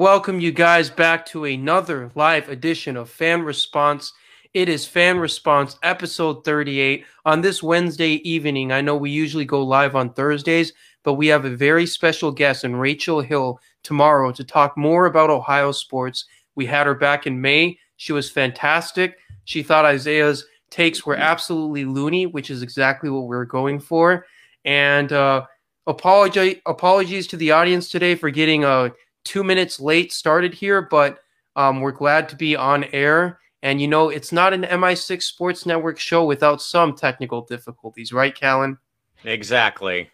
Welcome you guys back to another live edition of Fan Response. It is Fan Response episode 38 on this Wednesday evening. I know we usually go live on Thursdays, but we have a very special guest in Rachel Hill tomorrow to talk more about Ohio sports. We had her back in May. She was fantastic. She thought Isaiah's takes were absolutely loony, which is exactly what we are going for. And uh, apologies to the audience today for getting uh, two minutes late started here, but um, we're glad to be on air. And you know, it's not an MI6 Sports Network show without some technical difficulties, right, Callan? Exactly.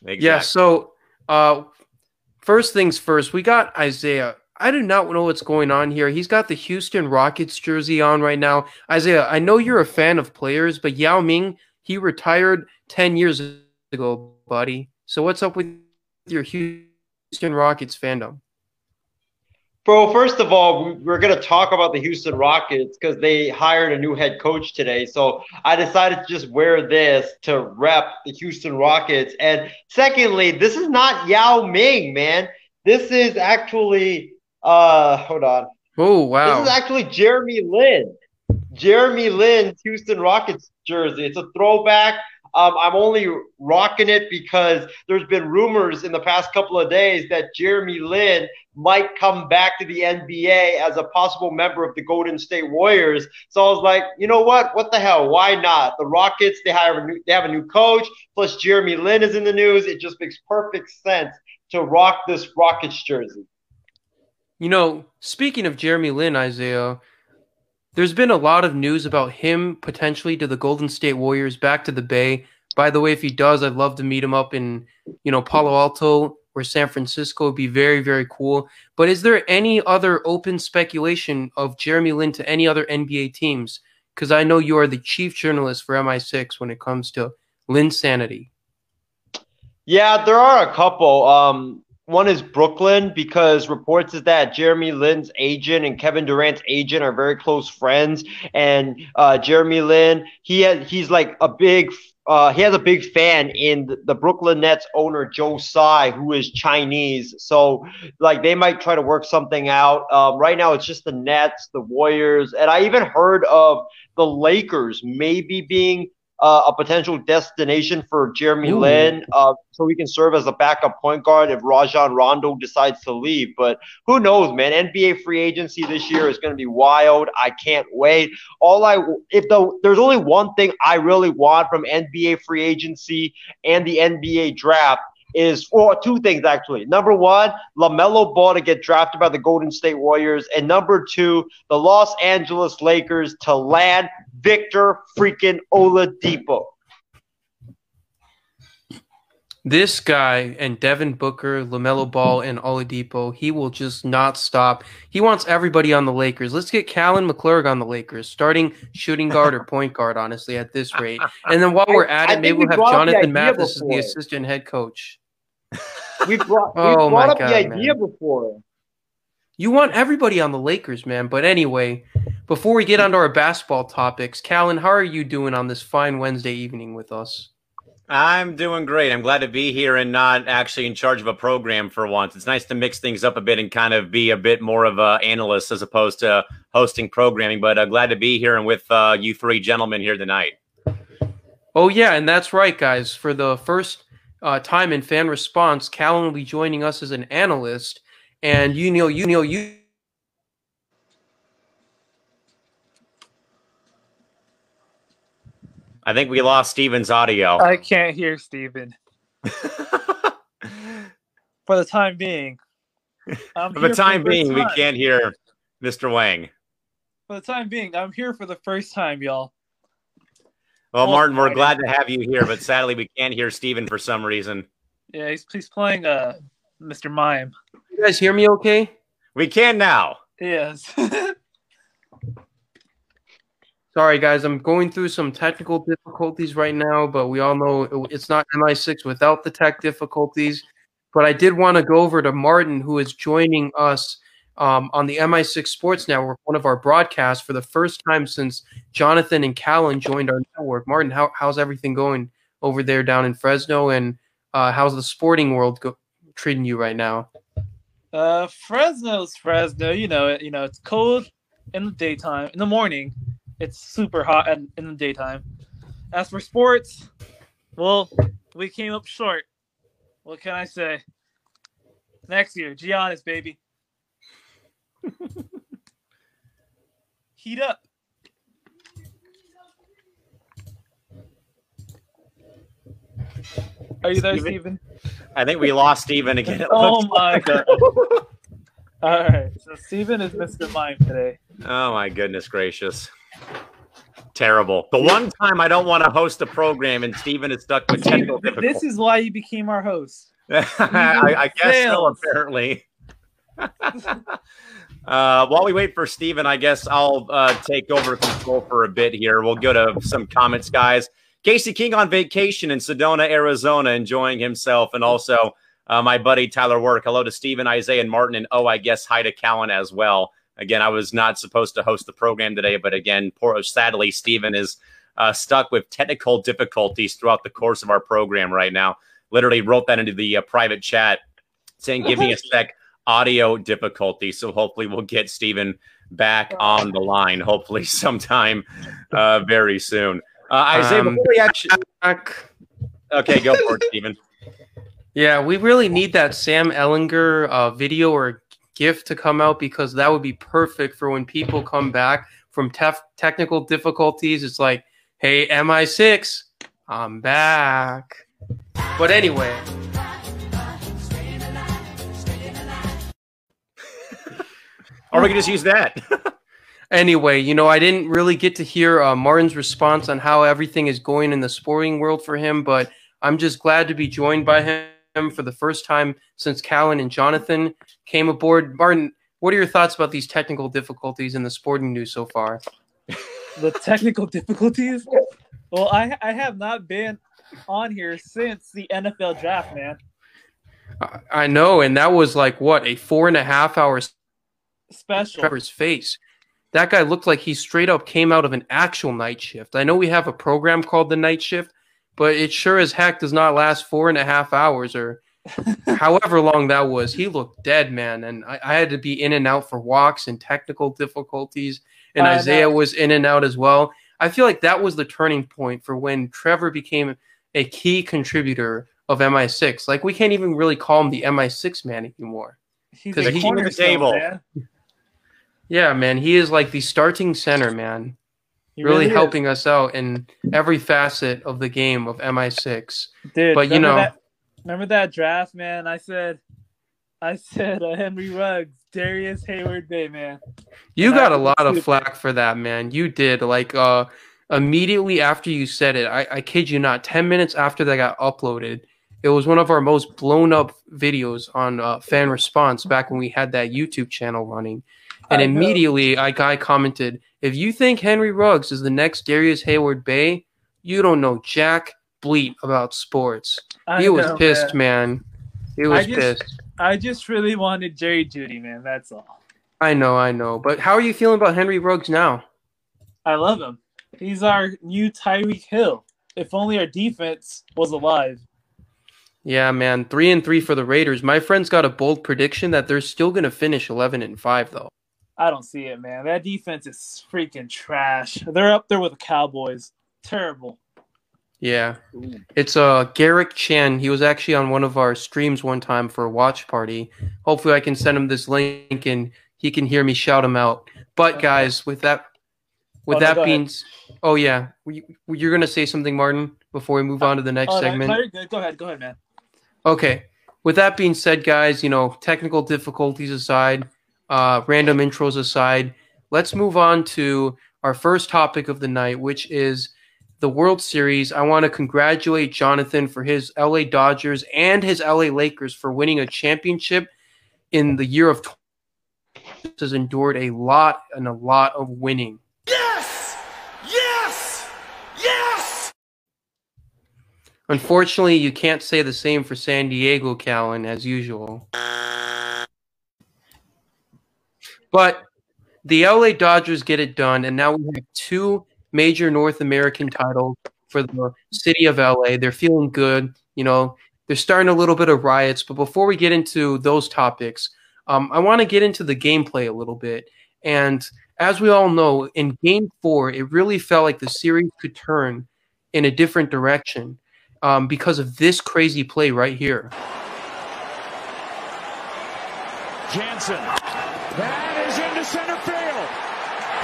exactly. Yeah. So, uh, first things first, we got Isaiah. I do not know what's going on here. He's got the Houston Rockets jersey on right now. Isaiah, I know you're a fan of players, but Yao Ming, he retired 10 years ago, buddy. So what's up with your Houston Rockets fandom? Bro, first of all, we're going to talk about the Houston Rockets because they hired a new head coach today. So I decided to just wear this to rep the Houston Rockets. And secondly, this is not Yao Ming, man. This is actually, uh, hold on. Oh, wow. This is actually Jeremy Lin. Jeremy Lin's Houston Rockets jersey. It's a throwback. Um, I'm only rocking it because there's been rumors in the past couple of days that Jeremy Lin might come back to the NBA as a possible member of the Golden State Warriors. So I was like, you know what? What the hell? Why not? The Rockets, they have a new, they have a new coach, plus Jeremy Lin is in the news. It just makes perfect sense to rock this Rockets jersey. You know, speaking of Jeremy Lin, Isaiah, there's been a lot of news about him potentially to the Golden State Warriors back to the Bay. By the way, if he does, I'd love to meet him up in, you know, Palo Alto or San Francisco. It'd be very, very cool. But is there any other open speculation of Jeremy Lin to any other NBA teams? Because I know you are the chief journalist for MI6 when it comes to Linsanity. Yeah, there are a couple. Um, one is Brooklyn because reports is that Jeremy Lin's agent and Kevin Durant's agent are very close friends, and uh, Jeremy Lin he has, he's like a big uh, he has a big fan in the, Brooklyn Nets owner Joe Tsai, who is Chinese. So like they might try to work something out. Um, right now it's just the Nets, the Warriors, and I even heard of the Lakers maybe being uh, a potential destination for Jeremy Ooh. Lin, uh, so he can serve as a backup point guard if Rajon Rondo decides to leave. But who knows, man? NBA free agency this year is going to be wild. I can't wait. All I if the there's only one thing I really want from NBA free agency and the NBA draft is well, two things actually. Number one, LaMelo Ball to get drafted by the Golden State Warriors. And number two, the Los Angeles Lakers to land Victor freaking Oladipo. This guy and Devin Booker, LaMelo Ball, and Oladipo, he will just not stop. He wants everybody on the Lakers. Let's get Callan McClurg on the Lakers, starting shooting guard or point guard, honestly, at this rate. And then while we're at it, maybe we'll have Jonathan Mathis as the assistant head coach. We brought, we oh brought up God, the idea man. before. You want everybody on the Lakers, man. But anyway, before we get onto our basketball topics, Callan, how are you doing on this fine Wednesday evening with us? I'm doing great. I'm glad to be here and not actually in charge of a program for once. It's nice to mix things up a bit and kind of be a bit more of an analyst as opposed to hosting programming. But uh, glad to be here and with uh, you three gentlemen here tonight. Oh yeah, and that's right, guys. For the first uh, time in fan response, Callan will be joining us as an analyst, and you Neil, you Neil, you I think we lost Steven's audio. I can't hear Steven. For the time being. I'm for the time for the being, time. we can't hear Mr. Wang. For the time being, I'm here for the first time, y'all. Well, Martin, we're glad to have you here, but sadly, we can't hear Steven for some reason. Yeah, he's, he's playing uh, Mr. Mime. You guys hear me okay? We can now. Yes. Sorry, guys, I'm going through some technical difficulties right now, but we all know it's not MI6 without the tech difficulties. But I did want to go over to Martin, who is joining us um, on the MI6 Sports Network, one of our broadcasts for the first time since Jonathan and Callan joined our network. Martin, how, how's everything going over there down in Fresno, and uh, how's the sporting world go- treating you right now? Uh, Fresno's Fresno. You know. You know it's cold in the daytime. In the morning, it's super hot in, in the daytime. As for sports, well, we came up short. What can I say? Next year, Giannis, baby. Heat up. Are you there, Steven? Steven? I think we lost Steven again. Oh my like. god. All right, so Steven is Mr. Mime today. Oh my goodness gracious. Terrible. The one time I don't want to host a program and Steven is stuck with technical This is why you became our host. I, I guess so, apparently. uh, while we wait for Steven, I guess I'll uh, take over control for a bit here. We'll go to some comments, guys. Casey King on vacation in Sedona, Arizona, enjoying himself, and also uh, my buddy Tyler Work. Hello to Steven, Isaiah, and Martin, and oh, I guess hi to Callan as well. Again, I was not supposed to host the program today, but again, poor sadly, Stephen is uh, stuck with technical difficulties throughout the course of our program right now. Literally wrote that into the uh, private chat saying, "Give me a sec, audio difficulty." So hopefully, we'll get Stephen back on the line. Hopefully, sometime uh, very soon. Uh, Isaiah, Um, before we actually, okay, go for it, Steven. Yeah, we really need that Sam Ehlinger uh, video or GIF to come out because that would be perfect for when people come back from tef- technical difficulties. It's like, hey, MI6, I'm back. But anyway, Or we can just use that. anyway, you know, I didn't really get to hear uh, Martin's response on how everything is going in the sporting world for him, but I'm just glad to be joined by him for the first time since Callan and Jonathan came aboard. Martin, what are your thoughts about these technical difficulties in the sporting news so far? The technical difficulties? Well, I I have not been on here since the NFL draft, man. I- I know, and that was like what a four and a half hours Special. Trevor's face. That guy looked like he straight up came out of an actual night shift. I know we have a program called the night shift, but it sure as heck does not last four and a half hours or however long that was. He looked dead, man. And I, I had to be in and out for walks and technical difficulties. And I know. Isaiah was in and out as well. I feel like that was the turning point for when Trevor became a key contributor of MI6. Like we can't even really call him the MI6 man anymore. He's 'Cause a he- King of the cornerstone, table. man. Yeah, man, he is like the starting center, man. He really, is. helping us out in every facet of the game of MI6. Dude, But, you know- that, remember that draft, man? I said, I said uh, Henry Ruggs, Darrius Heyward-Bey, man. You And got I a lot of flack for that, man. You did. Like uh immediately after you said it, I, I kid you not, 10 minutes after that got uploaded, it was one of our most blown up videos on uh, fan response back when we had that YouTube channel running. And I know. immediately I guy commented, if you think Henry Ruggs is the next Darrius Heyward-Bey, you don't know Jack Bleat about sports. I he was know, pissed, man. He was just- pissed. I just really wanted Jerry Jeudy, man. That's all. I know, I know. But how are you feeling about Henry Ruggs now? I love him. He's our new Tyreek Hill. If only our defense was alive. Yeah, man, three and three for the Raiders. My friend's got a bold prediction that they're still gonna finish eleven and five, though. I don't see it, man. That defense is freaking trash. They're up there with the Cowboys. Terrible. Yeah, it's uh Garrick Chan. He was actually on one of our streams one time for a watch party. Hopefully, I can send him this link and he can hear me shout him out. But guys, with that, with Oh, no, that being, ahead. oh yeah, You're gonna say something, Martin, before we move on to the next Oh, segment? no. Go ahead. Go ahead, man. Okay. With that being said, guys, you know, technical difficulties aside, uh, random intros aside, let's move on to our first topic of the night, which is the World Series. I want to congratulate Jonathan for his LA Dodgers and his LA Lakers for winning a championship in the year of 20 has endured a lot and a lot of winning. Yes! Yes! Yes! Unfortunately, you can't say the same for San Diego, Callan, as usual. But the LA Dodgers get it done, and now we have two major North American title for the city of LA. They're feeling good. You know, they're starting a little bit of riots. But before we get into those topics, Um, I want to get into the gameplay a little bit. And as we all know, in game four, it really felt like the series could turn in a different direction um, because of this crazy play right here. Jansen. That is into center field.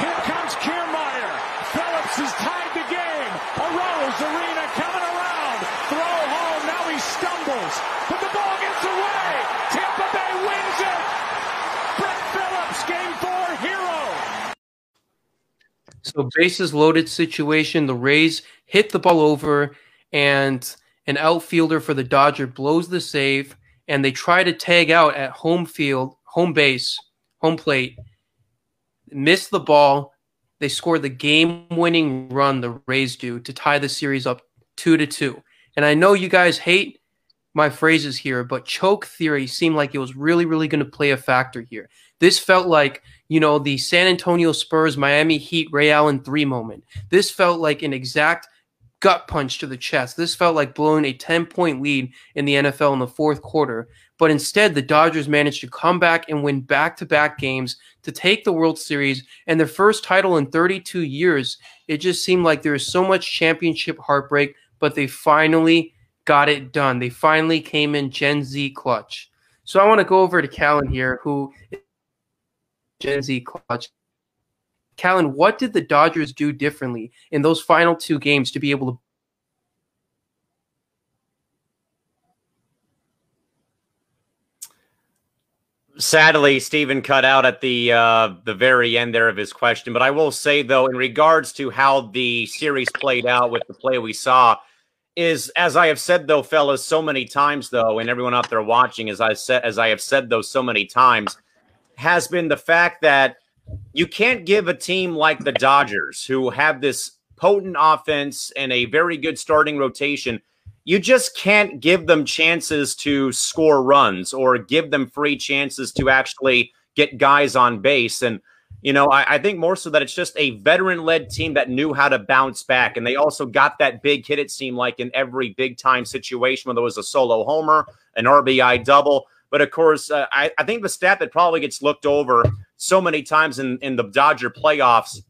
Here comes Kiermaier. Phillips has tied the game. Arozarena coming around. Throw home. Now he stumbles. But the ball gets away. Tampa Bay wins it. Brett Phillips, game four hero. So bases loaded situation. The Rays hit the ball over, and an outfielder for the Dodger blows the save and they try to tag out at home field, home base, home plate, miss the ball. They score the game-winning run the Rays do to tie the series up two to two. And I know you guys hate my phrases here, but choke theory seemed like it was really, really going to play a factor here. This felt like, you know, the San Antonio Spurs, Miami Heat, Ray Allen 3 moment. This felt like an exact gut punch to the chest. This felt like blowing a 10 point lead in the NFL in the fourth quarter. But instead, the Dodgers managed to come back and win back to back games to take the World Series and their first title in 32 years. It just seemed like there was so much championship heartbreak, but they finally got it done. They finally came in Gen Z clutch. So I want to go over to Callan here, who Gen Z clutch. Callan, what did the Dodgers do differently in those final two games to be able to? Sadly, Stephen cut out at the uh, the very end there of his question. But I will say though, in regards to how the series played out with the play we saw, is as I have said though, fellas, so many times though, and everyone out there watching, as I said, as I have said though, so many times, has been the fact that you can't give a team like the Dodgers, who have this potent offense and a very good starting rotation, you just can't give them chances to score runs or give them free chances to actually get guys on base. And, you know, I, I think more so that it's just a veteran led team that knew how to bounce back. And they also got that big hit, it seemed like, in every big time situation, whether it was a solo homer, an RBI double. But of course, uh, I, I think the stat that probably gets looked over so many times in, in the Dodger playoffs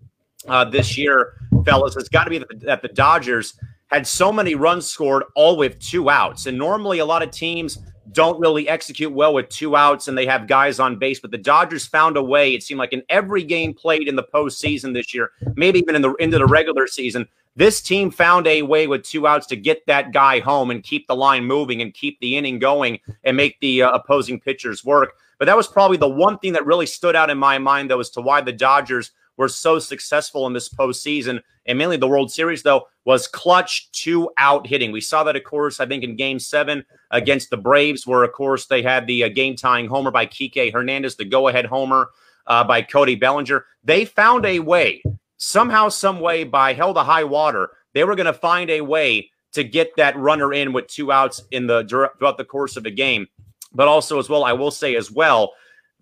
uh, this year, fellas, it's got to be that the Dodgers had so many runs scored all with two outs. And normally, a lot of teams don't really execute well with two outs and they have guys on base. But the Dodgers found a way, it seemed like in every game played in the postseason this year, maybe even in the into the regular season, this team found a way with two outs to get that guy home and keep the line moving and keep the inning going and make the uh, opposing pitchers work. But that was probably the one thing that really stood out in my mind, though, as to why the Dodgers were so successful in this postseason and mainly the World Series, though, was clutch two out hitting. We saw that, of course, I think in game seven against the Braves, where, of course, they had the uh, game tying homer by Kike Hernandez, the go ahead homer uh, by Cody Bellinger. They found a way, somehow, some way, by hell to high water, they were going to find a way to get that runner in with two outs in the throughout the course of the game. But also, as well, I will say as well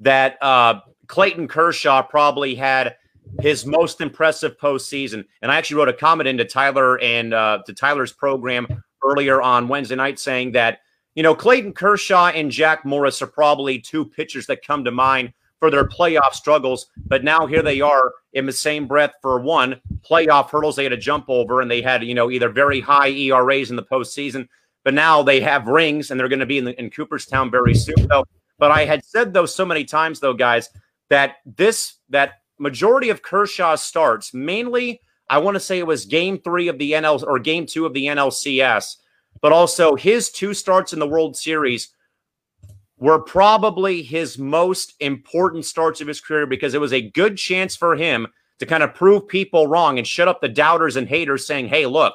that uh, Clayton Kershaw probably had his most impressive postseason. And I actually wrote a comment into Tyler and uh, to Tyler's program earlier on Wednesday night saying that you know Clayton Kershaw and Jack Morris are probably two pitchers that come to mind for their playoff struggles. But now here they are in the same breath for one playoff hurdles they had to jump over, and they had you know either very high ERAs in the postseason but now they have rings and they're going to be in, the, in Cooperstown very soon, though. But I had said though so many times though, guys, that this that majority of Kershaw's starts, mainly I want to say it was game three of the NL or game two of the NLCS, but also his two starts in the World Series were probably his most important starts of his career because it was a good chance for him to kind of prove people wrong and shut up the doubters and haters saying, hey, look,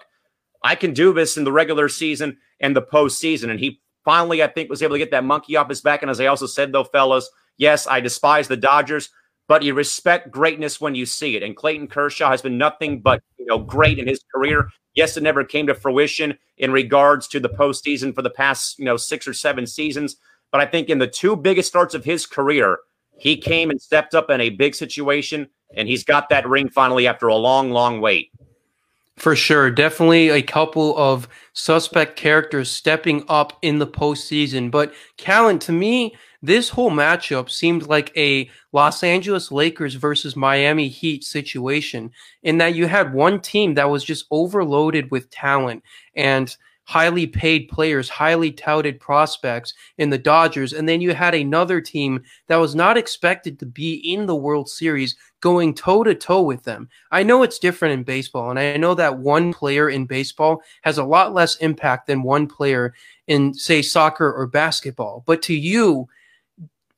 I can do this in the regular season and the postseason. And he finally, I think, was able to get that monkey off his back. And as I also said, though, fellas, yes, I despise the Dodgers, but you respect greatness when you see it. And Clayton Kershaw has been nothing but you know great in his career. Yes, it never came to fruition in regards to the postseason for the past you know six or seven seasons. But I think in the two biggest starts of his career, he came and stepped up in a big situation, and he's got that ring finally after a long, long wait. For sure. Definitely a couple of suspect characters stepping up in the postseason. But Callan, to me, This whole matchup seemed like a Los Angeles Lakers versus Miami Heat situation in that you had one team that was just overloaded with talent and highly paid players, highly touted prospects in the Dodgers. And then you had another team that was not expected to be in the World Series going toe to toe with them. I know it's different in baseball, and I know that one player in baseball has a lot less impact than one player in, say, soccer or basketball. But to you,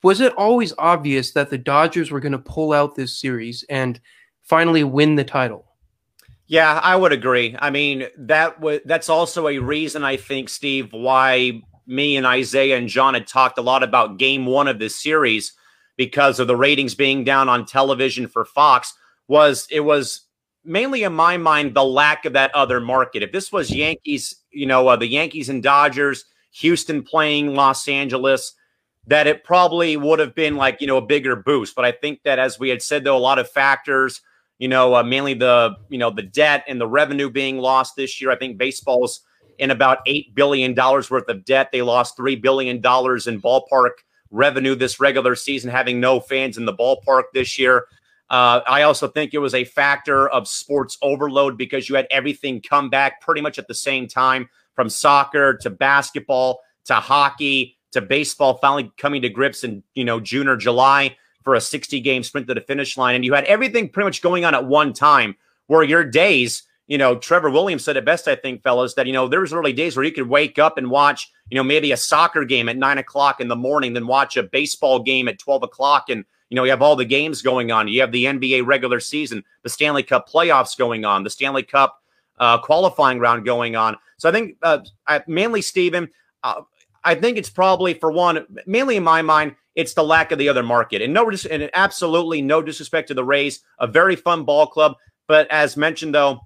was it always obvious that the Dodgers were going to pull out this series and finally win the title? Yeah, I would agree. I mean, that was that's also a reason I think, Steve, why me and Isaiah and John had talked a lot about game one of this series because of the ratings being down on television for Fox was it was mainly in my mind the lack of that other market. If this was Yankees, you know, uh, the Yankees and Dodgers, Houston playing Los Angeles, that it probably would have been like, you know, a bigger boost. But I think that as we had said, though, a lot of factors you know, uh, mainly the you know the debt and the revenue being lost this year. I think baseball's in about eight billion dollars worth of debt. They lost three billion dollars in ballpark revenue this regular season, having no fans in the ballpark this year. Uh, I also think it was a factor of sports overload because you had everything come back pretty much at the same time, from soccer to basketball to hockey to baseball, finally coming to grips in you know June or July for a 60 game sprint to the finish line. And you had everything pretty much going on at one time where your days, you know, Trevor Williams said it best, I think, fellas, that, you know, there was early days where you could wake up and watch, you know, maybe a soccer game at nine o'clock in the morning, then watch a baseball game at 12 o'clock. And, you know, you have all the games going on. You have the NBA regular season, the Stanley Cup playoffs going on, the Stanley Cup uh, qualifying round going on. So I think uh, mainly, Stephen, uh, I think it's probably for one, mainly in my mind, it's the lack of the other market. And no, and absolutely no disrespect to the Rays, a very fun ball club. But as mentioned, though,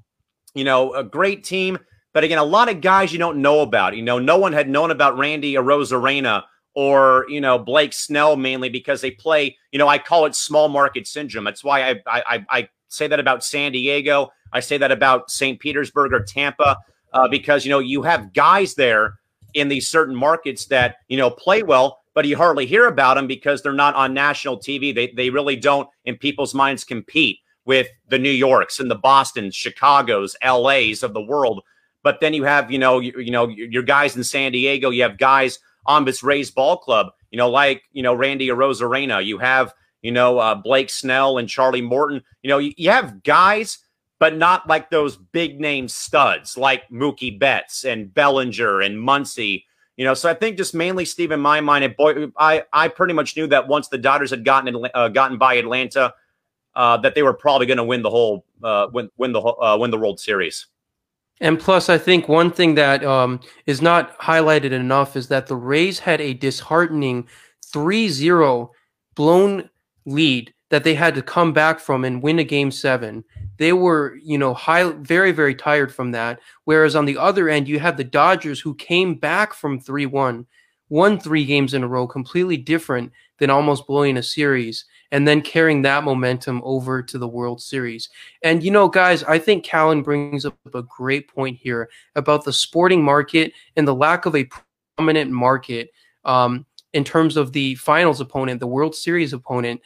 you know, a great team. But again, a lot of guys you don't know about. You know, no one had known about Randy or Arozarena or you know Blake Snell mainly because they play. You know, I call it small market syndrome. That's why I I, I say that about San Diego. I say that about St. Petersburg or Tampa uh, because you know you have guys there in these certain markets that you know play well but you hardly hear about them because they're not on national TV. They, they really don't, in people's minds, compete with the New Yorks and the Bostons, Chicago's, LA's of the world. But then you have, you know, you, you know, your guys in San Diego. You have guys on this Rays ball club, you know, like you know Randy Arozarena. You have, you know, uh, Blake Snell and Charlie Morton. You know, you, you have guys, but not like those big name studs like Mookie Betts and Bellinger and Muncy you know, so I think just mainly Steve in my mind, it boy, I I pretty much knew that once the Dodgers had gotten uh, gotten by Atlanta, uh, that they were probably going to win the whole uh, win win the uh, win the World Series. And plus, I think one thing that um, is not highlighted enough is that the Rays had a disheartening 3-0 blown lead that they had to come back from and win a game seven they were, you know, high, very, very tired from that. Whereas on the other end, you had the Dodgers who came back from 3 1, won three games in a row, completely different than almost blowing a series, and then carrying that momentum over to the World Series. And, you know, guys, I think Callan brings up a great point here about the sporting market and the lack of a prominent market um, in terms of the finals opponent, the World Series opponent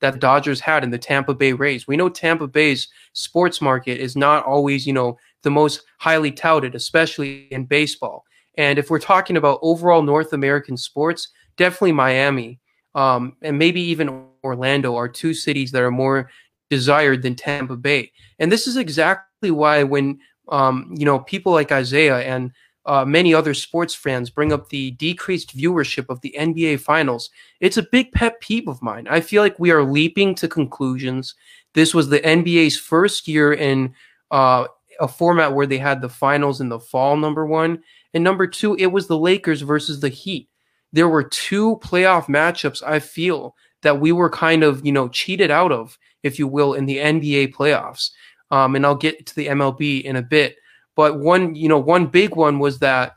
that the Dodgers had in the Tampa Bay Rays. We know Tampa Bay's sports market is not always, you know, the most highly touted, especially in baseball. And if we're talking about overall North American sports, definitely Miami um, and maybe even Orlando are two cities that are more desired than Tampa Bay. And this is exactly why when um, you know people like Isaiah and uh, many other sports fans bring up the decreased viewership of the NBA Finals. It's a big pet peeve of mine. I feel like we are leaping to conclusions. This was the NBA's first year in uh, a format where they had the finals in the fall, number one. And number two, it was the Lakers versus the Heat. There were two playoff matchups, I feel, that we were kind of, you know, cheated out of, if you will, in the NBA playoffs. Um, and I'll get to the MLB in a bit. But one, you know, one big one was that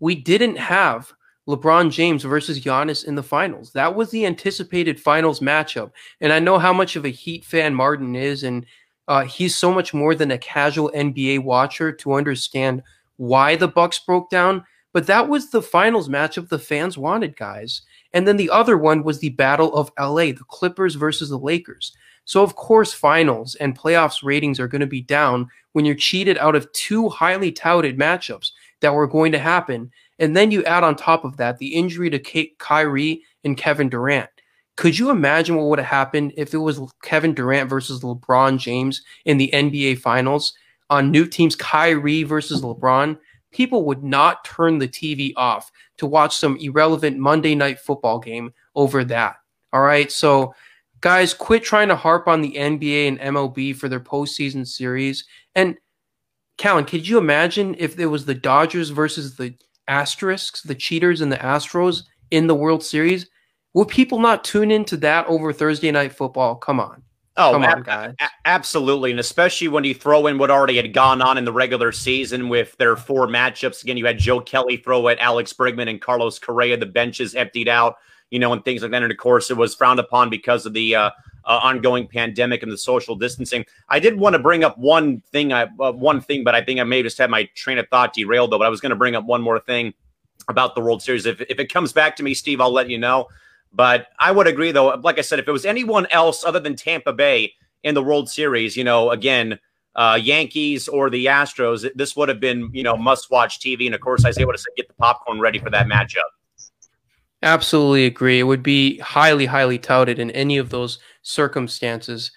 we didn't have LeBron James versus Giannis in the finals. That was the anticipated finals matchup. And I know how much of a Heat fan Martin is, and uh, he's so much more than a casual NBA watcher to understand why the Bucks broke down. But that was the finals matchup the fans wanted, guys. And then the other one was the Battle of LA, the Clippers versus the Lakers. So, of course, finals and playoffs ratings are going to be down when you're cheated out of two highly touted matchups that were going to happen. And then you add on top of that the injury to Ky- Kyrie and Kevin Durant. Could you imagine what would have happened if it was Kevin Durant versus LeBron James in the NBA Finals on new teams Kyrie versus LeBron? People would not turn the TV off to watch some irrelevant Monday night football game over that. All right. So, guys, quit trying to harp on the NBA and MLB for their postseason series. And, Callan, could you imagine if it was the Dodgers versus the Asterisks, the cheaters and the Astros in the World Series? Would people not tune into that over Thursday night football? Come on. Oh, Come on, guys. absolutely. And especially when you throw in what already had gone on in the regular season with their four matchups. Again, you had Joe Kelly throw at Alex Bregman and Carlos Correa. The benches emptied out, you know, and things like that. And of course, it was frowned upon because of the uh, uh, ongoing pandemic and the social distancing. I did want to bring up one thing, I, uh, one thing, but I think I may have just had my train of thought derailed, though. But I was going to bring up one more thing about the World Series. If, if it comes back to me, Steve, I'll let you know. But I would agree, though. Like I said, if it was anyone else other than Tampa Bay in the World Series, you know, again, uh, Yankees or the Astros, this would have been, you know, must-watch TV. And of course, Isaiah would have said, "Get the popcorn ready for that matchup." Absolutely agree. It would be highly, highly touted in any of those circumstances.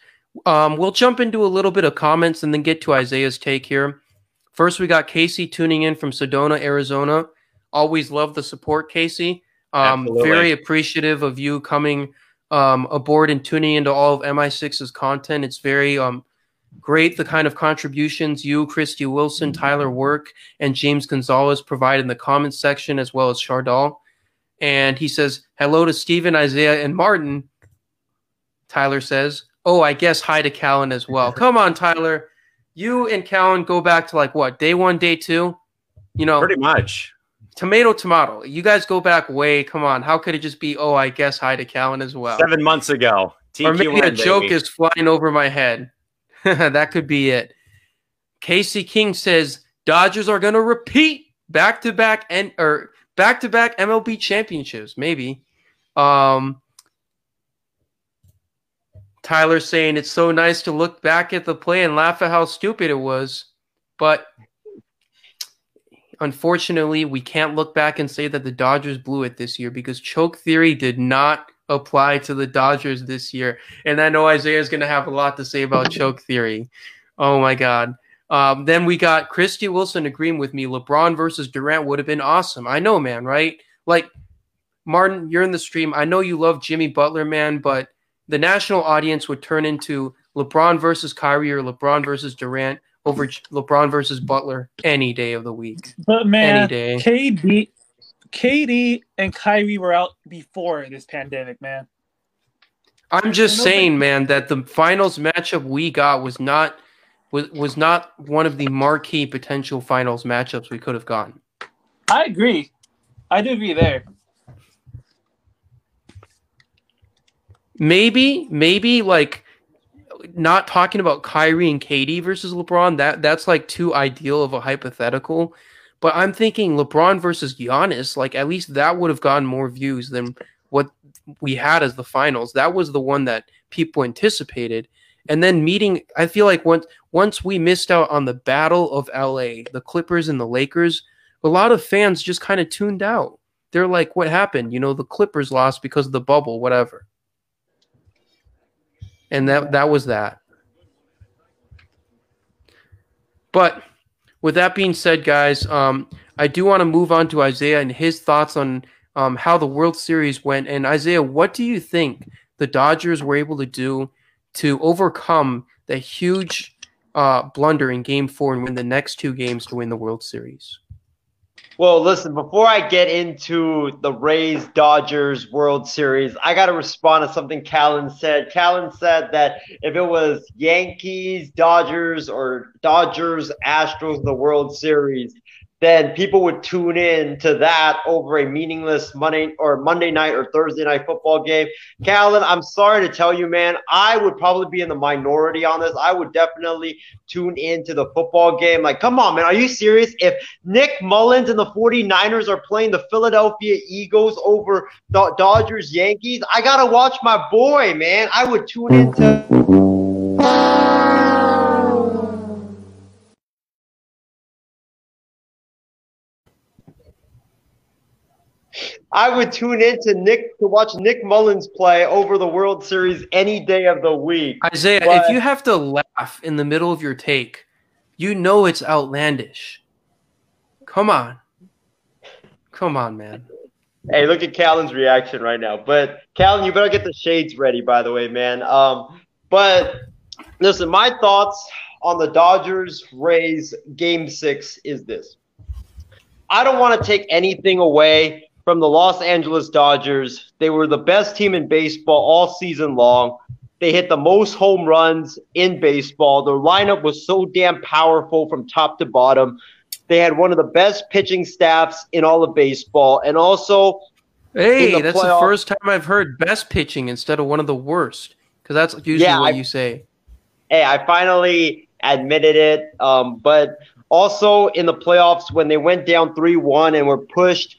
Um, we'll jump into a little bit of comments and then get to Isaiah's take here. First, we got Casey tuning in from Sedona, Arizona. Always love the support, Casey. Um, very appreciative of you coming um, aboard and tuning into all of MI6's content. It's very um, great the kind of contributions you, Christy Wilson, Tyler Work, and James Gonzalez provide in the comments section, as well as Chardal. And he says, Hello to Stephen, Isaiah, and Martin. Tyler says, Oh, I guess hi to Callan as well. Come on, Tyler. You and Callan go back to like what, day one, day two? You know, Pretty much. tomato, tomato. You guys go back way. Come on. How could it just be, Oh, I guess hi to Callan as well? Seven months ago. TQN, or maybe a joke baby. is flying over my head. that could be it. Casey King says Dodgers are going to repeat back to back and or back to back MLB championships. Maybe. Um, Tyler saying it's so nice to look back at the play and laugh at how stupid it was, but unfortunately, we can't look back and say that the Dodgers blew it this year because choke theory did not apply to the Dodgers this year. And I know Isaiah's going to have a lot to say about choke theory. Oh my God. Um, then we got Christy Wilson agreeing with me. LeBron versus Durant would have been awesome. I know, man, right? Like, Martin, you're in the stream. I know you love Jimmy Butler, man, but the national audience would turn into LeBron versus Kyrie or LeBron versus Durant over LeBron versus Butler any day of the week. But man, Any day. KD, KD and Kyrie were out before this pandemic, man. I'm just saying, man, that the finals matchup we got was not was was not one of the marquee potential finals matchups we could have gotten. I agree. I do agree there. Maybe, maybe like not talking about Kyrie and KD versus LeBron. That that's like too ideal of a hypothetical. But I'm thinking LeBron versus Giannis. Like at least that would have gotten more views than what we had as the finals. That was the one that people anticipated. And then meeting, I feel like once once we missed out on the battle of LA, the Clippers and the Lakers, a lot of fans just kind of tuned out. They're like, "What happened? You know, the Clippers lost because of the bubble, whatever." And that that was that. But with that being said, guys, um, I do want to move on to Isaiah and his thoughts on um, how the World Series went. And Isaiah, what do you think the Dodgers were able to do to overcome the huge uh, blunder in Game Four and win the next two games to win the World Series? Well, listen, before I get into the Rays Dodgers World Series, I got to respond to something Callan said. Callan said that if it was Yankees, Dodgers, or Dodgers, Astros, the World Series, then people would tune in to that over a meaningless Monday or Monday night or Thursday night football game. Callan, I'm sorry to tell you, man, I would probably be in the minority on this. I would definitely tune into the football game. Like, come on, man, are you serious? If Nick Mullens and the 49ers are playing the Philadelphia Eagles over the Dodgers Yankees, I got to watch my boy, man. I would tune into I would tune in to Nick to watch Nick Mullens play over the World Series any day of the week. Isaiah, but, if you have to laugh in the middle of your take, you know it's outlandish. Come on. Come on, man. Hey, look at Callan's reaction right now. But Callan, you better get the shades ready, by the way, man. Um, but listen, my thoughts on the Dodgers Rays game six is this. I don't want to take anything away from the Los Angeles Dodgers. They were the best team in baseball all season long. They hit the most home runs in baseball. Their lineup was so damn powerful from top to bottom. They had one of the best pitching staffs in all of baseball. And also, hey, the that's playoffs, the first time I've heard best pitching instead of one of the worst. Because that's usually yeah, what I, you say. Hey, I finally admitted it. Um, but also in the playoffs, when they went down 3 1 and were pushed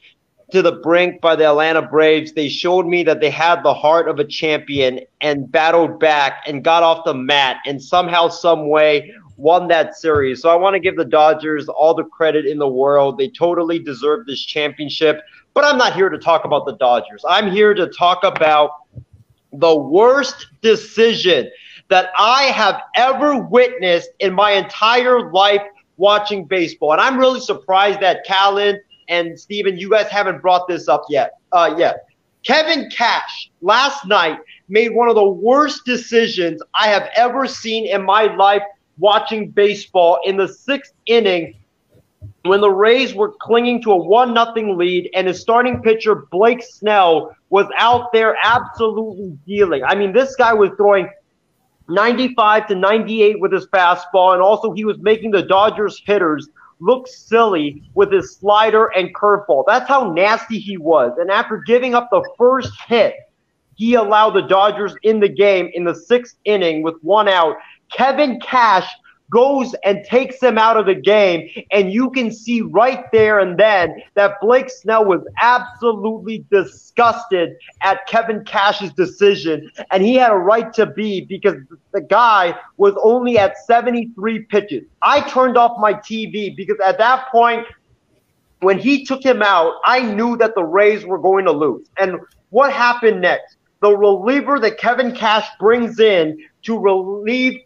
to the brink by the Atlanta Braves, they showed me that they had the heart of a champion and battled back and got off the mat and somehow, some way won that series. So I want to give the Dodgers all the credit in the world. They totally deserve this championship. But I'm not here to talk about the Dodgers. I'm here to talk about the worst decision that I have ever witnessed in my entire life watching baseball. And I'm really surprised that Callan and Steven, you guys haven't brought this up yet. Uh, yet. Kevin Cash last night made one of the worst decisions I have ever seen in my life watching baseball in the sixth inning when the Rays were clinging to a one nothing lead and his starting pitcher Blake Snell was out there absolutely dealing. I mean, this guy was throwing 95 to 98 with his fastball and also he was making the Dodgers hitters look silly with his slider and curveball. That's how nasty he was. And after giving up the first hit, he allowed the Dodgers in the game in the sixth inning with one out. Kevin Cash goes and takes him out of the game. And you can see right there and then that Blake Snell was absolutely disgusted at Kevin Cash's decision. And he had a right to be because the guy was only at 73 pitches. I turned off my TV because at that point, when he took him out, I knew that the Rays were going to lose. And what happened next? The reliever that Kevin Cash brings in to relieve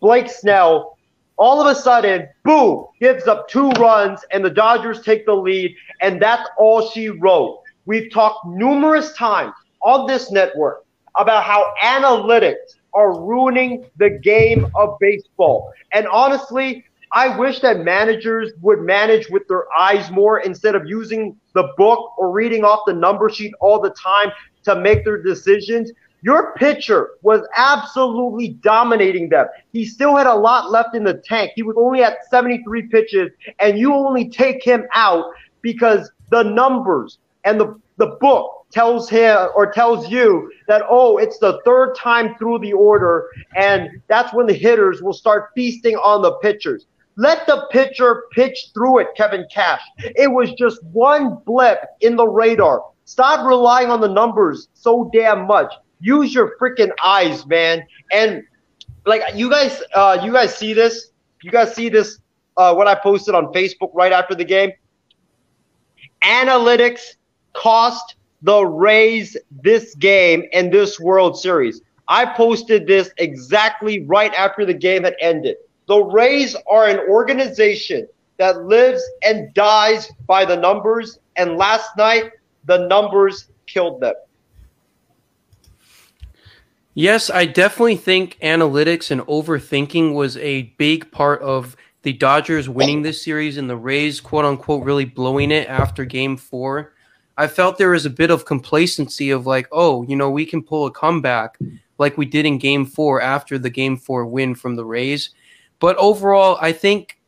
Blake Snell all of a sudden, boom, gives up two runs, and the Dodgers take the lead, and that's all she wrote. We've talked numerous times on this network about how analytics are ruining the game of baseball. And honestly, I wish that managers would manage with their eyes more instead of using the book or reading off the number sheet all the time to make their decisions your pitcher was absolutely dominating them. He still had a lot left in the tank. He was only at 73 pitches, and you only take him out because the numbers and the, the book tells him or tells you that, oh, it's the third time through the order, and that's when the hitters will start feasting on the pitchers. Let the pitcher pitch through it, Kevin Cash. It was just one blip in the radar. Stop relying on the numbers so damn much use your freaking eyes, man. And like you guys, uh, you guys see this? You guys see this? Uh, what I posted on Facebook right after the game. Analytics cost the Rays this game and this World Series. I posted this exactly right after the game had ended. The Rays are an organization that lives and dies by the numbers, and last night the numbers killed them. Yes, I definitely think analytics and overthinking was a big part of the Dodgers winning this series and the Rays, quote unquote, really blowing it after game four. I felt there was a bit of complacency of like, oh, you know, we can pull a comeback like we did in game four after the game four win from the Rays. But overall, I think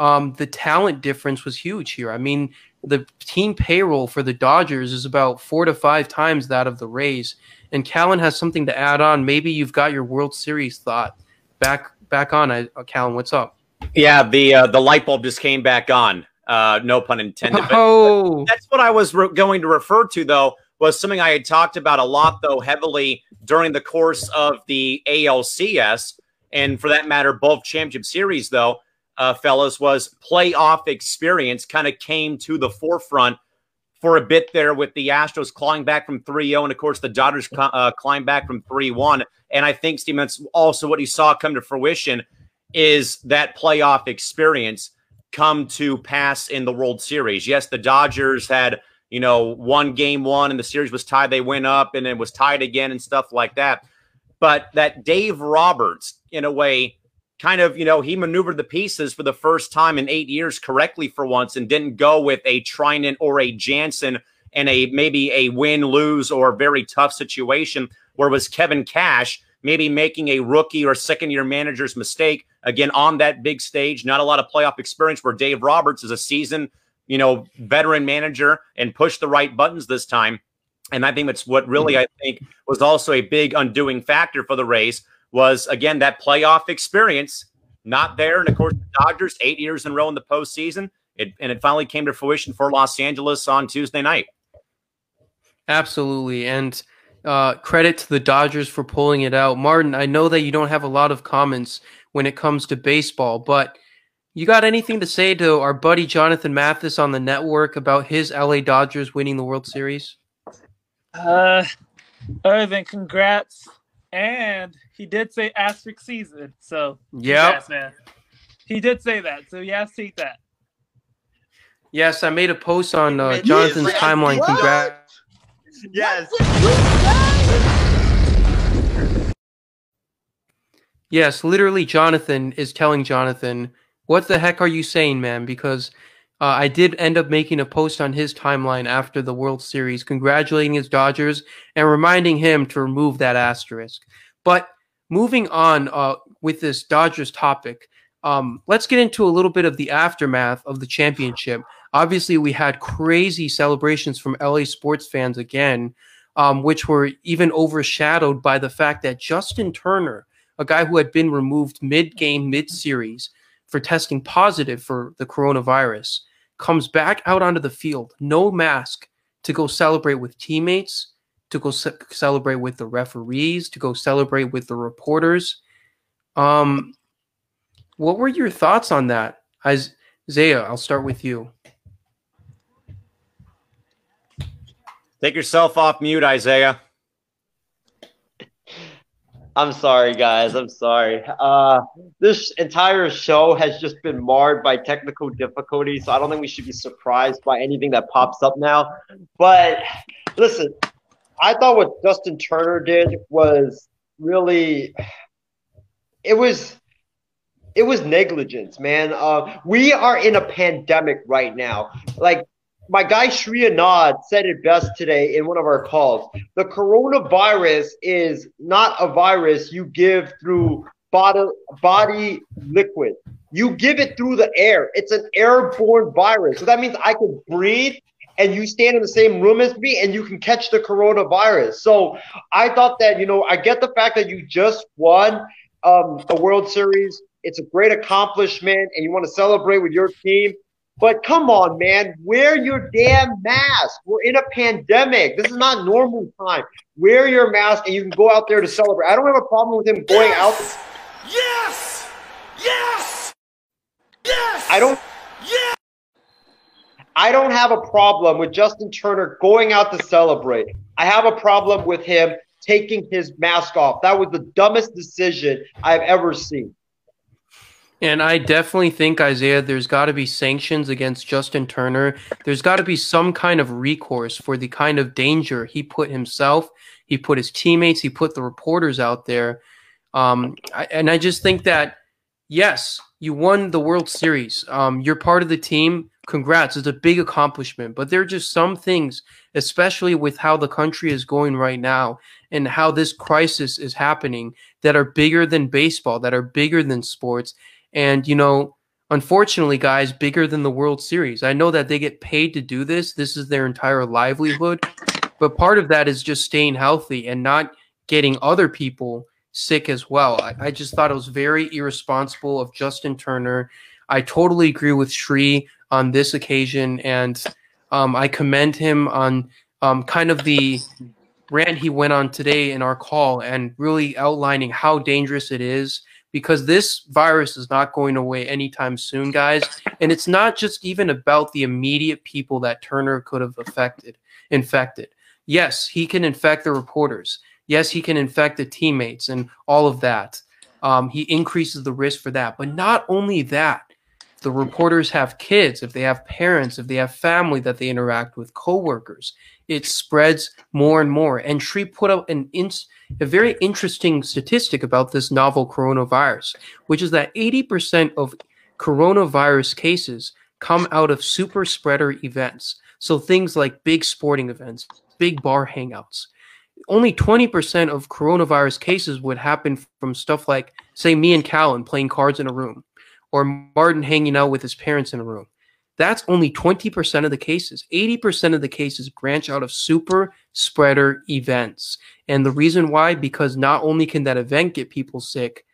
um, the talent difference was huge here. I mean, the team payroll for the Dodgers is about four to five times that of the Rays. And Callan has something to add on. Maybe you've got your World Series thought back back on. Uh, Callan, what's up? Yeah, the uh, the light bulb just came back on. Uh, no pun intended. But, Oh, that's what I was re- going to refer to, though, was something I had talked about a lot, though, heavily during the course of the ALCS, and for that matter, both championship series, though, uh, fellas, was playoff experience kind of came to the forefront for a bit there with the Astros clawing back from 3 0. And of course, the Dodgers uh, climbed back from 3 1. And I think, Steve, that's also what you saw come to fruition is that playoff experience come to pass in the World Series. Yes, the Dodgers had, you know, one game one and the series was tied. They went up and it was tied again and stuff like that. But that Dave Roberts, in a way, kind of, you know, he maneuvered the pieces for the first time in eight years correctly for once and didn't go with a Treinen or a Jansen and a maybe a win, lose, or very tough situation where was Kevin Cash maybe making a rookie or second year manager's mistake again on that big stage. Not a lot of playoff experience where Dave Roberts is a seasoned, you know, veteran manager and pushed the right buttons this time. And I think that's what really mm-hmm. I think was also a big undoing factor for the Rays was again that playoff experience not there. And of course, the Dodgers eight years in a row in the postseason. It, and it finally came to fruition for Los Angeles on Tuesday night. absolutely. And uh, credit to the Dodgers for pulling it out. Martin, I know that you don't have a lot of comments when it comes to baseball, but you got anything to say to our buddy Jonathan Mathis on the network about his LA Dodgers winning the World Series? Uh, other than congrats, and he did say asterisk season. So Yep. congrats, man. He did say that, so yeah, take that. Yes, I made a post on uh, Jonathan's like, timeline. what? Congrats. Yes. Yes, literally, Jonathan is telling Jonathan, "What the heck are you saying, man?" Because uh, I did end up making a post on his timeline after the World Series, congratulating his Dodgers and reminding him to remove that asterisk. But moving on uh, with this Dodgers topic, um, let's get into a little bit of the aftermath of the championship. Obviously, we had crazy celebrations from LA sports fans again, um, which were even overshadowed by the fact that Justin Turner a guy who had been removed mid game, mid series for testing positive for the coronavirus, comes back out onto the field, no mask, to go celebrate with teammates, to go ce- celebrate with the referees, to go celebrate with the reporters. Um, what were your thoughts on that? Isaiah, I'll start with you. Take yourself off mute, Isaiah. I'm sorry, guys. I'm sorry. Uh, this entire show has just been marred by technical difficulties, so I don't think we should be surprised by anything that pops up now. But listen, I thought what Justin Turner did was really, it was, it was negligence, man. Uh, we are in a pandemic right now. Like my guy Shri Anand said it best today in one of our calls. The coronavirus is not a virus you give through body, body liquid. You give it through the air. It's an airborne virus. So that means I can breathe and you stand in the same room as me and you can catch the coronavirus. So I thought that, you know, I get the fact that you just won um, the World Series. It's a great accomplishment and you want to celebrate with your team. But come on, man, wear your damn mask. We're in a pandemic. This is not normal time. Wear your mask and you can go out there to celebrate. I don't have a problem with him going out. Yes! Yes! Yes! I don't Yes! I don't have a problem with Justin Turner going out to celebrate. I have a problem with him taking his mask off. That was the dumbest decision I've ever seen. And I definitely think, Isaiah, there's got to be sanctions against Justin Turner. There's got to be some kind of recourse for the kind of danger he put himself, he put his teammates, he put the reporters out there. Um, I, and I just think that, yes, you won the World Series. Um, you're part of the team. Congrats. It's a big accomplishment. But there are just some things, especially with how the country is going right now and how this crisis is happening, that are bigger than baseball, that are bigger than sports. And, you know, unfortunately, guys, bigger than the World Series. I know that they get paid to do this. This is their entire livelihood. But part of that is just staying healthy and not getting other people sick as well. I, I just thought it was very irresponsible of Justin Turner. I totally agree with Shree on this occasion, and um, I commend him on um, kind of the rant he went on today in our call and really outlining how dangerous it is because this virus is not going away anytime soon, guys. And it's not just even about the immediate people that Turner could have affected, infected. Yes, he can infect the reporters. Yes, he can infect the teammates and all of that. Um, he increases the risk for that. But not only that, the reporters have kids, if they have parents, if they have family that they interact with, coworkers, it spreads more and more. And Shree put up an a very interesting statistic about this novel coronavirus, which is that 80% of coronavirus cases come out of super spreader events. So things like big sporting events, big bar hangouts. Only 20% of coronavirus cases would happen from stuff like, say, me and Callan playing cards in a room, or Martin hanging out with his parents in a room. That's only 20% of the cases. 80% of the cases branch out of super spreader events. And the reason why, because not only can that event get people sick,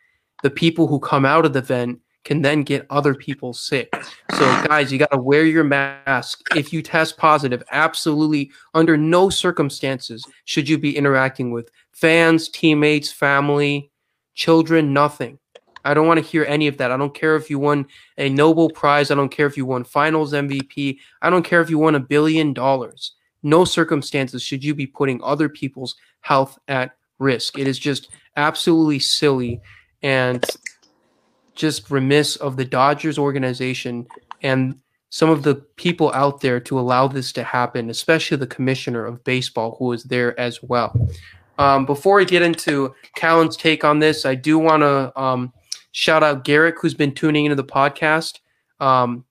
the people who come out of the event can then get other people sick. So, guys, you got to wear your mask. If you test positive, absolutely, under no circumstances should you be interacting with fans, teammates, family, children, nothing. I don't want to hear any of that. I don't care if you won a Nobel Prize. I don't care if you won finals MVP. I don't care if you won a billion dollars. No circumstances should you be putting other people's health at risk. It is just absolutely silly. And just remiss of the Dodgers organization and some of the people out there to allow this to happen, especially the commissioner of baseball who is there as well. Um, before we get into Callan's take on this, I do want to um, shout out Garrick, who's been tuning into the podcast. Um,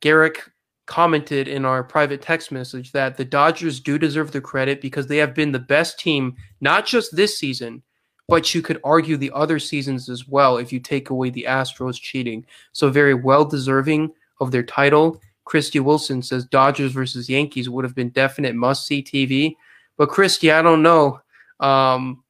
Garrick commented in our private text message that the Dodgers do deserve the credit because they have been the best team, not just this season, but you could argue the other seasons as well if you take away the Astros cheating. So very well deserving of their title. Christy Wilson says Dodgers versus Yankees would have been definite must see TV. But Christy, I don't know. Um,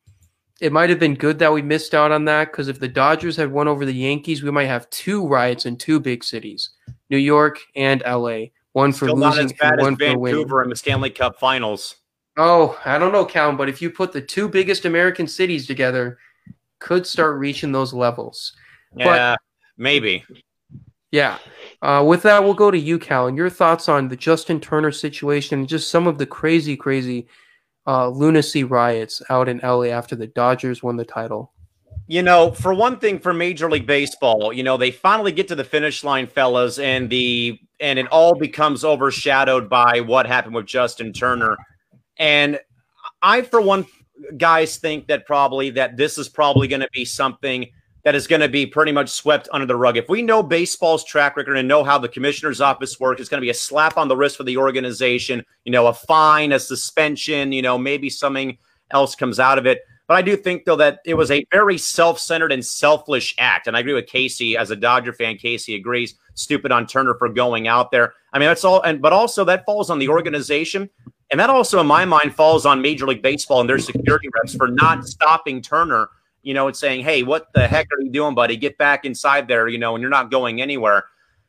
it might have been good that we missed out on that because if the Dodgers had won over the Yankees, we might have two riots in two big cities, New York and LA. One for Still losing not as bad and one as for. Vancouver in the Stanley Cup Finals. Oh, I don't know, Callan, but if you put the two biggest American cities together, could start reaching those levels. Yeah, maybe. Yeah. Uh, with that, we'll go to you, Callan. Your thoughts on the Justin Turner situation, and just some of the crazy, crazy uh, lunacy riots out in LA after the Dodgers won the title. You know, for one thing, for Major League Baseball, you know, they finally get to the finish line, fellas, and the and it all becomes overshadowed by what happened with Justin Turner. And I, for one, guys, think that probably that this is probably going to be something that is going to be pretty much swept under the rug. If we know baseball's track record and know how the commissioner's office works, it's going to be a slap on the wrist for the organization, you know, a fine, a suspension, you know, maybe something else comes out of it. But I do think, though, that it was a very self centered and selfish act. And I agree with Casey as a Dodger fan. Casey agrees. Stupid on Turner for going out there. I mean, that's all. And but also that falls on the organization. And that also, in my mind, falls on Major League Baseball and their security reps for not stopping Turner you know, and saying, hey, what the heck are you doing, buddy? Get back inside there, you know, and you're not going anywhere.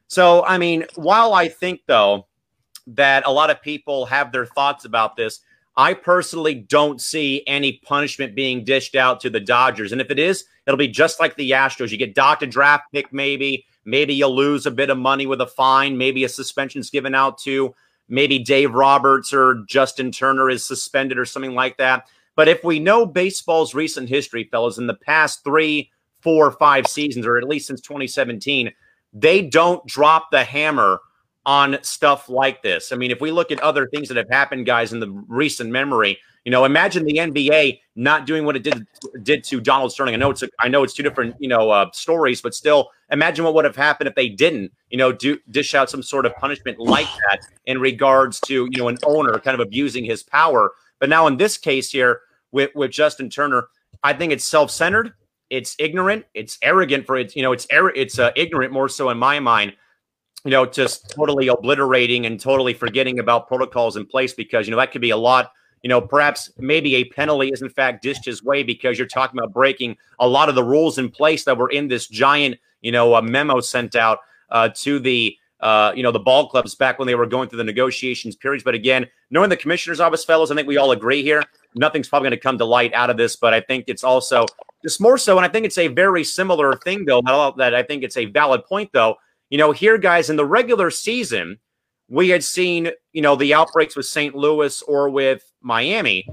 So, I mean, while I think, though, that a lot of people have their thoughts about this, I personally don't see any punishment being dished out to the Dodgers. And if it is, it'll be just like the Astros. You get docked a draft pick, maybe. Maybe you'll lose a bit of money with a fine. Maybe a suspension's given out to maybe Dave Roberts or Justin Turner is suspended or something like that. But if we know baseball's recent history, fellas, in the past three, four, five seasons, or at least since 2017, they don't drop the hammer on stuff like this. I mean, if we look at other things that have happened, guys, in the recent memory, you know, imagine the NBA not doing what it did did to Donald Sterling. I know it's a, I know it's two different you know uh, stories, but still, imagine what would have happened if they didn't, you know, do dish out some sort of punishment like that in regards to you know an owner kind of abusing his power. But now in this case here with, with Justin Turner, I think it's self centered. it's ignorant, it's arrogant for it's you know it's it's uh, ignorant more so in my mind. You know, just totally obliterating and totally forgetting about protocols in place because you know that could be a lot you know, perhaps maybe a penalty is in fact dished his way because you're talking about breaking a lot of the rules in place that were in this giant, you know, a memo sent out uh, to the, uh, you know, the ball clubs back when they were going through the negotiations periods. But again, knowing the commissioner's office, fellows, I think we all agree here. Nothing's probably going to come to light out of this, but I think it's also just more so. And I think it's a very similar thing, though, that I think it's a valid point, though. You know, here, guys, in the regular season, we had seen, you know, the outbreaks with St. Louis or with Miami.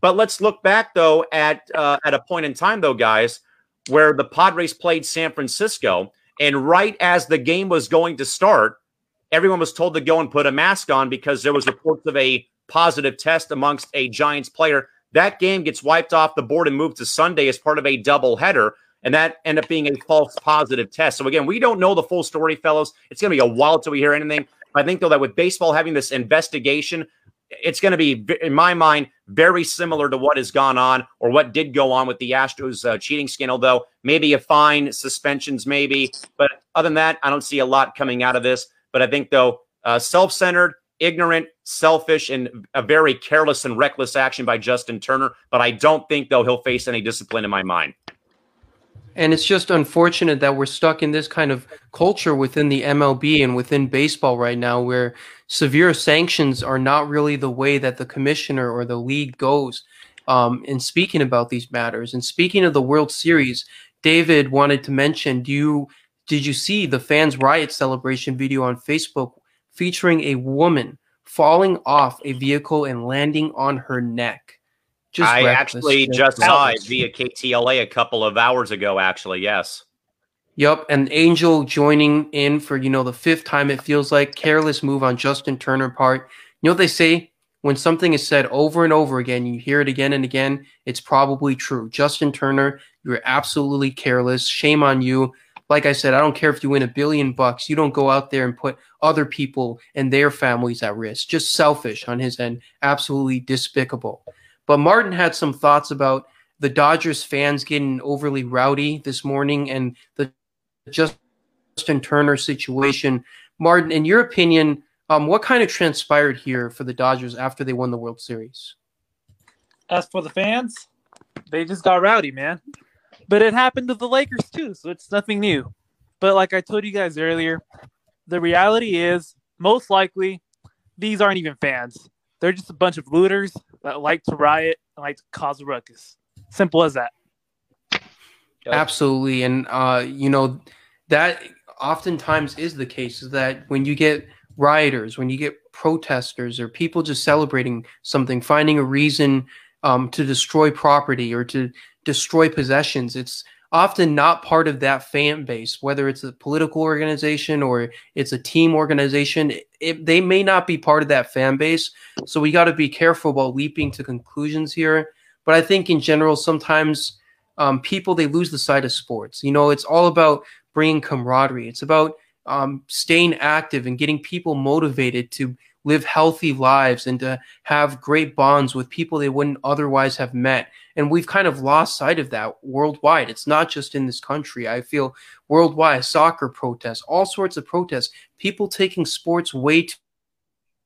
But let's look back though at uh, at a point in time though, guys, where the Padres played San Francisco, and right as the game was going to start, everyone was told to go and put a mask on because there was reports of a positive test amongst a Giants player. That game gets wiped off the board and moved to Sunday as part of a double header. And that ended up being a false positive test. So again, we don't know the full story, fellows. It's going to be a while till we hear anything. I think though that with baseball having this investigation, it's going to be, in my mind, very similar to what has gone on or what did go on with the Astros uh, cheating scandal. Though maybe a fine, suspensions, maybe, but other than that, I don't see a lot coming out of this. But I think though, uh, self-centered, ignorant, selfish, and a very careless and reckless action by Justin Turner. But I don't think though he'll face any discipline in my mind. And it's just unfortunate that we're stuck in this kind of culture within the MLB and within baseball right now where severe sanctions are not really the way that the commissioner or the league goes um, in speaking about these matters. And speaking of the World Series, David wanted to mention do you did you see the fans riot celebration video on Facebook featuring a woman falling off a vehicle and landing on her neck? Just I actually just saw it via KTLA a couple of hours ago. Actually, yes. Yep, and Angel joining in for you know the fifth time. It feels like careless move on Justin Turner part. You know what they say when something is said over and over again, you hear it again and again. It's probably true. Justin Turner, you're absolutely careless. Shame on you. Like I said, I don't care if you win a billion bucks. You don't go out there and put other people and their families at risk. Just selfish on his end. Absolutely despicable. But Martin had some thoughts about the Dodgers fans getting overly rowdy this morning and the Justin Turner situation. Martin, in your opinion, um, what kind of transpired here for the Dodgers after they won the World Series? As for the fans, they just got rowdy, man. But it happened to the Lakers too, so it's nothing new. But like I told you guys earlier, the reality is most likely these aren't even fans. They're just a bunch of looters that like to riot and like to cause a ruckus. Simple as that. Absolutely, and uh, you know that oftentimes is the case. Is that when you get rioters, when you get protesters, or people just celebrating something, finding a reason um, to destroy property or to destroy possessions, it's often not part of that fan base, whether it's a political organization or it's a team organization. It, they may not be part of that fan base. So we got to be careful about leaping to conclusions here. But I think in general, sometimes um, people they lose the sight of sports. You know, it's all about bringing camaraderie. It's about um, staying active and getting people motivated to live healthy lives and to have great bonds with people they wouldn't otherwise have met. And we've kind of lost sight of that worldwide. It's not just in this country. I feel worldwide soccer protests, all sorts of protests, people taking sports way too,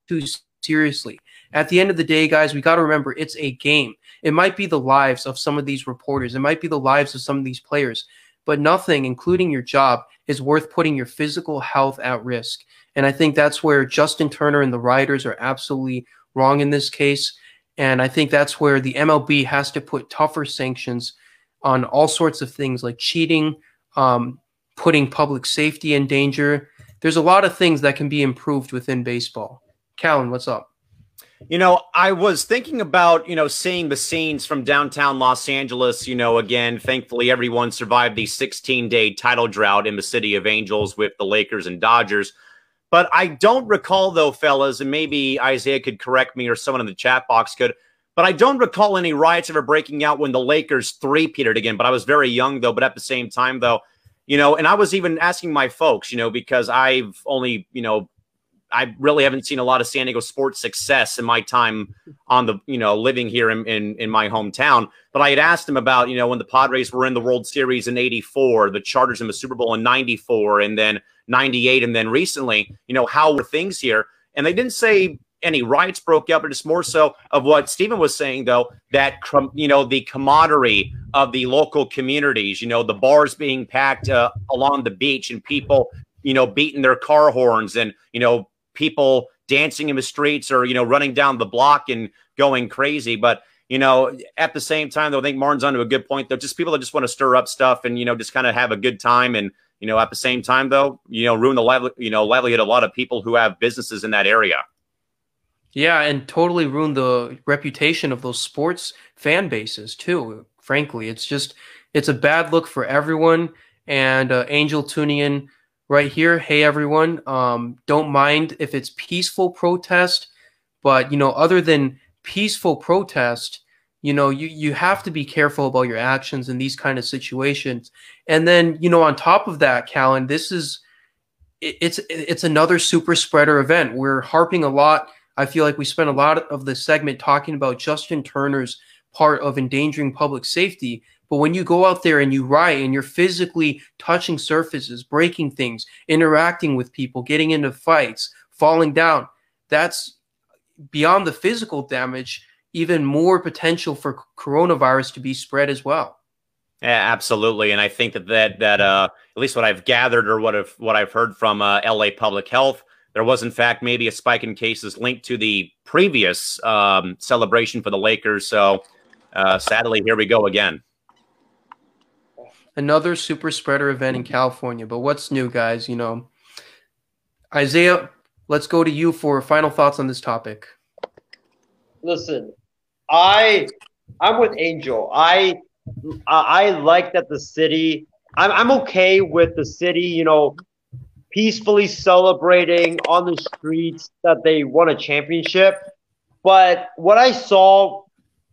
too seriously. At the end of the day, guys, we got to remember it's a game. It might be the lives of some of these reporters, it might be the lives of some of these players, but nothing, including your job, is worth putting your physical health at risk. And I think that's where Justin Turner and the Riders are absolutely wrong in this case. And I think that's where the MLB has to put tougher sanctions on all sorts of things like cheating, um, putting public safety in danger. There's a lot of things that can be improved within baseball. Callan, what's up? You know, I was thinking about, you know, seeing the scenes from downtown Los Angeles. You know, again, thankfully everyone survived the 16 day title drought in the city of Angels with the Lakers and Dodgers. But I don't recall, though, fellas, and maybe Isaiah could correct me or someone in the chat box could. But I don't recall any riots ever breaking out when the Lakers three-peated again. But I was very young, though. But at the same time, though, you know, and I was even asking my folks, you know, because I've only, you know, I really haven't seen a lot of San Diego sports success in my time on the, you know, living here in, in, in my hometown. But I had asked him about, you know, when the Padres were in the World Series in 84, the Chargers in the Super Bowl in 94, and then 98, and then recently, you know, how were things here? And they didn't say any riots broke out, but it's more so of what Steven was saying, though, that, you know, the camaraderie of the local communities, you know, the bars being packed uh, along the beach and people, you know, beating their car horns and, you know, people dancing in the streets or, you know, running down the block and going crazy. But, you know, at the same time, though, I think Martin's onto a good point. Though, just people that just want to stir up stuff and, you know, just kind of have a good time. And, you know, at the same time, though, you know, ruin the you know, livelihood of a lot of people who have businesses in that area. Yeah, and totally ruin the reputation of those sports fan bases too. Frankly, it's just it's a bad look for everyone. And uh, Angel tuning in right here. Hey everyone, um, don't mind if it's peaceful protest, but you know, other than peaceful protest, you know, you you have to be careful about your actions in these kind of situations. And then you know, on top of that, Callan, this is it's it's another super spreader event. We're harping a lot I feel like we spent a lot of the segment talking about Justin Turner's part of endangering public safety. But when you go out there and you riot and you're physically touching surfaces, breaking things, interacting with people, getting into fights, falling down, that's beyond the physical damage, even more potential for coronavirus to be spread as well. Yeah, absolutely, and I think that that that uh, at least what I've gathered or what I've what I've heard from uh, LA Public Health there was, in fact, maybe a spike in cases linked to the previous um, celebration for the Lakers. So, uh, sadly, here we go again. Another super spreader event in California. But what's new, guys? You know, Isaiah, let's go to you for final thoughts on this topic. Listen, I I'm with Angel. I I like that the city. I'm I'm okay with the city. You know, peacefully celebrating on the streets that they won a championship. But what I saw,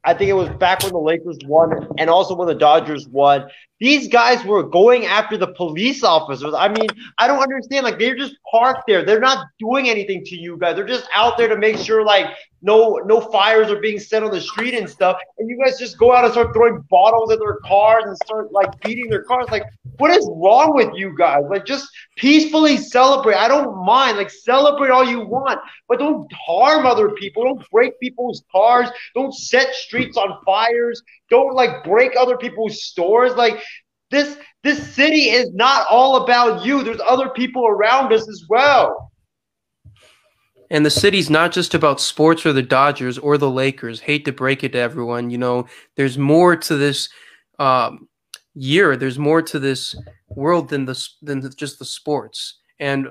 I think it was back when the Lakers won and also when the Dodgers won, these guys were going after the police officers. I mean, I don't understand. Like, they're just parked there. They're not doing anything to you guys. They're just out there to make sure, like, no no fires are being set on the street and stuff. And you guys just go out and start throwing bottles at their cars and start like beating their cars. Like, what is wrong with you guys? Like, just peacefully celebrate. I don't mind. Like, celebrate all you want, but don't harm other people. Don't break people's cars. Don't set streets on fires. Don't like break other people's stores. Like, this this city is not all about you. There's other people around us as well. And the city's not just about sports or the Dodgers or the Lakers. Hate to break it to everyone. You know, there's more to this um, year. There's more to this world than the than just the sports. And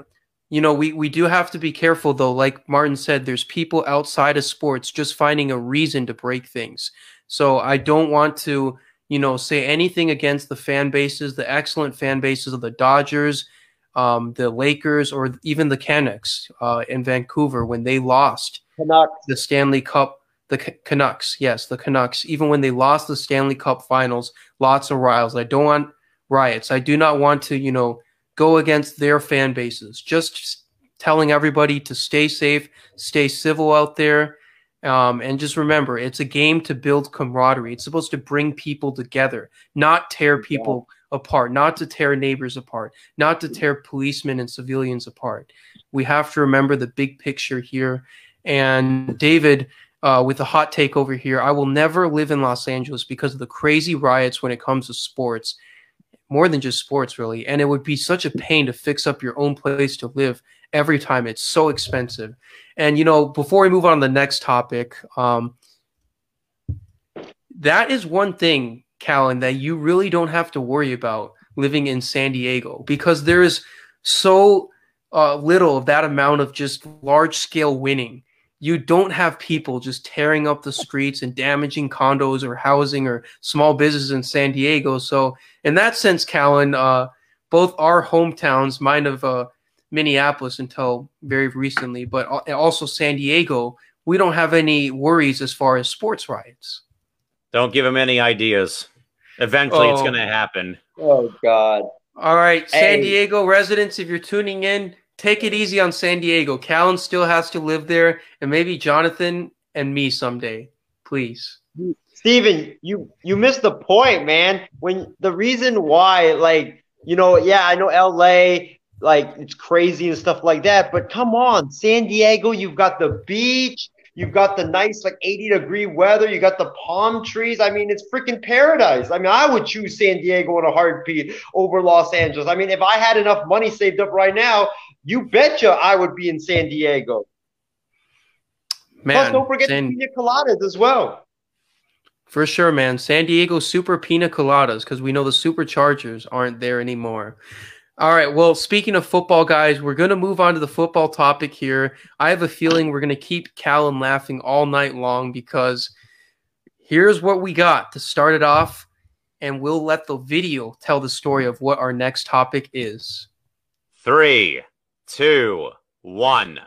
you know, we we do have to be careful though. Like Martin said, there's people outside of sports just finding a reason to break things. So I don't want to, you know, say anything against the fan bases, the excellent fan bases of the Dodgers um, the Lakers or even the Canucks uh, in Vancouver when they lost Canucks. the Stanley Cup. The C- Canucks, yes, the Canucks. Even when they lost the Stanley Cup Finals, lots of riots. I don't want riots. I do not want to, you know, go against their fan bases. Just telling everybody to stay safe, stay civil out there. Um, and just remember, it's a game to build camaraderie. It's supposed to bring people together, not tear people apart, not to tear neighbors apart, not to tear policemen and civilians apart. We have to remember the big picture here. And David, uh, with a hot take over here, I will never live in Los Angeles because of the crazy riots when it comes to sports, more than just sports, really. And it would be such a pain to fix up your own place to live every time. It's so expensive. And, you know, before we move on to the next topic, um, that is one thing Callan, that you really don't have to worry about living in San Diego because there is so uh, little of that amount of just large scale winning. You don't have people just tearing up the streets and damaging condos or housing or small businesses in San Diego. So, in that sense, Callan, uh, both our hometowns, mine of uh, Minneapolis until very recently, but also San Diego, we don't have any worries as far as sports riots. Don't give him any ideas. Eventually, oh. it's going to happen. Oh God! All right, San hey. Diego residents, if you're tuning in, take it easy on San Diego. Callan still has to live there, and maybe Jonathan and me someday. Please. Steven, you you missed the point, man. When the reason why, like, you know, yeah, I know LA, like it's crazy and stuff like that, but come on, San Diego, you've got the beach, you've got the nice like 80 degree weather, you got the palm trees. I mean, it's freaking paradise. I mean, I would choose San Diego in a heartbeat over Los Angeles. I mean, if I had enough money saved up right now, you betcha I would be in San Diego. Man, Plus, don't forget San- the pina coladas as well. For sure, man. San Diego Super Pina Coladas, because we know the Superchargers aren't there anymore. All right. Well, speaking of football, guys, we're going to move on to the football topic here. I have a feeling we're going to keep Callan laughing all night long because here's what we got to start it off, and we'll let the video tell the story of what our next topic is. Three, two, one.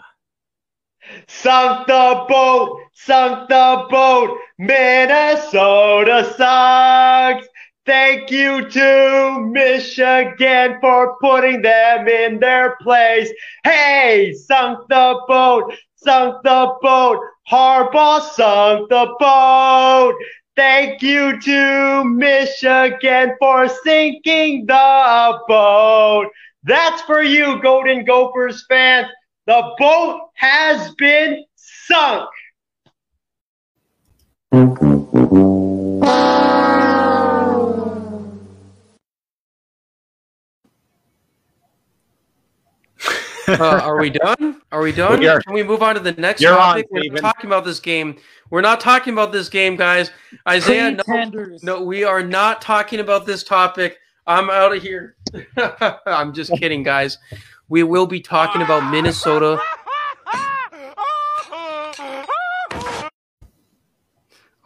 Sunk the boat, sunk the boat. Minnesota sucks. Thank you to Michigan for putting them in their place. Hey, sunk the boat, sunk the boat. Harbaugh sunk the boat. Thank you to Michigan for sinking the boat. That's for you, Golden Gophers fans. The boat has been sunk. Uh, are we done? Are we done? You're- Can we move on to the next you're on, topic? We're not talking about this game. We're not talking about this game, guys. Isaiah, no, no, we are not talking about this topic. I'm out of here. I'm just kidding, guys. We will be talking about Minnesota.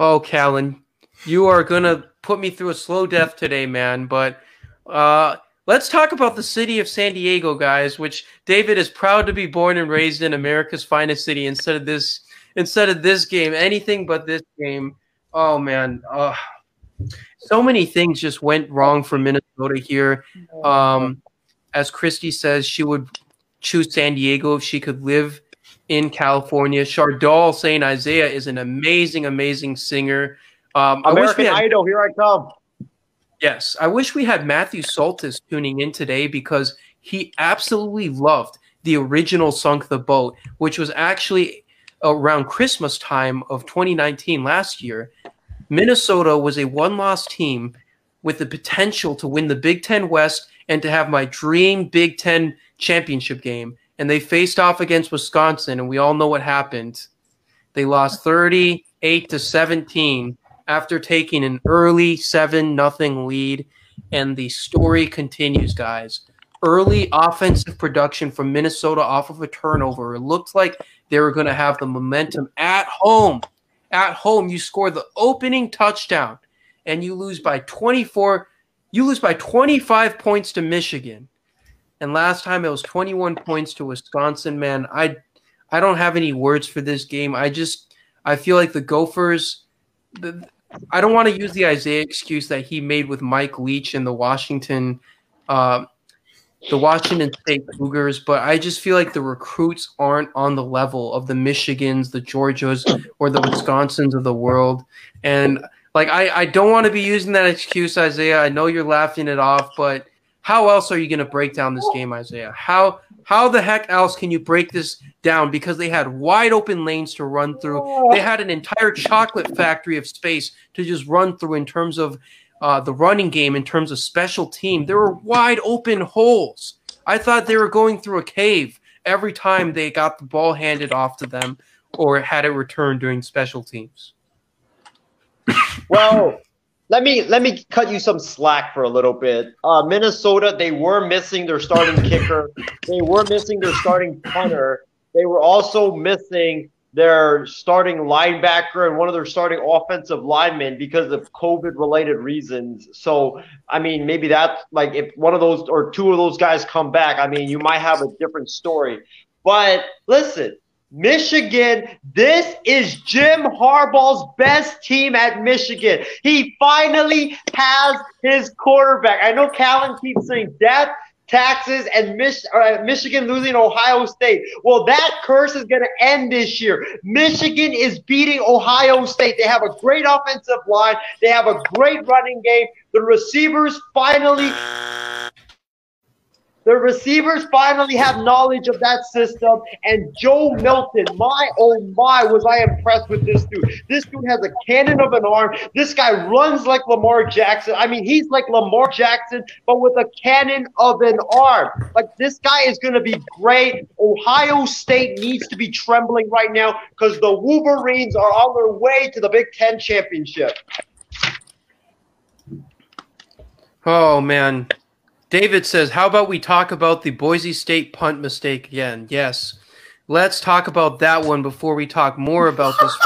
Oh, Callan, you are gonna put me through a slow death today, man. But uh, let's talk about the city of San Diego, guys. Which David is proud to be born and raised in America's finest city. Instead of this, instead of this game, anything but this game. Oh man, uh, so many things just went wrong for Minnesota here. Um, as Christy says, she would choose San Diego if she could live in California. Chardol saying Isaiah is an amazing, amazing singer. Um, I wish American we had, Idol, here I come. Yes, I wish we had Matthew Soltis tuning in today because he absolutely loved the original "Sunk the Boat," which was actually around Christmas time of 2019 last year. Minnesota was a one-loss team with the potential to win the Big Ten West and to have my dream Big Ten championship game. And they faced off against Wisconsin, and we all know what happened. They lost 38 to 17 after taking an early 7 nothing lead. And the story continues, guys. Early offensive production from Minnesota off of a turnover. It looked like they were going to have the momentum at home. At home, you score the opening touchdown and you lose by 24 you lose by 25 points to Michigan. And last time it was 21 points to Wisconsin, man. I I don't have any words for this game. I just I feel like the Gophers I don't want to use the Isaiah excuse that he made with Mike Leach and the Washington uh, the Washington State Cougars, but I just feel like the recruits aren't on the level of the Michigans, the Georgias, or the Wisconsins of the world. And like I, I don't want to be using that excuse, Isaiah. I know you're laughing it off, but how else are you going to break down this game, Isaiah? How how the heck else can you break this down? Because they had wide open lanes to run through. They had an entire chocolate factory of space to just run through in terms of uh, the running game, in terms of special team. There were wide open holes. I thought they were going through a cave every time they got the ball handed off to them or had it returned during special teams. Well, let me let me cut you some slack for a little bit. Uh, Minnesota, they were missing their starting kicker. They were missing their starting punter. They were also missing their starting linebacker and one of their starting offensive linemen because of COVID related reasons. So, I mean, maybe that's like if one of those or two of those guys come back, I mean, you might have a different story. But listen, Michigan, this is Jim Harbaugh's best team at Michigan. He finally has his quarterback. I know Callan keeps saying death. taxes, and Mich- uh, Michigan losing Ohio State. Well, that curse is going to end this year. Michigan is beating Ohio State. They have a great offensive line. They have a great running game. The receivers finally the receivers finally have knowledge of that system. And Joe Milton, my oh my, was I impressed with this dude. This dude has a cannon of an arm. This guy runs like Lamar Jackson. I mean, he's like Lamar Jackson, but with a cannon of an arm. Like, this guy is going to be great. Ohio State needs to be trembling right now because the Wolverines are on their way to the Big Ten championship. Oh man. David says, "How about we talk about the Boise State punt mistake again?" Yes. Let's talk about that one before we talk more about this.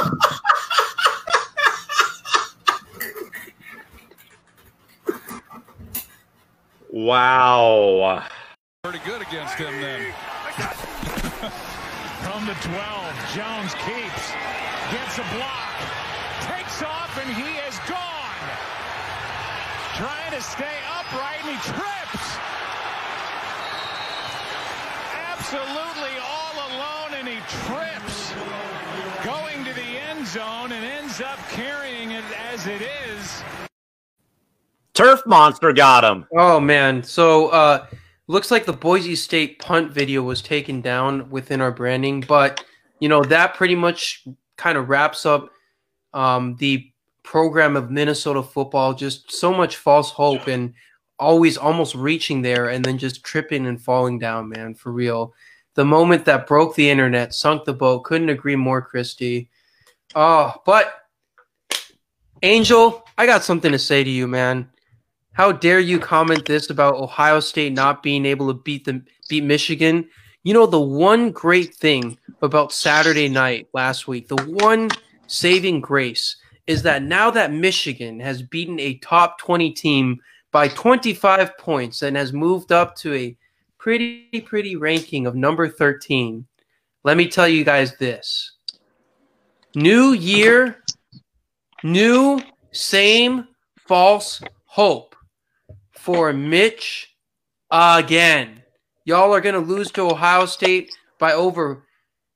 Wow. Pretty good against him then. From the 12, Jones keeps, gets a block, takes off, and he is gone. Trying to stay upright, and he trips. Absolutely all alone, and he trips. Going to the end zone and ends up carrying it as it is. Turf Monster got him. Oh man. So uh looks like the Boise State punt video was taken down within our branding, but you know, that pretty much kind of wraps up um the program of Minnesota football. Just so much false hope and always almost reaching there and then just tripping and falling down, man, for real. The moment that broke the internet, sunk the boat. Couldn't agree more, Christy. Oh, but Angel, I got something to say to you, man. How dare you comment this about Ohio State not being able to beat the beat Michigan? You know the one great thing about Saturday night last week, the one saving grace is that now that Michigan has beaten a top 20 team by 25 points and has moved up to a pretty pretty ranking of number 13. Let me tell you guys this. New year, new same false hope for Mitch again. Y'all are going to lose to Ohio State by over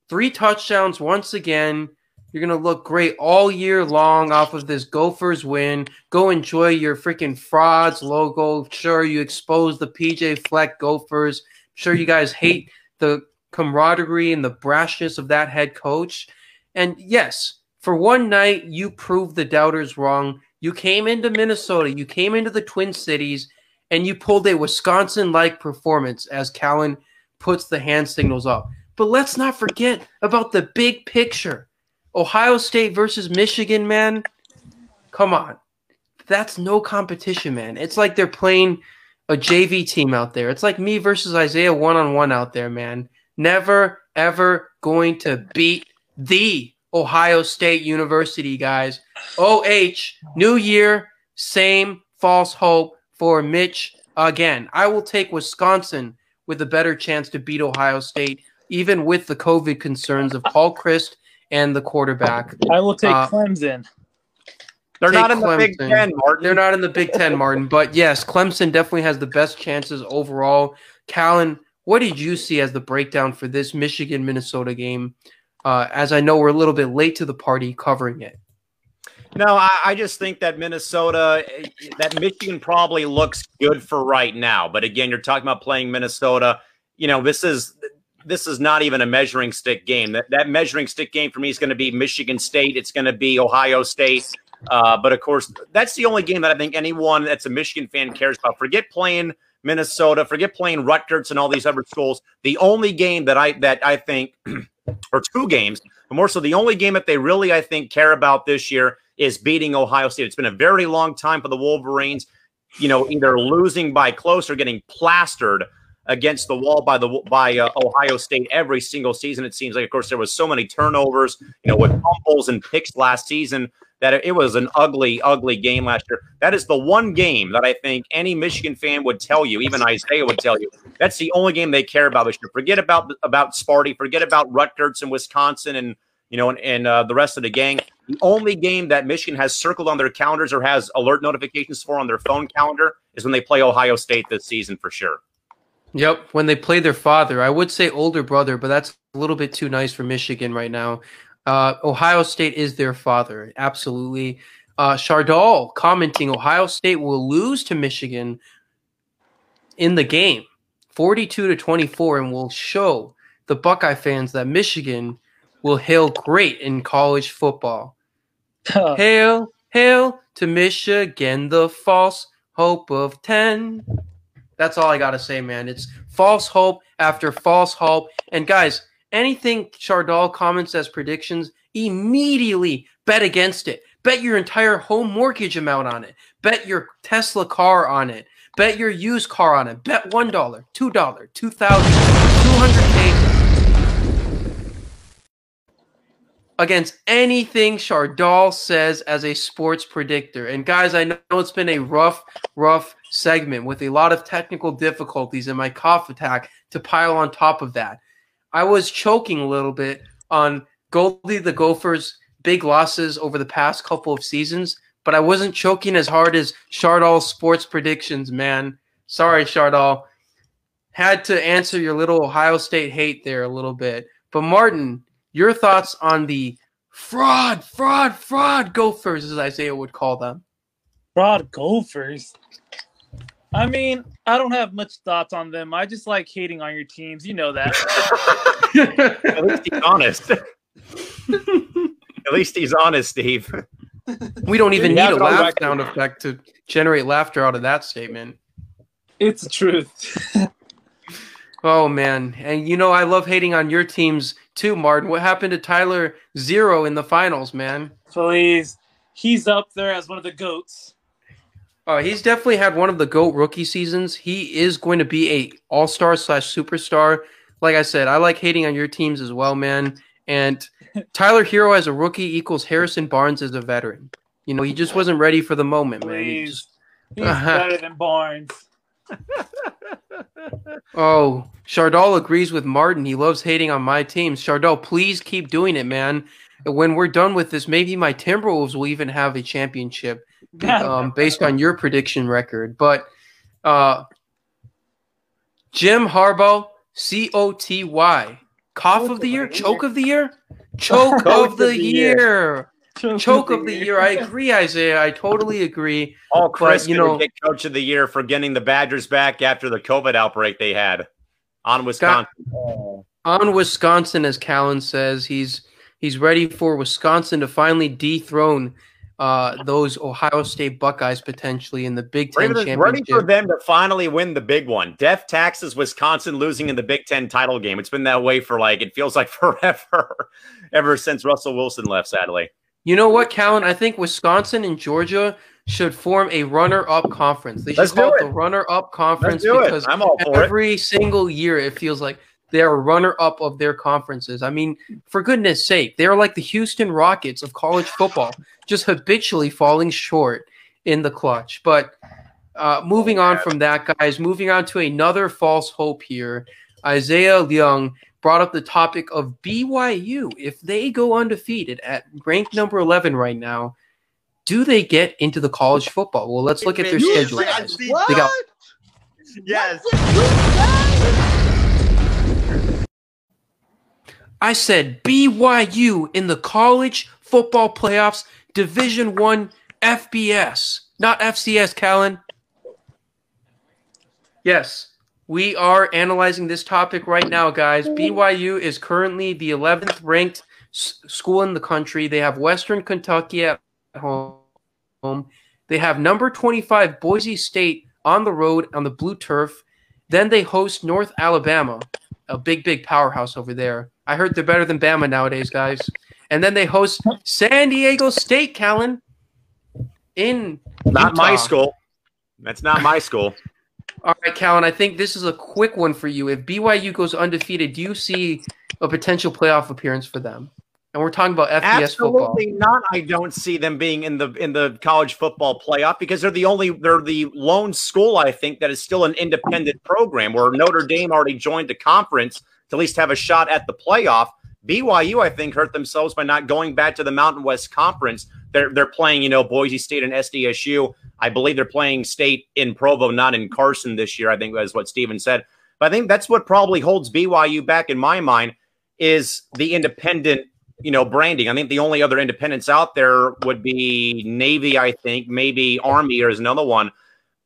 three touchdowns once again. You're going to look great all year long off of this Gophers win. Go enjoy your freaking frauds logo. Sure, you expose the PJ Fleck Gophers. Sure, you guys hate the camaraderie and the brashness of that head coach. And yes, for one night, you proved the doubters wrong. You came into Minnesota, you came into the Twin Cities, and you pulled a Wisconsin like performance as Callan puts the hand signals up. But let's not forget about the big picture. Ohio State versus Michigan, man. Come on. That's no competition, man. It's like they're playing a JV team out there. It's like me versus Isaiah one on one out there, man. Never, ever going to beat the Ohio State University, guys. OH, new year, same false hope for Mitch again. I will take Wisconsin with a better chance to beat Ohio State, even with the COVID concerns of Paul Chryst and the quarterback. I will take Uh, Clemson. They're Take not in the Big Ten, Martin. They're not in the Big Ten, Martin. But yes, Clemson definitely has the best chances overall. Callan, what did you see as the breakdown for this Michigan Minnesota game? Uh, as I know we're a little bit late to the party covering it. No, I, I just think that Minnesota, eh, that Michigan probably looks good for right now. But again, you're talking about playing Minnesota. You know, this is this is not even a measuring stick game. That that measuring stick game for me is going to be Michigan State. It's going to be Ohio State. Uh, but of course, that's the only game that I think anyone that's a Michigan fan cares about. Forget playing Minnesota. Forget playing Rutgers and all these other schools. The only game that I that I think, or two games, but more so, the only game that they really I think care about this year is beating Ohio State. It's been a very long time for the Wolverines. You know, either losing by close or getting plastered against the wall by the by uh, Ohio State every single season. It seems like, of course, there was so many turnovers, you know, with fumbles and picks last season that it was an ugly, ugly game last year. That is the one game that I think any Michigan fan would tell you, even Isaiah would tell you, that's the only game they care about this year. Forget about about Sparty, forget about Rutgers and Wisconsin and you know, and, and uh, the rest of the gang. The only game that Michigan has circled on their calendars or has alert notifications for on their phone calendar is when they play Ohio State this season for sure. Yep, when they play their father. I would say older brother, but that's a little bit too nice for Michigan right now. Uh, Ohio State is their father. Absolutely. Uh, Chardal commenting Ohio State will lose to Michigan in the game 42 to 24 and will show the Buckeye fans that Michigan will hail great in college football. Hail, hail to Michigan, the false hope of 10. That's all I got to say, man. It's false hope after false hope. And guys, anything Chardal comments as predictions, immediately bet against it. Bet your entire home mortgage amount on it. Bet your Tesla car on it. Bet your used car on it. Bet $1, $2, 2000 200K against anything Chardal says as a sports predictor. And guys, I know it's been a rough, rough segment with a lot of technical difficulties and my cough attack to pile on top of that. I was choking a little bit on Goldie the Gophers' big losses over the past couple of seasons, but I wasn't choking as hard as Chardal's sports predictions, man. Sorry, Chardal. Had to answer your little Ohio State hate there a little bit. But Martin, your thoughts on the fraud, fraud, fraud Gophers, as Isaiah would call them? Fraud Gophers. I mean, I don't have much thoughts on them. I just like hating on your teams. You know that. At least he's honest. At least he's honest, Steve. We don't even need a laugh sound effect to generate laughter out of that statement. It's the truth. oh man, and you know I love hating on your teams too, Martin. What happened to Tyler Herro in the finals, man? Please, he's up there as one of the goats. Uh, he's definitely had one of the GOAT rookie seasons. He is going to be a all star slash superstar. Like I said, I like hating on your teams as well, man. And Tyler Herro as a rookie equals Harrison Barnes as a veteran. You know, he just wasn't ready for the moment, man. He Please. He's better than Barnes. Oh, Chardal agrees with Martin. He loves hating on my teams. Chardal, please keep doing it, man. When we're done with this, maybe my Timberwolves will even have a championship um, based on your prediction record. But uh, Jim Harbaugh, C O T Y, cough of the year, choke of the year, choke of the year. Choke of the year. I agree, Isaiah. I totally agree. Paul Chryst, you you know, know- get coach of the year for getting the Badgers back after the COVID outbreak they had on Wisconsin. on Wisconsin, as Callan says, he's he's ready for Wisconsin to finally dethrone uh, those Ohio State Buckeyes potentially in the Big Ten Ready, ready championship. for them to finally win the big one. Death taxes Wisconsin losing in the Big Ten title game. It's been that way for like it feels like forever, ever since Russell Wilson left. Sadly, You know what, Callan? I think Wisconsin and Georgia should form a runner-up conference. They should Let's call do it it. the runner-up conference because for it. every single year it feels like they're a runner-up of their conferences. I mean, for goodness sake, they're like the Houston Rockets of college football, just habitually falling short in the clutch. But uh, moving on from that, guys, moving on to another false hope here. Isaiah Leung brought up the topic of BYU. If they go undefeated at rank number 11 right now, do they get into the college football? Well, let's look at their schedule. I guys. see They got Yes. I said BYU in the college football playoffs, Division One FBS, not FCS, Callan. Yes, we are analyzing this topic right now, guys. BYU is currently the 11th ranked s- school in the country. They have Western Kentucky at home. They have number 25 Boise State on the road on the blue turf. Then they host North Alabama, a big, big powerhouse over there. I heard they're better than Bama nowadays, guys. And then they host San Diego State, Callan, in not my school. That's not my school. All right, Callan, I think this is a quick one for you. If BYU goes undefeated, do you see a potential playoff appearance for them? And we're talking about FBS football. Absolutely not. I don't see them being in the in the college football playoff because they're the only they're the lone school I think that is still an independent program where Notre Dame already joined the conference to at least have a shot at the playoff. BYU I think hurt themselves by not going back to the Mountain West Conference. They're they're playing, you know, Boise State and SDSU. I believe they're playing state in Provo, not in Carson this year. I think that's what Steven said. But I think that's what probably holds BYU back in my mind is the independent, you know, branding. I think the only other independents out there would be Navy, I think, maybe Army or is another one.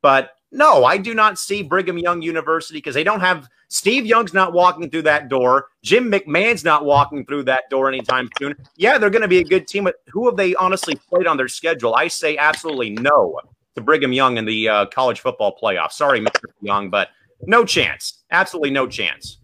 But no, I do not see Brigham Young University because they don't have Steve Young's not walking through that door. Jim McMahon's not walking through that door anytime soon. Yeah, they're going to be a good team, but who have they honestly played on their schedule? I say absolutely no to Brigham Young in the uh, college football playoff. Sorry, Mr. Young, but no chance. Absolutely no chance.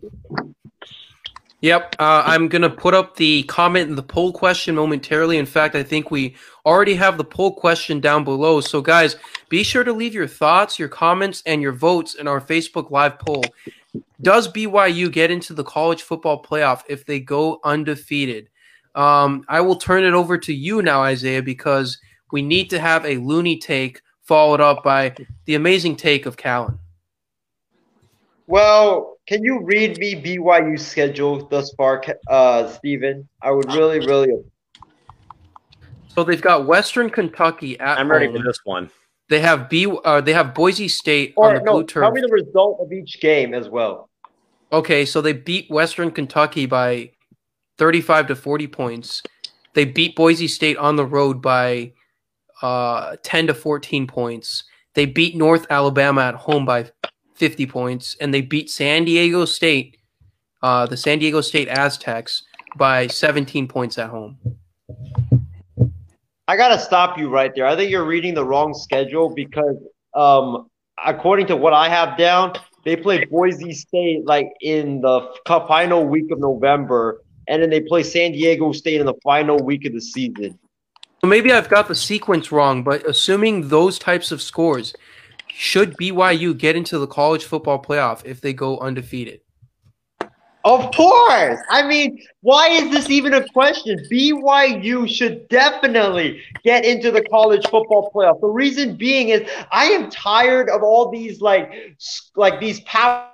Yep, uh, I'm to put up the comment and the poll question momentarily. In fact, I think we already have the poll question down below. So, guys, be sure to leave your thoughts, your comments, and your votes in our Facebook Live poll. Does BYU get into the college football playoff if they go undefeated? Um, I will turn it over to you now, Isaiah, because we need to have a loony take followed up by the amazing take of Callan. Well, can you read me BYU schedule thus far, uh, Stephen? I would really, really. So they've got Western Kentucky at. I'm ready for this one. They have B. Uh, they have Boise State or, on the no, blue turf. Tell me the result of each game as well. Okay, so they beat Western Kentucky by 35 to 40 points. They beat Boise State on the road by uh, 10 to 14 points. They beat North Alabama at home by 50 points, and they beat San Diego State, uh, the San Diego State Aztecs, by 17 points at home. I gotta stop you right there. I think you're reading the wrong schedule because, um, according to what I have down, they play Boise State like in the final week of November, and then they play San Diego State in the final week of the season. Maybe I've got the sequence wrong, but assuming those types of scores, should BYU get into the college football playoff if they go undefeated? Of course. I mean, why is this even a question? BYU should definitely get into the college football playoff. The reason being is I am tired of all these like like these power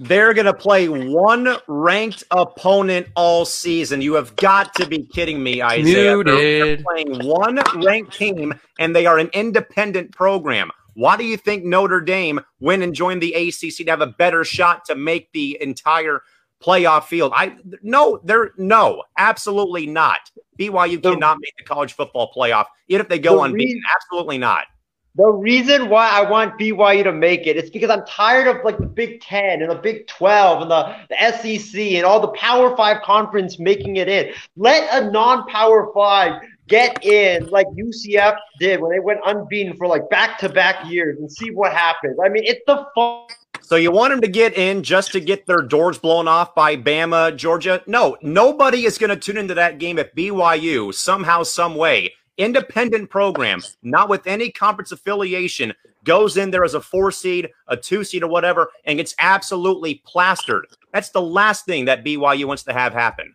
they're going to play one ranked opponent all season. You have got to be kidding me, Isaiah. They're, they're playing one ranked team, and they are an independent program. Why do you think Notre Dame went and joined the ACC to have a better shot to make the entire playoff field? I no, there no, absolutely not. BYU the, cannot make the college football playoff, even if they go the unbeaten. Reason, absolutely not. The reason why I want BYU to make it is because I'm tired of like the Big Ten and the Big Twelve and the, the SEC and all the Power Five conference making it in. Let a non-Power Five get in like UCF did when they went unbeaten for like back to back years and see what happens. I mean, it's the fun. So you want them to get in just to get their doors blown off by Bama, Georgia? No, nobody is going to tune into that game at BYU somehow, some way. Independent program, not with any conference affiliation, goes in there as a four seed, a two seed, or whatever, and gets absolutely plastered. That's the last thing that BYU wants to have happen.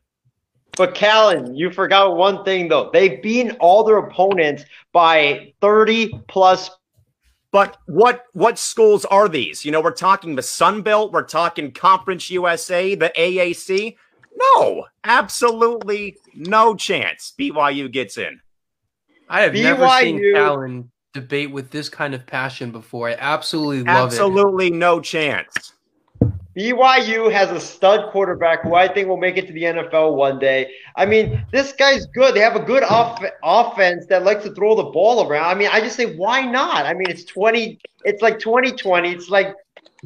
But Callan, you forgot one thing though. They've beaten all their opponents by 30 plus. But what what schools are these? You know, we're talking the Sun Belt, we're talking Conference USA, the AAC. No, absolutely no chance BYU gets in. I have BYU, never seen Callan debate with this kind of passion before. I absolutely love absolutely it. Absolutely no chance. BYU has a stud quarterback who I think will make it to the NFL one day. I mean, this guy's good. They have a good off- offense that likes to throw the ball around. I mean, I just say, why not? I mean, it's 20, it's like 2020. It's like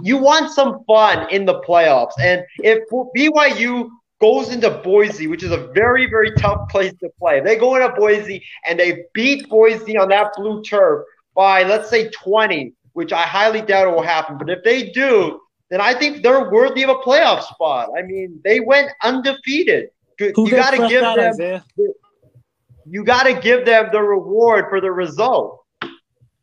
you want some fun in the playoffs. And if BYU goes into Boise, which is a very, very tough place to play, they go into Boise and they beat Boise on that blue turf by, let's say, 20, which I highly doubt it will happen. But if they do, then I think they're worthy of a playoff spot. I mean, they went undefeated. Who you got to give them. Isaiah? You got to give them the reward for the result.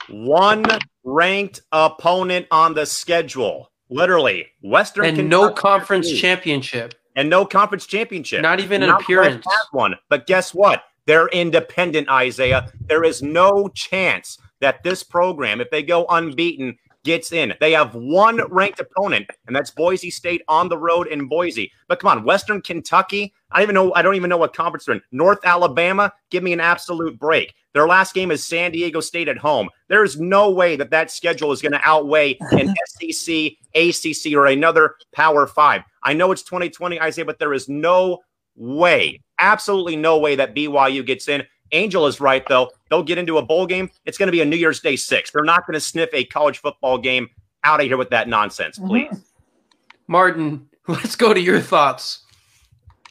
One ranked opponent on the schedule, literally Western and Kentucky no conference championship and no conference championship. Not even an Not appearance. one, but guess what? They're independent, Isaiah. There is no chance that this program, if they go unbeaten, gets in. They have one ranked opponent, and that's Boise State on the road in Boise. But come on, Western Kentucky. I don't even know. I don't even know what conference they're in. North Alabama. Give me an absolute break. Their last game is San Diego State at home. There is no way that that schedule is going to outweigh an SEC, ACC, or another Power Five. I know it's 2020, Isaiah, but there is no way, absolutely no way that BYU gets in. Angel is right, though. They'll get into a bowl game. It's going to be a New Year's Day six. They're not going to sniff a college football game out of here with that nonsense, Mm-hmm. please. Martin, let's go to your thoughts.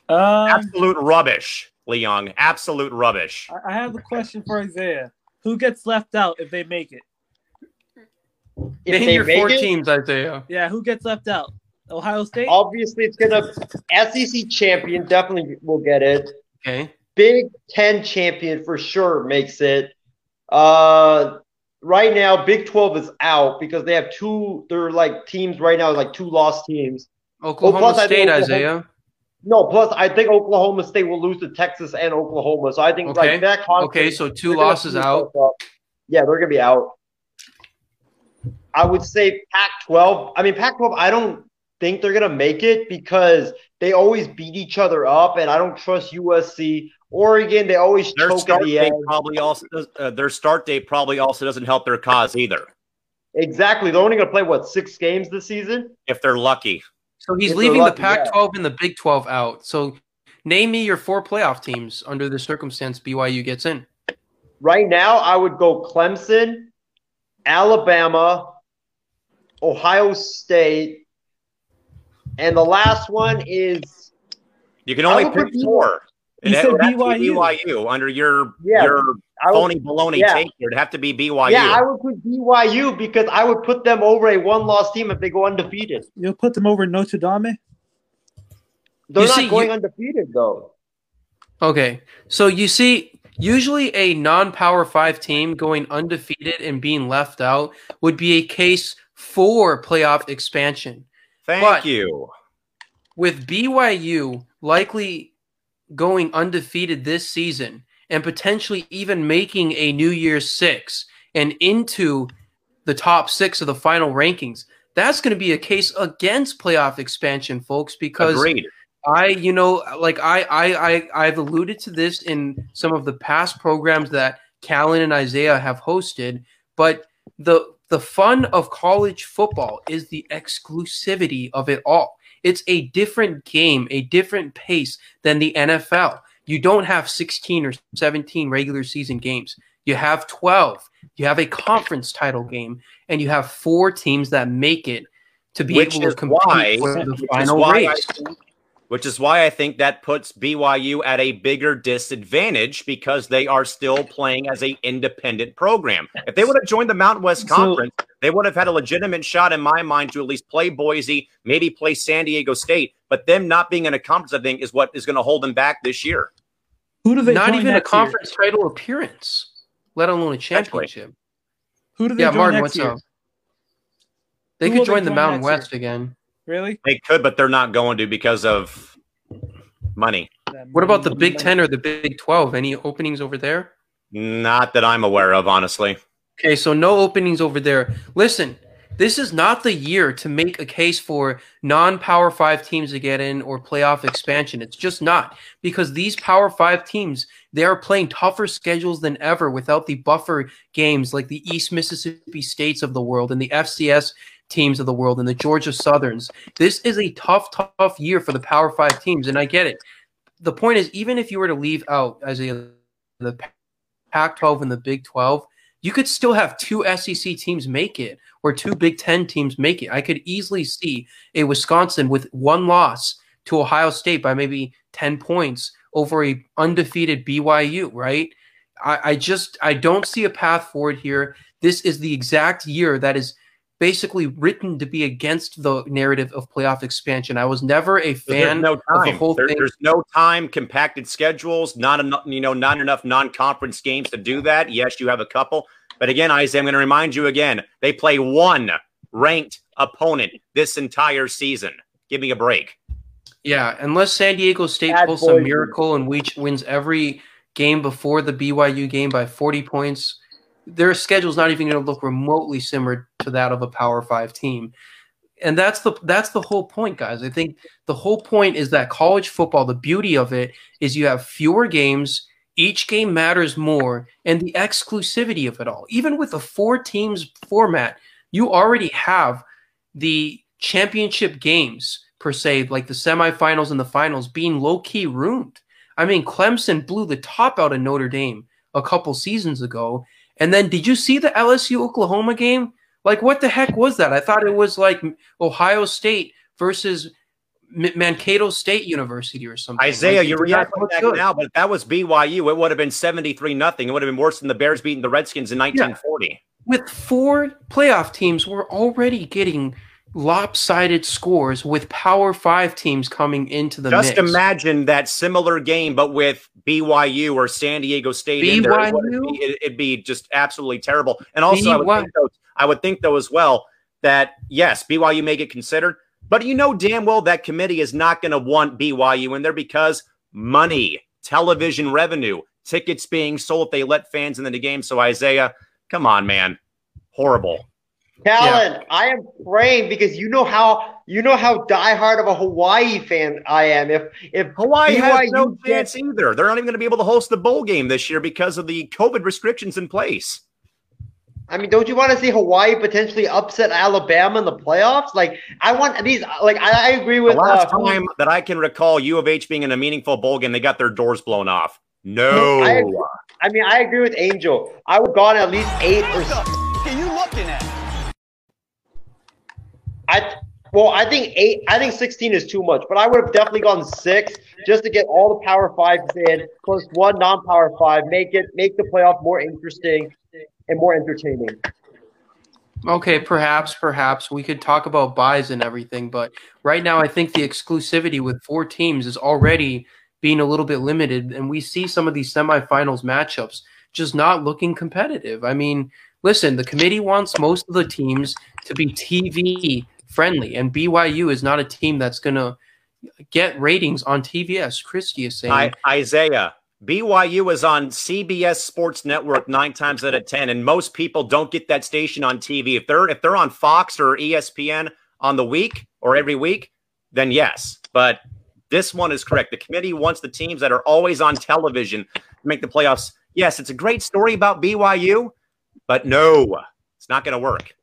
Um, Absolute rubbish, Leon. Absolute rubbish. I I have a question for Isaiah. Who gets left out if they make it? If Name they your make four it, teams, Isaiah. Yeah, who gets left out? Ohio State. obviously it's gonna SEC champion definitely will get it. Okay. Big Ten champion for sure makes it. Uh, right now, Big Twelve is out because they have two. They're like teams right now, like two lost teams. Oklahoma plus I think State, Oklahoma- Isaiah. No, plus I think Oklahoma State will lose to Texas and Oklahoma. So I think Okay. like that. Okay, so two losses out. Yeah, they're gonna be out. I would say Pac-12. I mean, Pac-12. I don't think they're gonna make it because they always beat each other up, and I don't trust USC. Oregon, they always Their choke at start the date end. probably also does, uh, their start date probably also doesn't help their cause either, Exactly. They're only gonna play what six games this season. if they're lucky. So he's If leaving lucky, the yeah. Pac-12 and the Big 12 out. So name me your four playoff teams under the circumstance BYU gets in. Right now, I would go Clemson, Alabama, Ohio State, and the last one is You can only pick put four. You It said would have to be BYU. BYU under your Yeah, your would, phony baloney yeah. take. It'd have to be BYU. yeah, I would put BYU because I would put them over a one-loss team if they go undefeated. You'll put them over Notre Dame. They're You not see, going you- undefeated though. Okay. So you see, usually a non-power five team going undefeated and being left out would be a case for playoff expansion. Thank but- you. with BYU likely going undefeated this season and potentially even making a New Year's Six and into the top six of the final rankings, that's going to be a case against playoff expansion, folks. Because Agreed. I, you know, like I, I, I, I've alluded to this in some of the past programs that Callan and Isaiah have hosted, but the the fun of college football is the exclusivity of it all. It's a different game, a different pace than the NFL. You don't have 16 or 17 regular season games. You have 12. You have a conference title game, and you have four teams that make it to be Which able to compete why- for the final why I race. think- which is why I think that puts BYU at a bigger disadvantage because they are still playing as a independent program. If they would have joined the Mountain West So- Conference, they would have had a legitimate shot in my mind to at least play Boise, maybe play San Diego State. But them not being in a conference, I think, is what is going to hold them back this year. Who do they Not join even a next year? conference title appearance, let alone a championship. Who do they Yeah, join Martin, next what's year? up? They Who could will they join the Mountain next year? West again. Really? They could, but they're not going to because of money. What about the Big Ten or the Big Twelve? Any openings over there? Not that I'm aware of, honestly. Okay, so no openings over there. Listen, this is not the year to make a case for non-power five teams to get in or playoff expansion. It's just not because these power five teams they are playing tougher schedules than ever without the buffer games like the East Mississippi States of the world and the FCS teams of the world and the Georgia Southerns. This is a tough, tough year for the power five teams, and I get it. The point is, even if you were to leave out as a the Pac-12 and the Big 12, you could still have two SEC teams make it or two Big 10 teams make it. I could easily see a Wisconsin with one loss to Ohio State by maybe 10 points over a undefeated BYU, right? I, I just I don't see a path forward here. This is the exact year that is basically written to be against the narrative of playoff expansion. I was never a fan no of the time. whole There- thing. there's no time. Compacted schedules. Not enough. You know, not enough non-conference games to do that. Yes, you have a couple, but again, Isaiah, I'm going to remind you again. They play one ranked opponent this entire season. Give me a break. Yeah, unless San Diego State Bad pulls some boy. miracle and we wins every game before the BYU game by 40 points, their schedule's not even going to look remotely similar to that of a Power Five team. And that's the that's the whole point, guys. I think the whole point is that college football, the beauty of it is you have fewer games, each game matters more, and the exclusivity of it all. Even with a four teams format, you already have the championship games per se, like the semifinals and the finals, being low key ruined. I mean, Clemson blew the top out of Notre Dame a couple seasons ago. And then did you see the LSU Oklahoma game? Like, what the heck was that? I thought it was like Ohio State versus M- Mankato State University or something. Isaiah, like, you're reacting good. now, but that was BYU. It would have been 73 nothing. It would have been worse than the Bears beating the Redskins in 1940. Yeah. With four playoff teams, we're already getting – lopsided scores with Power Five teams coming into the mix. Just mix. imagine that similar game, but with BYU or San Diego State. BYU, there, it'd, be, it'd, be, just absolutely terrible. And also, I would, think, though, I would think though as well that yes, BYU may get considered, but you know damn well that committee is not going to want BYU in there because money, television revenue, tickets being sold. They let fans into the game. So Isaiah, come on, man, horrible. Callan, yeah. I am praying because you know how you know how diehard of a Hawaii fan I am. If if Hawaii BYU has no chance either, they're not even going to be able to host the bowl game this year because of the COVID restrictions in place. I mean, don't you want to see Hawaii potentially upset Alabama in the playoffs? Like, I want these. Like, I, I agree with the last uh, time that I can recall U of H being in a meaningful bowl game, they got their doors blown off. No, I, I mean, I agree with Angel. I would have gone at least eight or. What I well, I think eight. I think sixteen is too much, but I would have definitely gone six just to get all the Power Fives in, plus one non-Power Five. Make it make the playoff more interesting and more entertaining. Okay, perhaps, perhaps we could talk about buys and everything, but right now I think the exclusivity with four teams is already being a little bit limited, and we see some of these semifinals matchups just not looking competitive. I mean, listen, the committee wants most of the teams to be TV friendly. And BYU is not a team that's going to get ratings on TV, as Christy is saying. I, Isaiah, BYU is on CBS Sports Network nine times out of ten, and most people don't get that station on TV. If they're if they're on Fox or ESPN on the week or every week, then yes. But this one is correct. The committee wants the teams that are always on television to make the playoffs. Yes, it's a great story about BYU, but no, it's not going to work.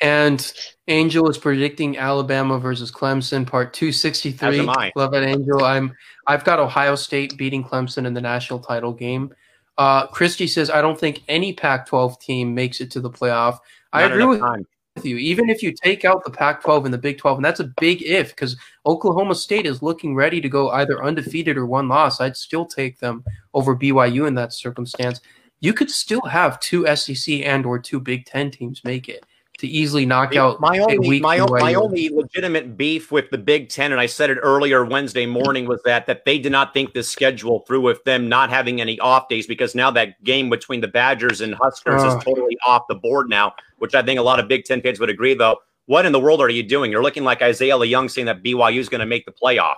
And Angel is predicting Alabama versus Clemson, part two sixty three. Love it, Angel. I'm I've got Ohio State beating Clemson in the national title game. Uh, Christy says I don't think any Pac-12 team makes it to the playoff. Not I agree with, with, you. Even if you take out the Pac-12 and the Big 12, and that's a big if because Oklahoma State is looking ready to go either undefeated or one loss. I'd still take them over BYU in that circumstance. You could still have two SEC and or two Big Ten teams make it to easily knock out my only my, my only legitimate beef with the Big Ten, and I said it earlier Wednesday morning, was that that they did not think the schedule through with them not having any off days because now that game between the Badgers and Huskers uh. is totally off the board now, which I think a lot of Big Ten fans would agree. Though, what in the world are you doing? You're looking like Isaiah Leung saying that BYU is going to make the playoff.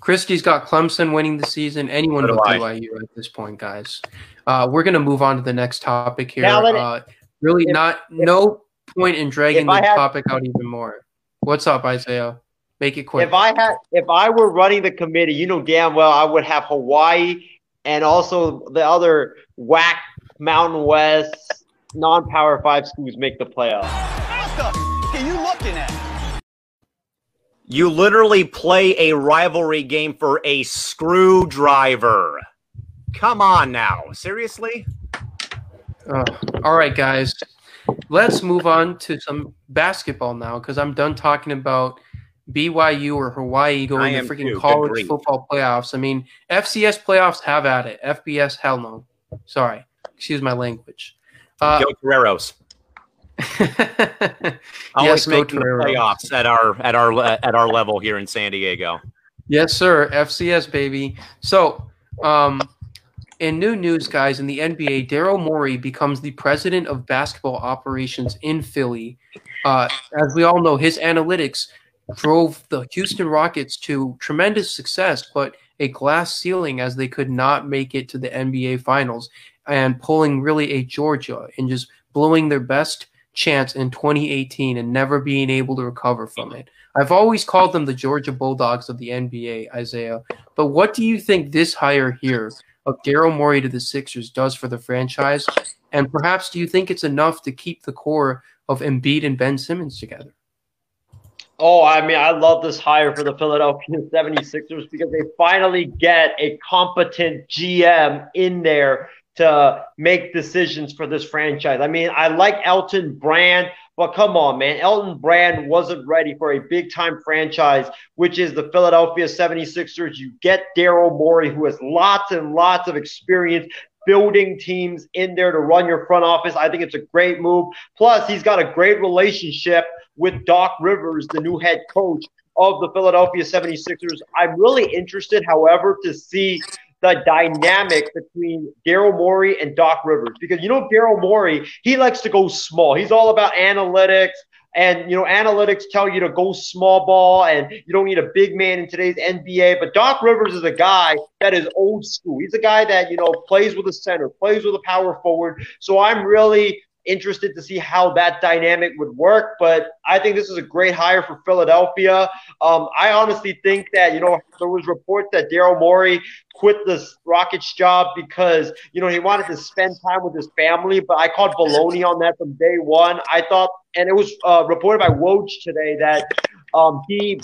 Christie's got Clemson winning the season. Anyone but BYU at this point, guys. Uh, we're going to move on to the next topic here. Uh, Really, if, not if, no point in dragging the had, topic out even more. What's up, Isaiah? Make it quick. If I had, if I were running the committee, you know damn well I would have Hawaii and also the other whack Mountain West non-power five schools make the playoffs. What the are you looking at? You literally play a rivalry game for a screwdriver. Come on now, seriously? Oh, all right, guys. Let's move on to some basketball now because I'm done talking about BYU or Hawaii going to freaking college football playoffs. I mean, FCS playoffs have at it. FBS, hell no. Sorry. Excuse my language. Uh, go Toreros. Always yes, making the playoffs at our at our at our level here in San Diego. Yes, sir. FCS baby. So, um, in new news, guys, in the NBA, Daryl Morey becomes the president of basketball operations in Philly. Uh, as we all know, his analytics drove the Houston Rockets to tremendous success, but a glass ceiling as they could not make it to the NBA Finals. and pulling really a Georgia and just blowing their best chance in 2018 and never being able to recover from it. I've always called them the Georgia Bulldogs of the NBA, Isaiah. But what do you think this hire here of Daryl Morey to the Sixers does for the franchise? And perhaps do you think it's enough to keep the core of Embiid and Ben Simmons together? Oh, I mean, I love this hire for the Philadelphia 76ers because they finally get a competent GM in there to make decisions for this franchise. I mean, I like Elton Brand, but come on, man. Elton Brand wasn't ready for a big time franchise, which is the Philadelphia 76ers. You get Daryl Morey, who has lots and lots of experience building teams in there to run your front office. I think it's a great move. Plus, he's got a great relationship with Doc Rivers, the new head coach of the Philadelphia 76ers. I'm really interested, however, to see the dynamic between Daryl Morey and Doc Rivers because you know Daryl Morey, he likes to go small. He's all about analytics. And you know, analytics tell you to go small ball, and you don't need a big man in today's NBA. But Doc Rivers is a guy that is old school. He's a guy that you know plays with a center, plays with a power forward. So I'm really interested to see how that dynamic would work. But I think this is a great hire for Philadelphia. Um, I honestly think that, you know, there was reports that Daryl Morey quit the Rockets job because, you know, he wanted to spend time with his family. But I called baloney on that from day one. I thought, and it was uh, reported by Woj today that um, he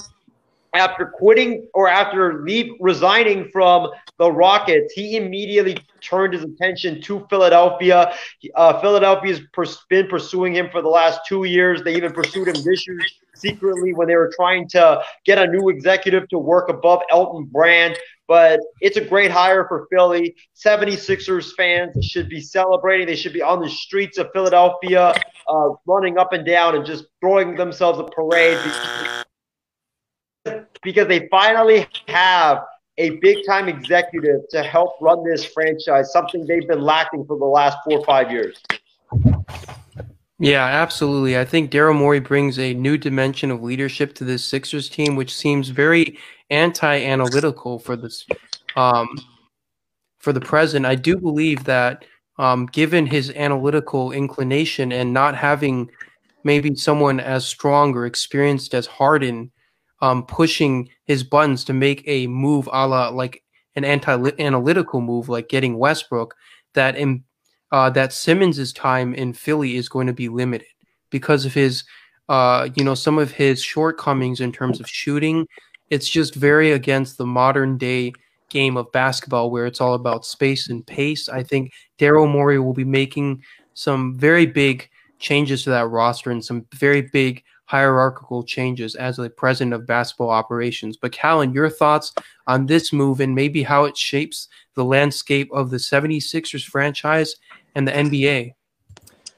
after quitting or after leave resigning from the Rockets, he immediately turned his attention to Philadelphia. Uh, Philadelphia's pers- been pursuing him for the last two years. They even pursued him this year secretly when they were trying to get a new executive to work above Elton Brand. But it's a great hire for Philly. 76ers fans should be celebrating. They should be on the streets of Philadelphia, uh, running up and down and just throwing themselves a parade because they finally have a big time executive to help run this franchise, something they've been lacking for the last four or five years. Yeah, absolutely. I think Daryl Morey brings a new dimension of leadership to this Sixers team, which seems very anti-analytical for this um, for the present. I do believe that um, given his analytical inclination and not having maybe someone as strong or experienced as Harden um, pushing his buttons to make a move a la like an anti-analytical move, like getting Westbrook, that in uh, that Simmons's time in Philly is going to be limited because of his, uh, you know, some of his shortcomings in terms of shooting. It's just very against the modern day game of basketball where it's all about space and pace. I think Daryl Morey will be making some very big changes to that roster and some very big hierarchical changes as the president of basketball operations. But Callan, your thoughts on this move and maybe how it shapes the landscape of the 76ers franchise and the NBA?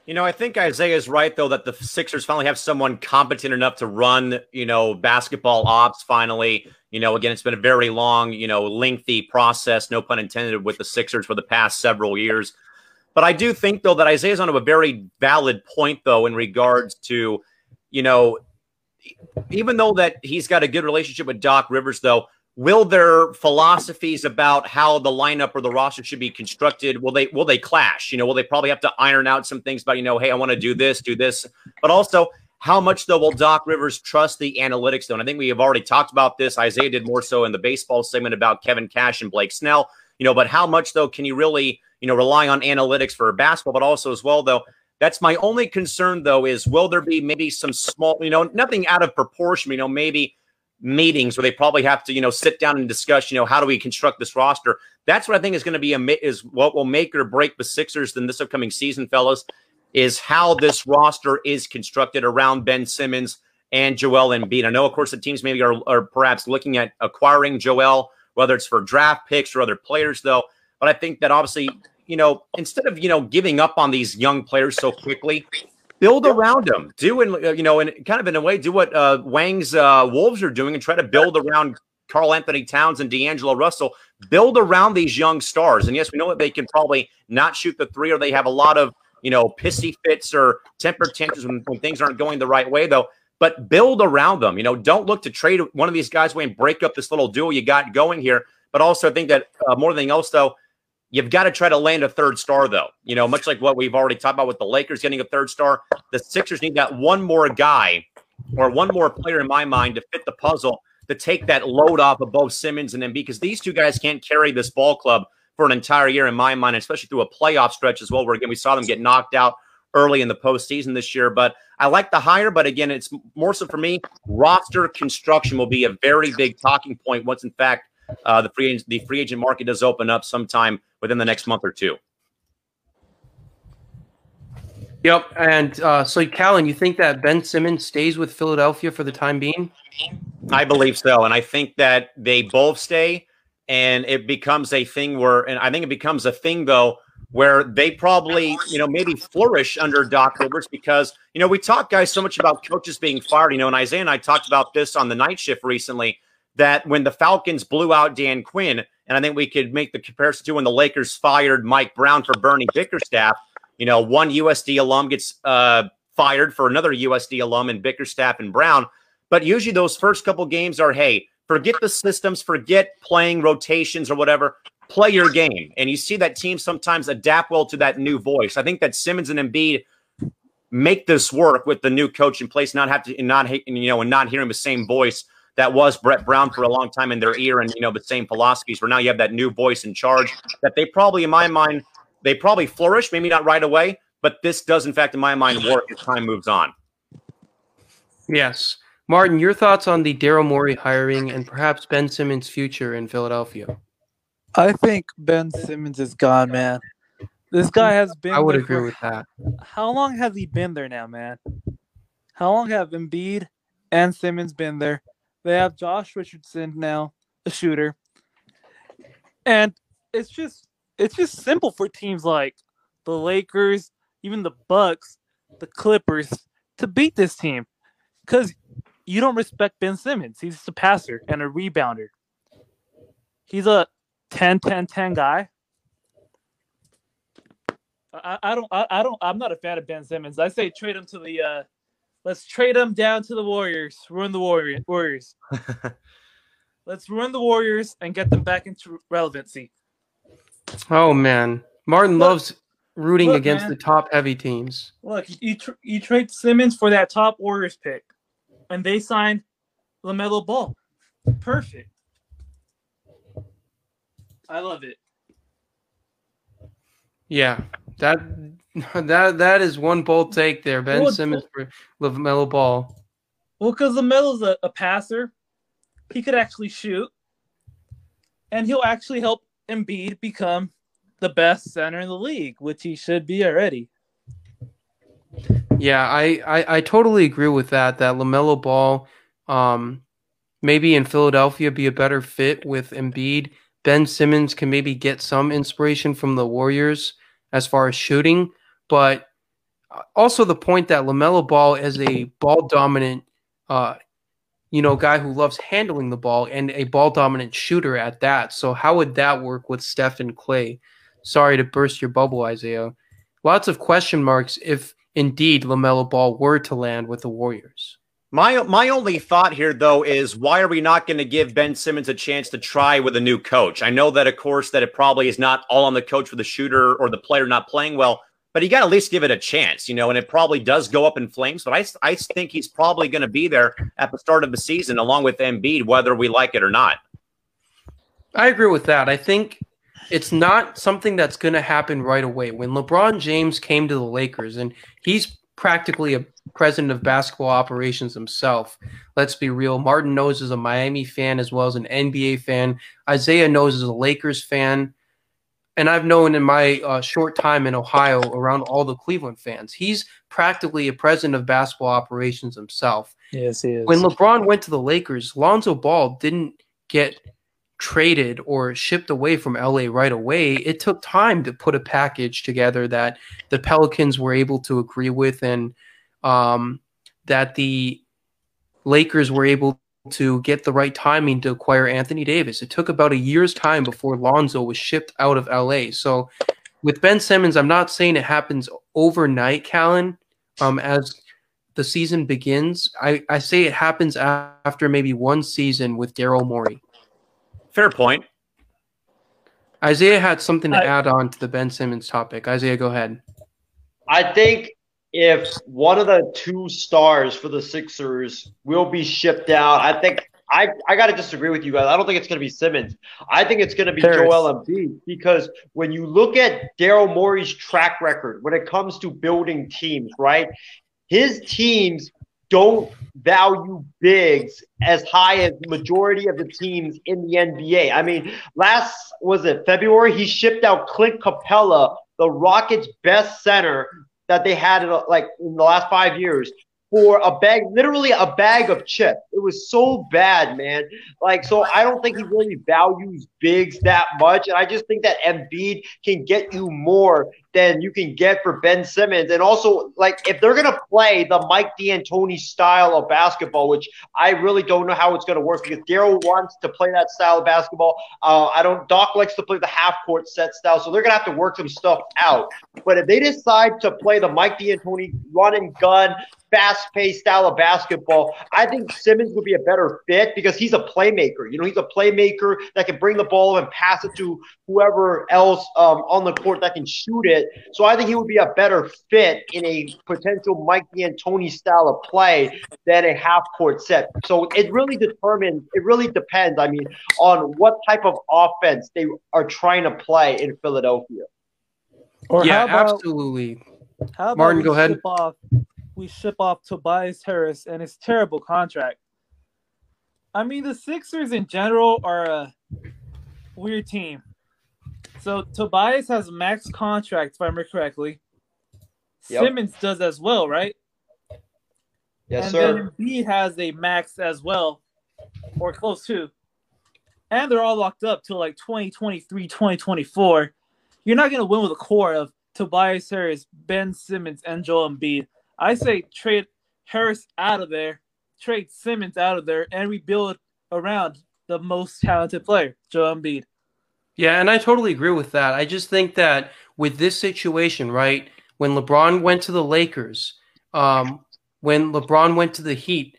You know, I think Isaiah is right though that the Sixers finally have someone competent enough to run, you know, basketball ops finally. You know, again, it's been a very long, you know, lengthy process, no pun intended, with the Sixers for the past several years. But I do think though that Isaiah's on a very valid point though in regards to you know, even though that he's got a good relationship with Doc Rivers, though, will their philosophies about how the lineup or the roster should be constructed will they will they clash? You know, will they probably have to iron out some things about you know, hey, I want to do this, do this, but also how much though will Doc Rivers trust the analytics though? And I think we have already talked about this. Isaiah did more so in the baseball segment about Kevin Cash and Blake Snell. You know, but how much though can you really you know rely on analytics for basketball, but also as well though that's my only concern, though, is will there be maybe some small, you know, nothing out of proportion, you know, maybe meetings where they probably have to, you know, sit down and discuss, you know, how do we construct this roster? That's what I think is going to be a is what will make or break the Sixers in this upcoming season, fellas, is how this roster is constructed around Ben Simmons and Joel Embiid. I know, of course, the teams maybe are, are perhaps looking at acquiring Joel, whether it's for draft picks or other players, though. But I think that obviously you know, instead of, you know, giving up on these young players so quickly, build around them. Do, and uh, you know, and kind of in a way, do what uh, Wang's uh, Wolves are doing and try to build around Karl-Anthony Towns and D'Angelo Russell. Build around these young stars. And yes, we know that they can probably not shoot the three or they have a lot of, you know, pissy fits or temper tantrums when, when things aren't going the right way, though. But build around them. You know, don't look to trade one of these guys away and break up this little duo you got going here. But also, I think that uh, more than anything else, though, You've got to try to land a third star, though. You know, much like what we've already talked about with the Lakers getting a third star, the Sixers need that one more guy or one more player in my mind to fit the puzzle to take that load off of both Simmons and Embiid because these two guys can't carry this ball club for an entire year in my mind, especially through a playoff stretch as well, where again we saw them get knocked out early in the postseason this year. But I like the hire, but again, it's more so for me. Roster construction will be a very big talking point once, in fact, uh, the free agent, the free agent market does open up sometime within the next month or two. Yep. And uh, so, Callan, you think that Ben Simmons stays with Philadelphia for the time being? I believe so. And I think that they both stay and it becomes a thing where, and I think it becomes a thing though, where they probably, you know, maybe flourish under Doc Rivers because, you know, we talk guys so much about coaches being fired, you know, and Isaiah and I talked about this on the night shift recently that when the Falcons blew out Dan Quinn, and I think we could make the comparison to when the Lakers fired Mike Brown for Bernie Bickerstaff. You know, one USD alum gets uh, fired for another USD alum and Bickerstaff and Brown. But usually those first couple games are, hey, forget the systems, forget playing rotations or whatever. Play your game. And you see that teams sometimes adapt well to that new voice. I think that Simmons and Embiid make this work with the new coach in place, not have to not you know, and not hearing the same voice that was Brett Brown for a long time in their ear and you know the same philosophies where now you have that new voice in charge that they probably in my mind they probably flourish maybe not right away but this does in fact in my mind work as time moves on yes martin your thoughts on the daryl morey hiring and perhaps ben simmons future in philadelphia I think Ben Simmons is gone, man. This guy hmm. has been. i would there agree for- with that How long has he been there now, man? How long have Embiid and Simmons been there? They have Josh Richardson now, a shooter. And it's just it's just simple for teams like the Lakers, even the Bucks, the Clippers to beat this team. Cuz you don't respect Ben Simmons. He's just a passer and a rebounder. He's a 10 10 10 guy. I, I don't I, I don't I'm not a fan of Ben Simmons. I say trade him to the uh let's trade him down to the Warriors. Ruin the Warrior Warriors. let's ruin the Warriors and get them back into relevancy. oh man martin Look- loves rooting look, against man. the top heavy teams Look, you tr- you trade Simmons for that top Warriors pick, and they signed Lamelo Ball. Perfect. I love it. yeah that that that is one bold take there ben Well, simmons for lamelo ball Well, because Lamelo's a, a passer, he could actually shoot, and he'll actually help Embiid become the best center in the league, which he should be already. Yeah, I, I, I totally agree with that. That Lamelo Ball, um, maybe in Philadelphia be a better fit with Embiid. Ben Simmons can maybe get some inspiration from the Warriors as far as shooting, but also the point that Lamelo Ball is a ball dominant, uh, you know, guy who loves handling the ball and a ball dominant shooter at that. So how would that work with Steph and Clay? Sorry to burst your bubble, Isaiah. Lots of question marks if indeed LaMelo Ball were to land with the Warriors. My my only thought here though is why are we not going to give Ben Simmons a chance to try with a new coach? I know that of course that it probably is not all on the coach for the shooter or the player not playing well, but you got to at least give it a chance, you know, and it probably does go up in flames, but I I think he's probably going to be there at the start of the season along with Embiid whether we like it or not. I agree with that. I think it's not something that's going to happen right away. When LeBron James came to the Lakers, and he's practically a president of basketball operations himself. Let's be real. Martin knows is a Miami fan as well as an NBA fan. Isaiah knows is a Lakers fan. And I've known in my uh, short time in Ohio around all the Cleveland fans, he's practically a president of basketball operations himself. Yes, he is. When LeBron went to the Lakers, Lonzo Ball didn't get traded or shipped away from LA right away. It took time to put a package together that the Pelicans were able to agree with and um, that the Lakers were able to get the right timing to acquire Anthony Davis. It took about a year's time before Lonzo was shipped out of LA. So with Ben Simmons, I'm not saying it happens overnight, Callan, um, as the season begins. I, I say it happens after maybe one season with Daryl Morey. Fair point. Isaiah had something to I- add on to the Ben Simmons topic. Isaiah, go ahead. I think if one of the two stars for the Sixers will be shipped out, I think I, I got to disagree with you guys. I don't think it's going to be Simmons. I think it's going to be Harris. Joel Embiid because when you look at Daryl Morey's track record when it comes to building teams, right? His teams don't value bigs as high as the majority of the teams in the NBA. I mean, last was it February? He shipped out Clint Capela, the Rockets' best center that they had in, like in the last five years. For a bag, literally a bag of chips. It was so bad, man. Like, so I don't think he really values bigs that much. And I just think that Embiid can get you more than you can get for Ben Simmons. And also, like, if they're gonna play the Mike D'Antoni style of basketball, which I really don't know how it's gonna work because Daryl wants to play that style of basketball. Uh, I don't. Doc likes to play the half court set style, so they're gonna have to work some stuff out. But if they decide to play the Mike D'Antoni run and gun, fast-paced style of basketball, I think Simmons would be a better fit because he's a playmaker. You know, he's a playmaker that can bring the ball and pass it to whoever else um, on the court that can shoot it. So I think he would be a better fit in a potential Mike D'Antoni style of play than a half-court set. So it really determines. It really depends. I mean, on what type of offense they are trying to play in Philadelphia. Or yeah, how about absolutely. how about Martin, go ahead. Off, we ship off Tobias Harris and his terrible contract. I mean, the Sixers in general are a weird team. So Tobias has max contract, if I remember correctly. Yep. Simmons does as well, right? Yes, and sir. then Embiid has a max as well, or close to. And they're all locked up till like 2023, 2024. You're not going to win with a core of Tobias Harris, Ben Simmons, and Joel Embiid. I say trade Harris out of there, trade Simmons out of there, and rebuild around the most talented player, Joel Embiid. Yeah, and I totally agree with that. I just think that with this situation, right, when LeBron went to the Lakers, um, when LeBron went to the Heat,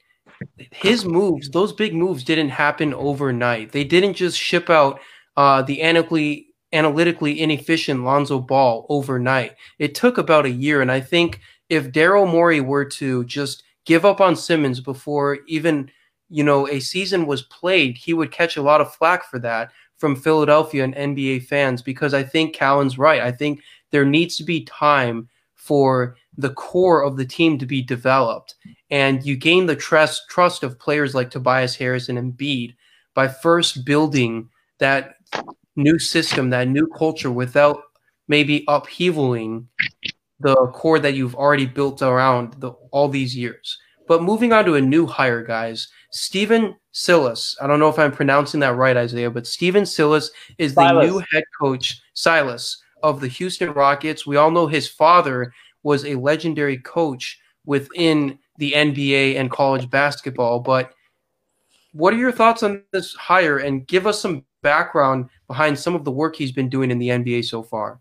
his moves, those big moves didn't happen overnight. They didn't just ship out uh, the analytically analytically inefficient Lonzo Ball overnight. It took about a year, and I think if Daryl Morey were to just give up on Simmons before even you know a season was played, he would catch a lot of flack for that from Philadelphia and NBA fans because I think Callan's right. I think there needs to be time for the core of the team to be developed. And you gain the trust trust of players like Tobias Harris and Embiid by first building that new system, that new culture without maybe upheavaling the core that you've already built around the, all these years. But moving on to a new hire, guys, Stephen Silas. I don't know if I'm pronouncing that right, Isaiah, but Stephen Silas is the new head coach, Silas, of the Houston Rockets. We all know his father was a legendary coach within the NBA and college basketball. But what are your thoughts on this hire? And give us some background behind some of the work he's been doing in the NBA so far.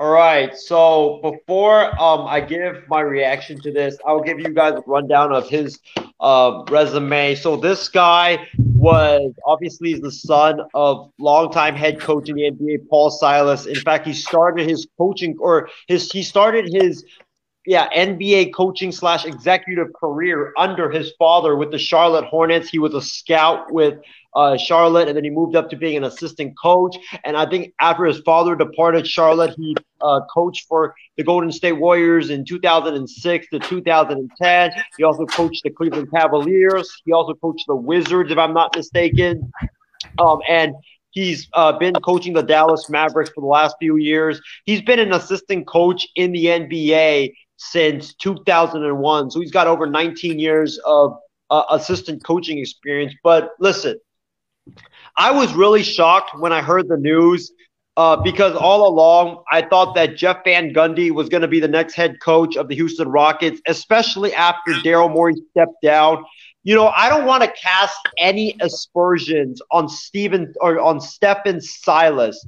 All right. So before um, I give my reaction to this, I'll give you guys a rundown of his uh, resume. So this guy was obviously the son of longtime head coach in the NBA, Paul Silas. In fact, he started his coaching or his he started his yeah NBA coaching slash executive career under his father with the Charlotte Hornets. He was a scout with uh, Charlotte, and then he moved up to being an assistant coach. And I think after his father departed Charlotte, he uh, coached for the Golden State Warriors in 2006 to 2010. He also coached the Cleveland Cavaliers. He also coached the Wizards, if I'm not mistaken. Um, and he's uh, been coaching the Dallas Mavericks for the last few years. He's been an assistant coach in the NBA since 2001. So he's got over 19 years of uh, assistant coaching experience. But listen, I was really shocked when I heard the news uh, because all along I thought that Jeff Van Gundy was going to be the next head coach of the Houston Rockets, especially after Daryl Morey stepped down. You know, I don't want to cast any aspersions on Steven or on Stephen Silas.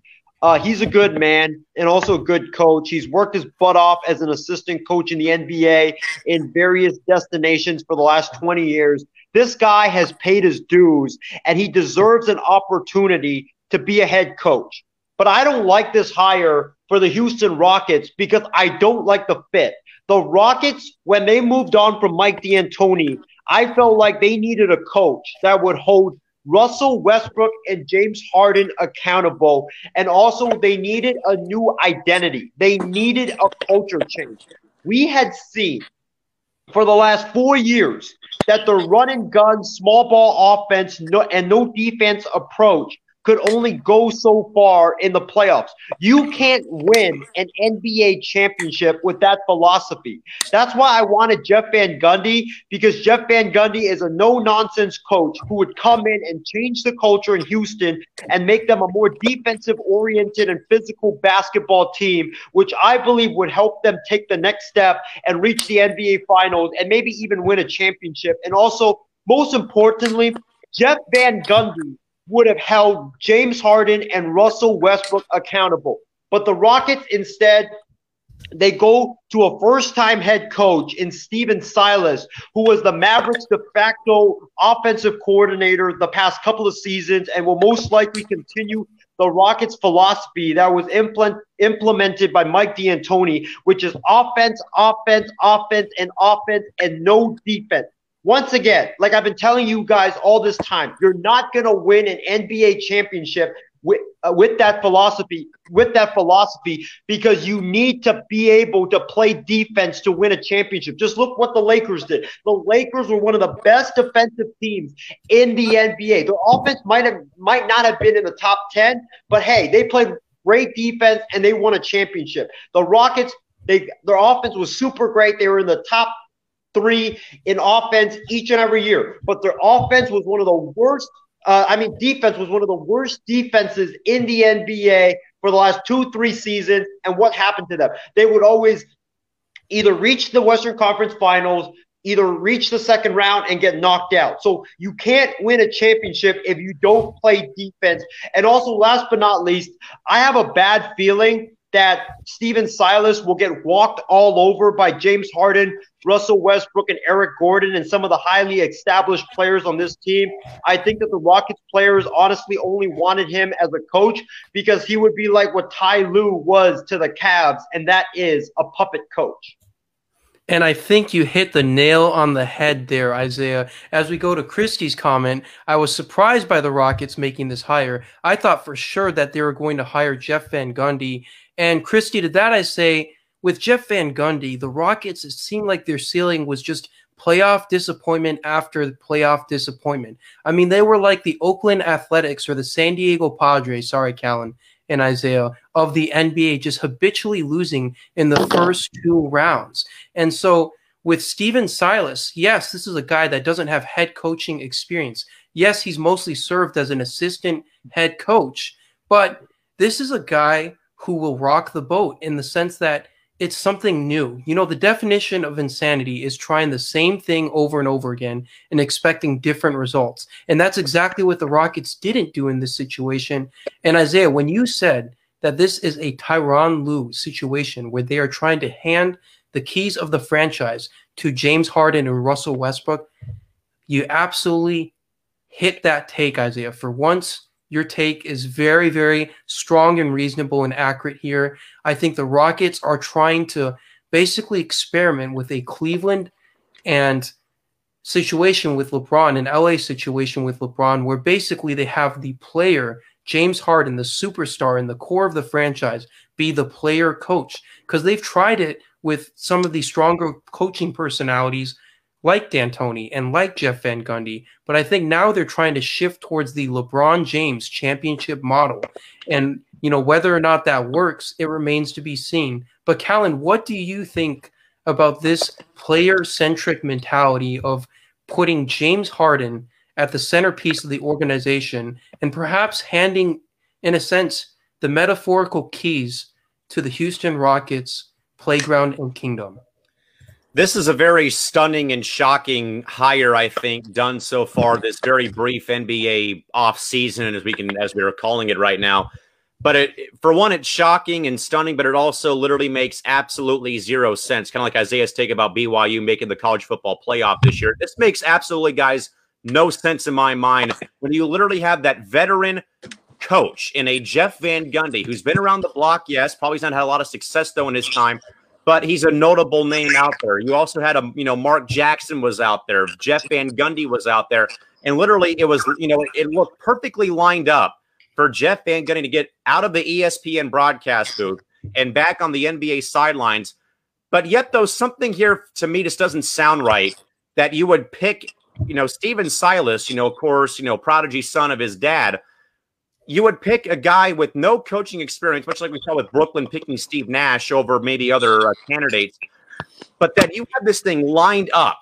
Uh, he's a good man and also a good coach. He's worked his butt off as an assistant coach in the NBA in various destinations for the last 20 years. This guy has paid his dues and he deserves an opportunity to be a head coach. But I don't like this hire for the Houston Rockets because I don't like the fit. The Rockets, when they moved on from Mike D'Antoni, I felt like they needed a coach that would hold Russell Westbrook and James Harden accountable. And also, they needed a new identity. They needed a culture change. We had seen for the last four years that the run and gun, small ball offense, no, and no defense approach could only go so far in the playoffs. You can't win an NBA championship with that philosophy. That's why I wanted Jeff Van Gundy because Jeff Van Gundy is a no nonsense coach who would come in and change the culture in Houston and make them a more defensive oriented and physical basketball team, which I believe would help them take the next step and reach the NBA finals and maybe even win a championship. And also, most importantly, Jeff Van Gundy would have held James Harden and Russell Westbrook accountable. But the Rockets instead they go to a first-time head coach in Stephen Silas, who was the Mavericks de facto offensive coordinator the past couple of seasons and will most likely continue the Rockets' philosophy that was implement, implemented by Mike D'Antoni, which is offense, offense, offense, and offense, and no defense. Once again, like I've been telling you guys all this time, you're not going to win an NBA championship with uh, with that philosophy with that philosophy because you need to be able to play defense to win a championship. Just look what the Lakers did. The Lakers were one of the best defensive teams in the NBA. Their offense might have might not have been in the top 10, but hey, they played great defense and they won a championship. The Rockets they their offense was super great. They were in the top three in offense each and every year. But their offense was one of the worst. Uh, I mean, defense was one of the worst defenses in the NBA for the last two, three seasons. And what happened to them? They would always either reach the Western Conference Finals, either reach the second round and get knocked out. So you can't win a championship if you don't play defense. And also, last but not least, I have a bad feeling that Stephen Silas will get walked all over by James Harden, Russell Westbrook, and Eric Gordon, and some of the highly established players on this team. I think that the Rockets players honestly only wanted him as a coach because he would be like what Ty Lue was to the Cavs, and that is a puppet coach. And I think you hit the nail on the head there, Isaiah. As we go to Christie's comment, I was surprised by the Rockets making this hire. I thought for sure that they were going to hire Jeff Van Gundy and Christy, to that I say, with Jeff Van Gundy, the Rockets, it seemed like their ceiling was just playoff disappointment after playoff disappointment. I mean, they were like the Oakland Athletics or the San Diego Padres, sorry, Callan and Isaiah, of the NBA, just habitually losing in the first two rounds. And so with Stephen Silas, yes, this is a guy that doesn't have head coaching experience. Yes, he's mostly served as an assistant head coach, but this is a guy who will rock the boat in the sense that it's something new. You know, the definition of insanity is trying the same thing over and over again and expecting different results. And that's exactly what the Rockets didn't do in this situation. And Isaiah, when you said that this is a Tyronn Lue situation where they are trying to hand the keys of the franchise to James Harden and Russell Westbrook, you absolutely hit that take, Isaiah. For once, your take is very, very strong and reasonable and accurate here. I think the Rockets are trying to basically experiment with a Cleveland and situation with LeBron, an LA situation with LeBron, where basically they have the player, James Harden, the superstar in the core of the franchise, be the player coach. Because they've tried it with some of the stronger coaching personalities like D'Antoni and like Jeff Van Gundy. But I think now they're trying to shift towards the LeBron James championship model. And, you know, whether or not that works, it remains to be seen. But, Callan, what do you think about this player centric mentality of putting James Harden at the centerpiece of the organization and perhaps handing, in a sense, the metaphorical keys to the Houston Rockets playground and kingdom? This is a very stunning and shocking hire, I think, done so far this very brief NBA off season, as we can, as we are calling it right now. But it, for one, it's shocking and stunning, but it also literally makes absolutely zero sense. Kind of like Isaiah's take about BYU making the college football playoff this year. This makes absolutely, guys, no sense in my mind when you literally have that veteran coach in a Jeff Van Gundy who's been around the block, yes, probably not had a lot of success though in his time, but he's a notable name out there. You also had a, you know, Mark Jackson was out there, Jeff Van Gundy was out there, and literally it was, you know, it looked perfectly lined up for Jeff Van Gundy to get out of the ESPN broadcast booth and back on the NBA sidelines. But yet, though, something here to me just doesn't sound right that you would pick, you know, Stephen Silas, you know, of course, you know, prodigy son of his dad. You would pick a guy with no coaching experience, much like we saw with Brooklyn picking Steve Nash over maybe other uh, candidates, but that you have this thing lined up,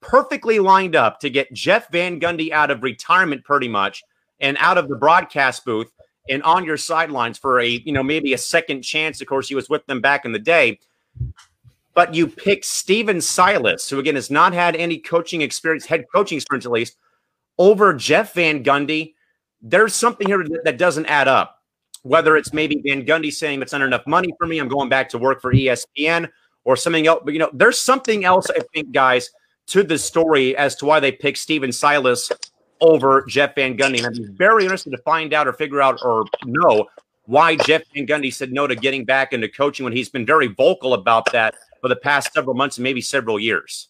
perfectly lined up to get Jeff Van Gundy out of retirement pretty much and out of the broadcast booth and on your sidelines for a, you know, maybe a second chance. Of course, he was with them back in the day but you pick Stephen Silas, who again has not had any coaching experience, head coaching experience at least, over Jeff Van Gundy. There's something here that doesn't add up. Whether it's maybe Van Gundy saying it's not enough money for me, I'm going back to work for ESPN or something else. But you know, there's something else I think, guys, to the story as to why they picked Stephen Silas over Jeff Van Gundy. And I'd be very interested to find out or figure out or know why Jeff Van Gundy said no to getting back into coaching when he's been very vocal about that for the past several months and maybe several years.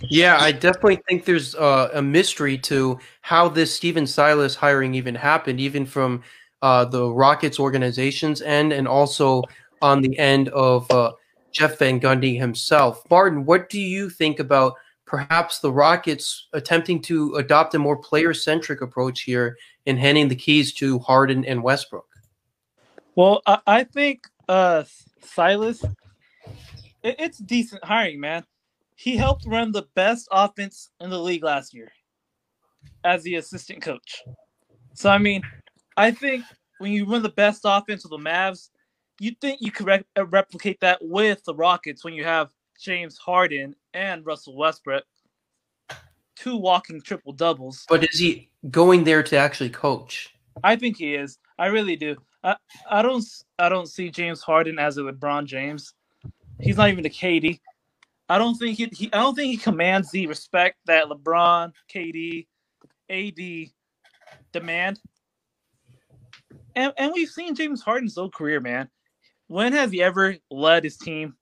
Yeah, I definitely think there's uh, a mystery to how this Stephen Silas hiring even happened, even from uh, the Rockets organization's end and also on the end of uh, Jeff Van Gundy himself. Martin, what do you think about perhaps the Rockets attempting to adopt a more player centric approach here in handing the keys to Harden and Westbrook? Well, I, I think uh, Silas it, it's decent hiring, man. He helped run the best offense in the league last year as the assistant coach. So I mean, I think when you run the best offense with the Mavs, you think you could re- uh, replicate that with the Rockets when you have James Harden and Russell Westbrook, two walking triple doubles. But is he going there to actually coach? I think he is. I really do. I, I don't I don't see James Harden as a LeBron James. He's not even a KD. I don't think he, he I don't think he commands the respect that LeBron, KD, AD demand. And and we've seen James Harden's whole career, man. When has he ever led his team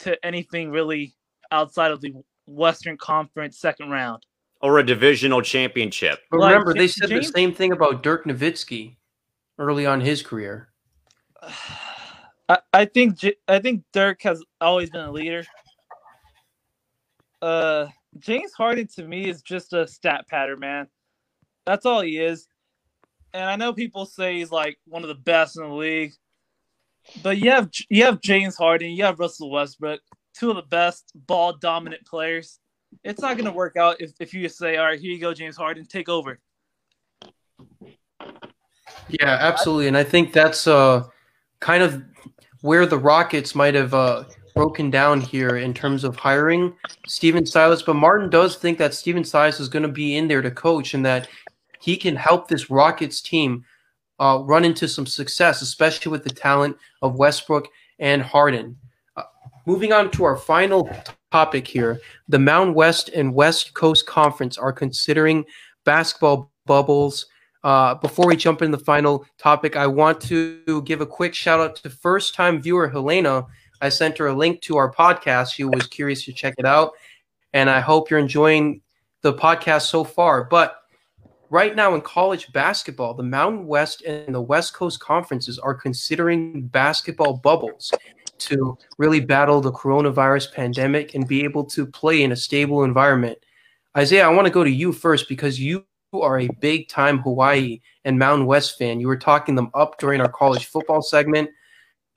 to anything really outside of the Western Conference second round? Or a divisional championship. But like, remember, they said James, the same thing about Dirk Nowitzki early on his career. I, I think I think Dirk has always been a leader. Uh, James Harden to me is just a stat pattern, man. That's all he is. And I know people say he's like one of the best in the league, but you have you have James Harden, you have Russell Westbrook, two of the best ball dominant players. It's not going to work out if, if you say, "All right, here you go, James Harden, take over." Yeah, absolutely, and I think that's uh kind of where the Rockets might have uh, broken down here in terms of hiring Stephen Silas. But Martin does think that Stephen Silas is going to be in there to coach and that he can help this Rockets team uh, run into some success, especially with the talent of Westbrook and Harden. Uh, moving on to our final topic here the Mountain West and West Coast Conference are considering basketball bubbles uh, before we jump in the final topic, I want to give a quick shout out to first time viewer Helena. I sent her a link to our podcast. She was curious to check it out. And I hope you're enjoying the podcast so far. But right now in college basketball, the Mountain West and the West Coast conferences are considering basketball bubbles to really battle the coronavirus pandemic and be able to play in a stable environment. Isaiah, I want to go to you first because you are a big time Hawaii and Mountain West fan. You were talking them up during our college football segment.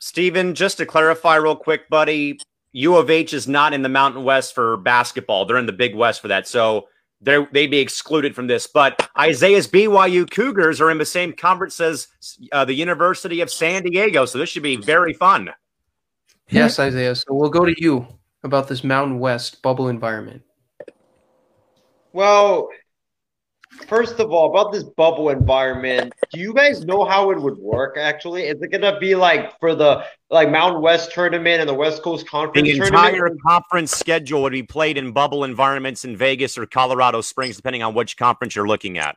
Steven, just to clarify real quick, buddy, U of H is not in the Mountain West for basketball. They're in the Big West for that. So they'd be excluded from this. But Isaiah's BYU Cougars are in the same conference as uh, the University of San Diego. So this should be very fun. Yes, Isaiah. So we'll go to you about this Mountain West bubble environment. Well, First of all, about this bubble environment, do you guys know how it would work? Actually, is it gonna be like for the like Mountain West tournament and the West Coast Conference? The entire conference schedule would be played in bubble environments in Vegas or Colorado Springs, depending on which conference you're looking at.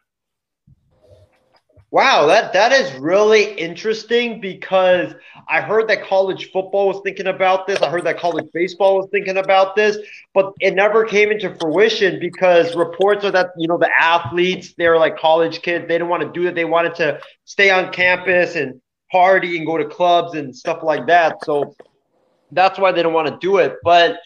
Wow, that that is really interesting because I heard that college football was thinking about this. I heard that college baseball was thinking about this, but it never came into fruition because reports are that you know the athletes they're like college kids. They didn't want to do it. They wanted to stay on campus and party and go to clubs and stuff like that. So that's why they don't want to do it. But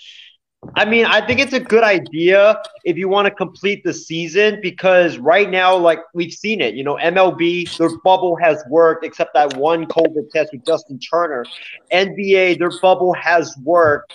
I mean, I think it's a good idea if you want to complete the season because right now, like we've seen it, you know, MLB, their bubble has worked except that one COVID test with Justin Turner. NBA, their bubble has worked.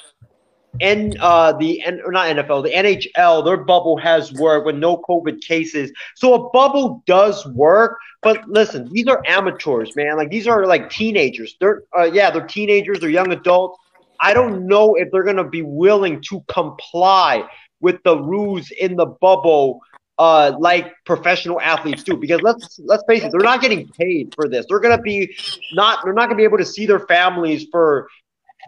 And uh, the or not NFL, the NHL, their bubble has worked with no COVID cases. So a bubble does work, but listen, these are amateurs, man. Like these are like teenagers. They're uh, yeah, they're teenagers, they're young adults I don't know if they're going to be willing to comply with the rules in the bubble uh, like professional athletes do. Because let's let's face it, they're not getting paid for this. They're gonna be not they're not gonna be able to see their families for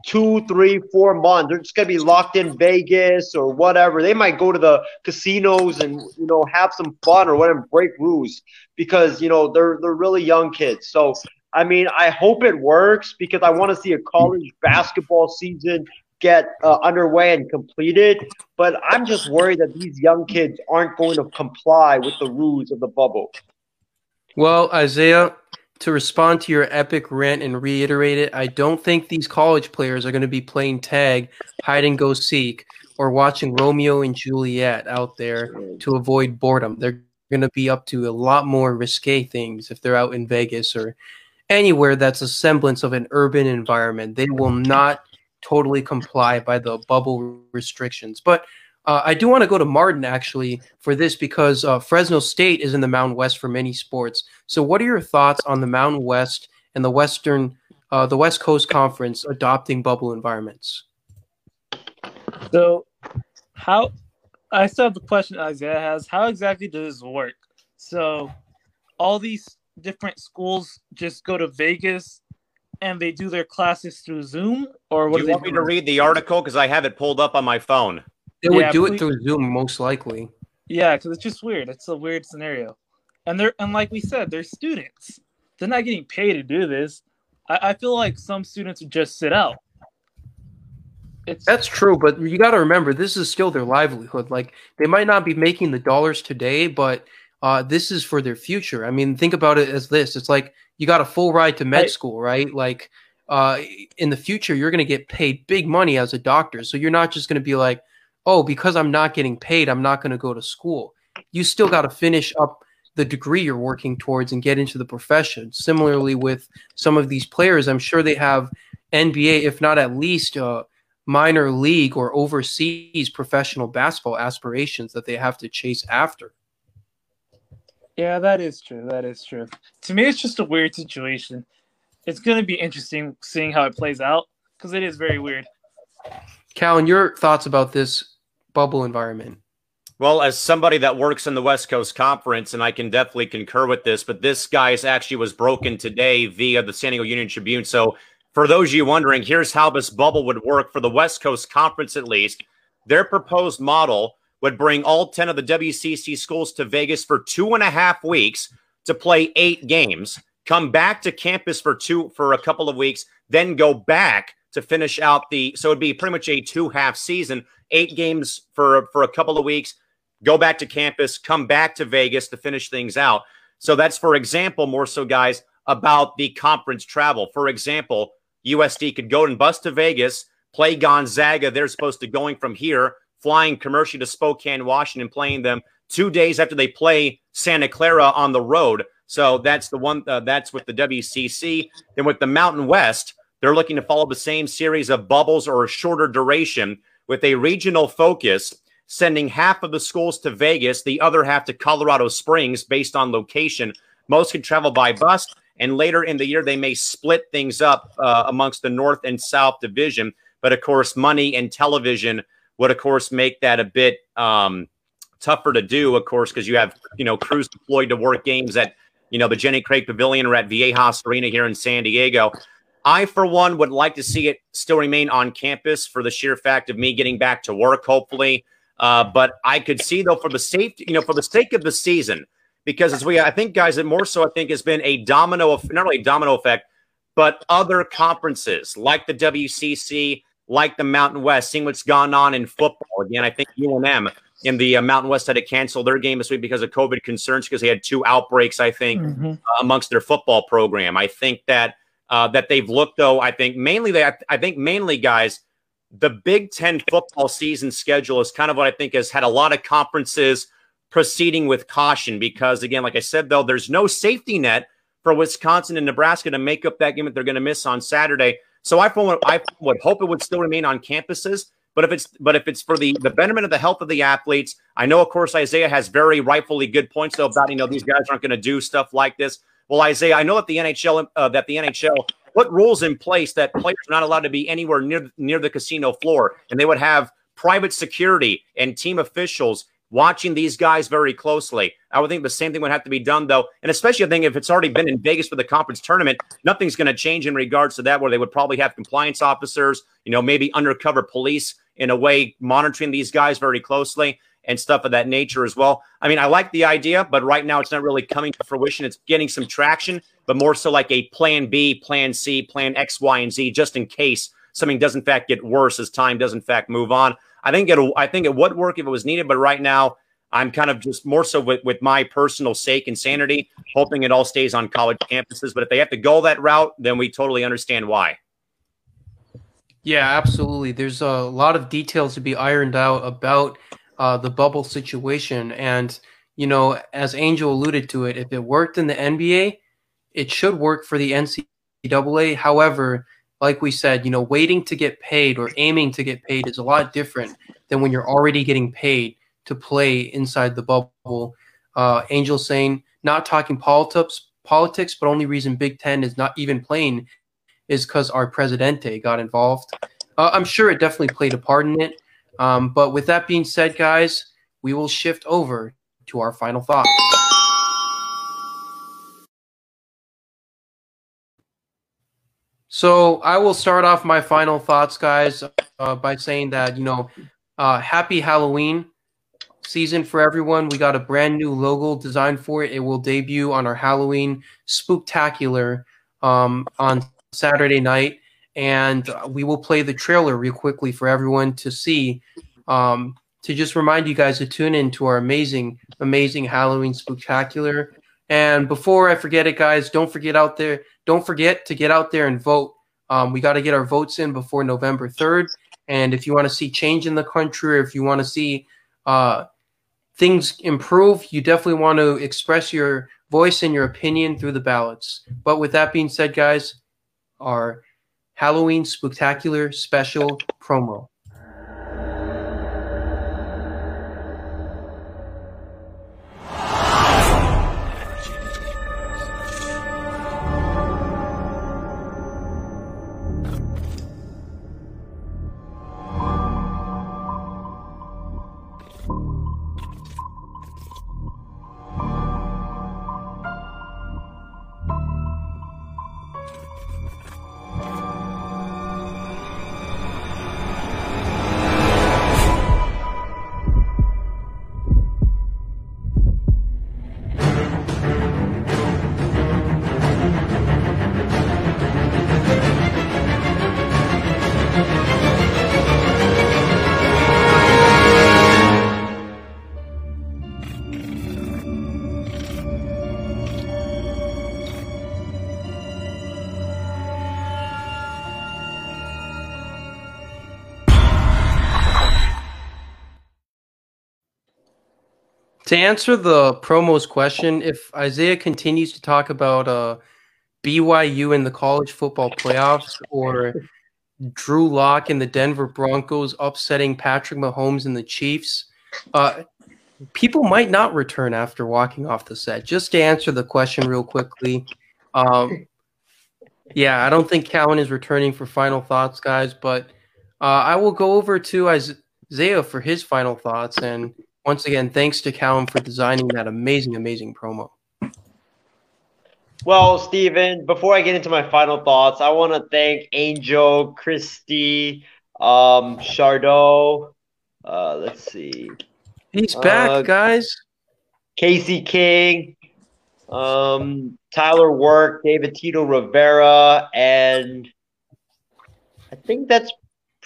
two, three, four months. They're just gonna be locked in Vegas or whatever. They might go to the casinos and you know have some fun or whatever, break rules because you know they're they're really young kids. So I mean, I hope it works because I want to see a college basketball season get uh, underway and completed. But I'm just worried that these young kids aren't going to comply with the rules of the bubble. Well, Isaiah, to respond to your epic rant and reiterate it, I don't think these college players are going to be playing tag, hide and go seek, or watching Romeo and Juliet out there to avoid boredom. They're going to be up to a lot more risque things if they're out in Vegas or anywhere that's a semblance of an urban environment. They will not totally comply by the bubble restrictions. But uh, I do want to go to Martin actually for this because uh, Fresno State is in the Mountain West for many sports. So, what are your thoughts on the Mountain West and the Western, uh, the West Coast Conference adopting bubble environments? So, how I still have the question Isaiah has: How exactly does this work? So, all these different schools just go to Vegas and they do their classes through Zoom, or what? Do you want me to read the article because I have it pulled up on my phone? They would yeah, do please. it through Zoom most likely. Yeah, because it's just weird. It's a weird scenario, and they're and like we said, they're students. They're not getting paid to do this. I, I feel like some students would just sit out. It's, That's true, but you got to remember this is still their livelihood. Like they might not be making the dollars today, but uh, this is for their future. I mean, think about it as this: it's like you got a full ride to med right. school, right? Like uh, in the future, you're going to get paid big money as a doctor, so you're not just going to be like, oh, because I'm not getting paid, I'm not going to go to school. You still got to finish up the degree you're working towards and get into the profession. Similarly, with some of these players, I'm sure they have NBA, if not at least. Uh, minor league or overseas professional basketball aspirations that they have to chase after. Yeah, that is true. That is true. To me, it's just a weird situation. It's going to be interesting seeing how it plays out because it is very weird. Callan, your thoughts about this bubble environment? Well, as somebody that works in the West Coast Conference, and I can definitely concur with this, but this guy's actually was broken today via the San Diego Union Tribune. So, for those of you wondering, here's how this bubble would work for the West Coast Conference, at least. Their proposed model would bring all 10 of the WCC schools to Vegas for two and a half weeks to play eight games, come back to campus for two for a couple of weeks, then go back to finish out the so it'd be pretty much a two half season, eight games for for a couple of weeks, go back to campus, come back to Vegas to finish things out. So that's for example, more so guys about the conference travel. For example, USD could go and bus to Vegas, play Gonzaga. They're supposed to going from here flying commercially to Spokane, Washington, playing them two days after they play Santa Clara on the road. So that's the one. Uh, that's with the WCC. Then with the Mountain West, they're looking to follow the same series of bubbles or a shorter duration with a regional focus, sending half of the schools to Vegas, the other half to Colorado Springs based on location. Most can travel by bus, and later in the year they may split things up uh, amongst the North and South division. But of course, money and television would of course make that a bit um, tougher to do, of course, because you have you know crews deployed to work games at you know the Jenny Craig Pavilion or at Viejas Arena here in San Diego. I, for one, would like to see it still remain on campus for the sheer fact of me getting back to work, hopefully. Uh, but I could see though, for the safety, you know, for the sake of the season, because as we, I think, guys, it more so, I think, has been a domino, of, not only a domino effect, but other conferences like the WCC, like the Mountain West, seeing what's gone on in football. Again, I think UNM in the uh, Mountain West had to cancel their game this week because of COVID concerns because they had two outbreaks, I think, Mhm. uh, amongst their football program. I think that uh, that they've looked though. I think mainly that I think mainly guys, the Big Ten football season schedule is kind of what I think has had a lot of conferences proceeding with caution because again, like I said though, there's no safety net for Wisconsin and Nebraska to make up that game that they're going to miss on Saturday. So I, one- I would hope it would still remain on campuses. But if it's but if it's for the the betterment of the health of the athletes, I know of course Isaiah has very rightfully good points though about you know these guys aren't going to do stuff like this. Well, Isaiah, I know that the NHL uh, that the NHL put rules in place that players are not allowed to be anywhere near near the casino floor, and they would have private security and team officials watching these guys very closely. I would think the same thing would have to be done though, and especially I think if it's already been in Vegas for the conference tournament, nothing's going to change in regards to that. Where they would probably have compliance officers, you know, maybe undercover police in a way monitoring these guys very closely and stuff of that nature as well. I mean, I like the idea, but right now it's not really coming to fruition. It's getting some traction, but more so like a plan B, plan C, plan X, Y, and Z, just in case something does in fact get worse as time does in fact move on. I think it I think it would work if it was needed, but right now I'm kind of just more so with, with my personal sake and sanity, hoping it all stays on college campuses. But if they have to go that route, then we totally understand why. Yeah, absolutely. There's a lot of details to be ironed out about uh, the bubble situation. And, you know, as Angel alluded to it, if it worked in the NBA, it should work for the NCAA. However, like we said, you know, waiting to get paid or aiming to get paid is a lot different than when you're already getting paid to play inside the bubble. Uh, Angel saying, not talking politics, politics, but only reason Big Ten is not even playing is because our presidente got involved. Uh, I'm sure it definitely played a part in it. Um, but with that being said, guys, we will shift over to our final thoughts. So I will start off my final thoughts, guys, uh, by saying that you know, uh, happy Halloween season for everyone. We got a brand new logo designed for it. It will debut on our Halloween spooktacular um, on Saturday night, and we will play the trailer real quickly for everyone to see. Um, to just remind you guys to tune in to our amazing, amazing Halloween spooktacular. And before I forget it, guys, don't forget out there. Don't forget to get out there and vote. Um, we got to get our votes in before November third. And if you want to see change in the country, or if you want to see uh, things improve, you definitely want to express your voice and your opinion through the ballots. But with that being said, guys, our Halloween Spectacular special promo. Answer the promo's question, if Isaiah continues to talk about uh, BYU in the college football playoffs or Drew Lock and the Denver Broncos upsetting Patrick Mahomes and the Chiefs, uh, people might not return after walking off the set. Just to answer the question real quickly, um, yeah, I don't think Callan is returning for final thoughts, guys, but uh, I will go over to Isaiah for his final thoughts and once again, thanks to Callan for designing that amazing, amazing promo. Well, Steven, before I get into my final thoughts, I want to thank Angel, Christy, um, Chardot. Uh, let's see, He's back, Uh, guys. Casey King, um, Tyler Work, David Tito Rivera, and I think that's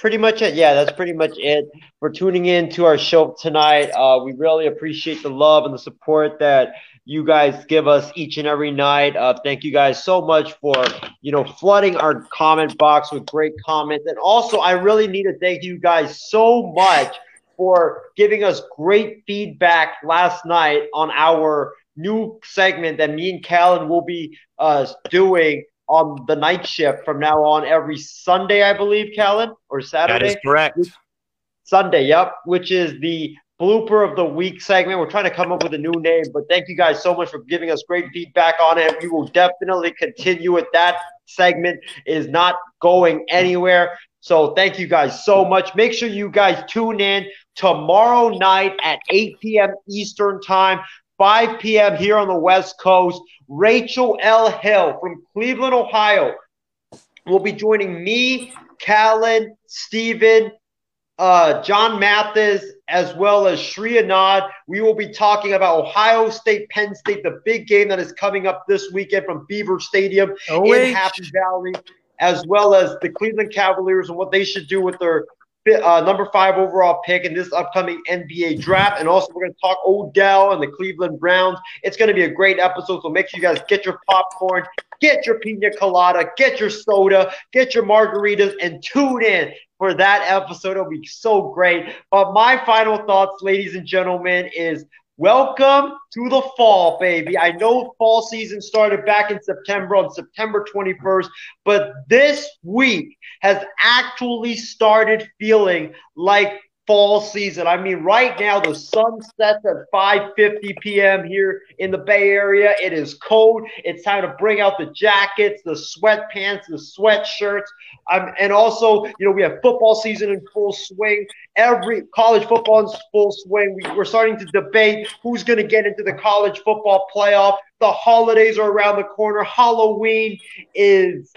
pretty much it. Yeah, that's pretty much it for tuning in to our show tonight. Uh, we really appreciate the love and the support that you guys give us each and every night. Uh, thank you guys so much for you know flooding our comment box with great comments, and also I really need to thank you guys so much for giving us great feedback last night on our new segment that me and Callan will be uh, doing on the night shift from now on every Sunday, I believe, Callan, or Saturday. That is correct. Sunday, yep, which is the blooper of the week segment. We're trying to come up with a new name, but thank you guys so much for giving us great feedback on it. We will definitely continue with that segment is not going anywhere. So thank you guys so much. Make sure you guys tune in tomorrow night at 8 p.m. Eastern time 5 p.m. here on the West Coast. Rachel L. Hill from Cleveland, Ohio, will be joining me, Callan, Steven, uh, John Mathis, as well as Shri Anand. We will be talking about Ohio State, Penn State, the big game that is coming up this weekend from Beaver Stadium OH. in Happy Valley, as well as the Cleveland Cavaliers and what they should do with their uh, number five overall pick in this upcoming NBA draft. And also, we're going to talk Odell and the Cleveland Browns. It's going to be a great episode. So make sure you guys get your popcorn, get your pina colada, get your soda, get your margaritas, and tune in for that episode. It'll be so great. But my final thoughts, ladies and gentlemen, is Welcome to the fall, baby. I know fall season started back in September on September 21st, but this week has actually started feeling like fall season. I mean, right now the sun sets at 5:50 p.m. here in the Bay Area. It is cold. It's time to bring out the jackets, the sweatpants, the sweatshirts. Um, and also, you know, we have football season in full swing. Every college football in full swing. We, we're starting to debate who's going to get into the college football playoff. The holidays are around the corner. Halloween is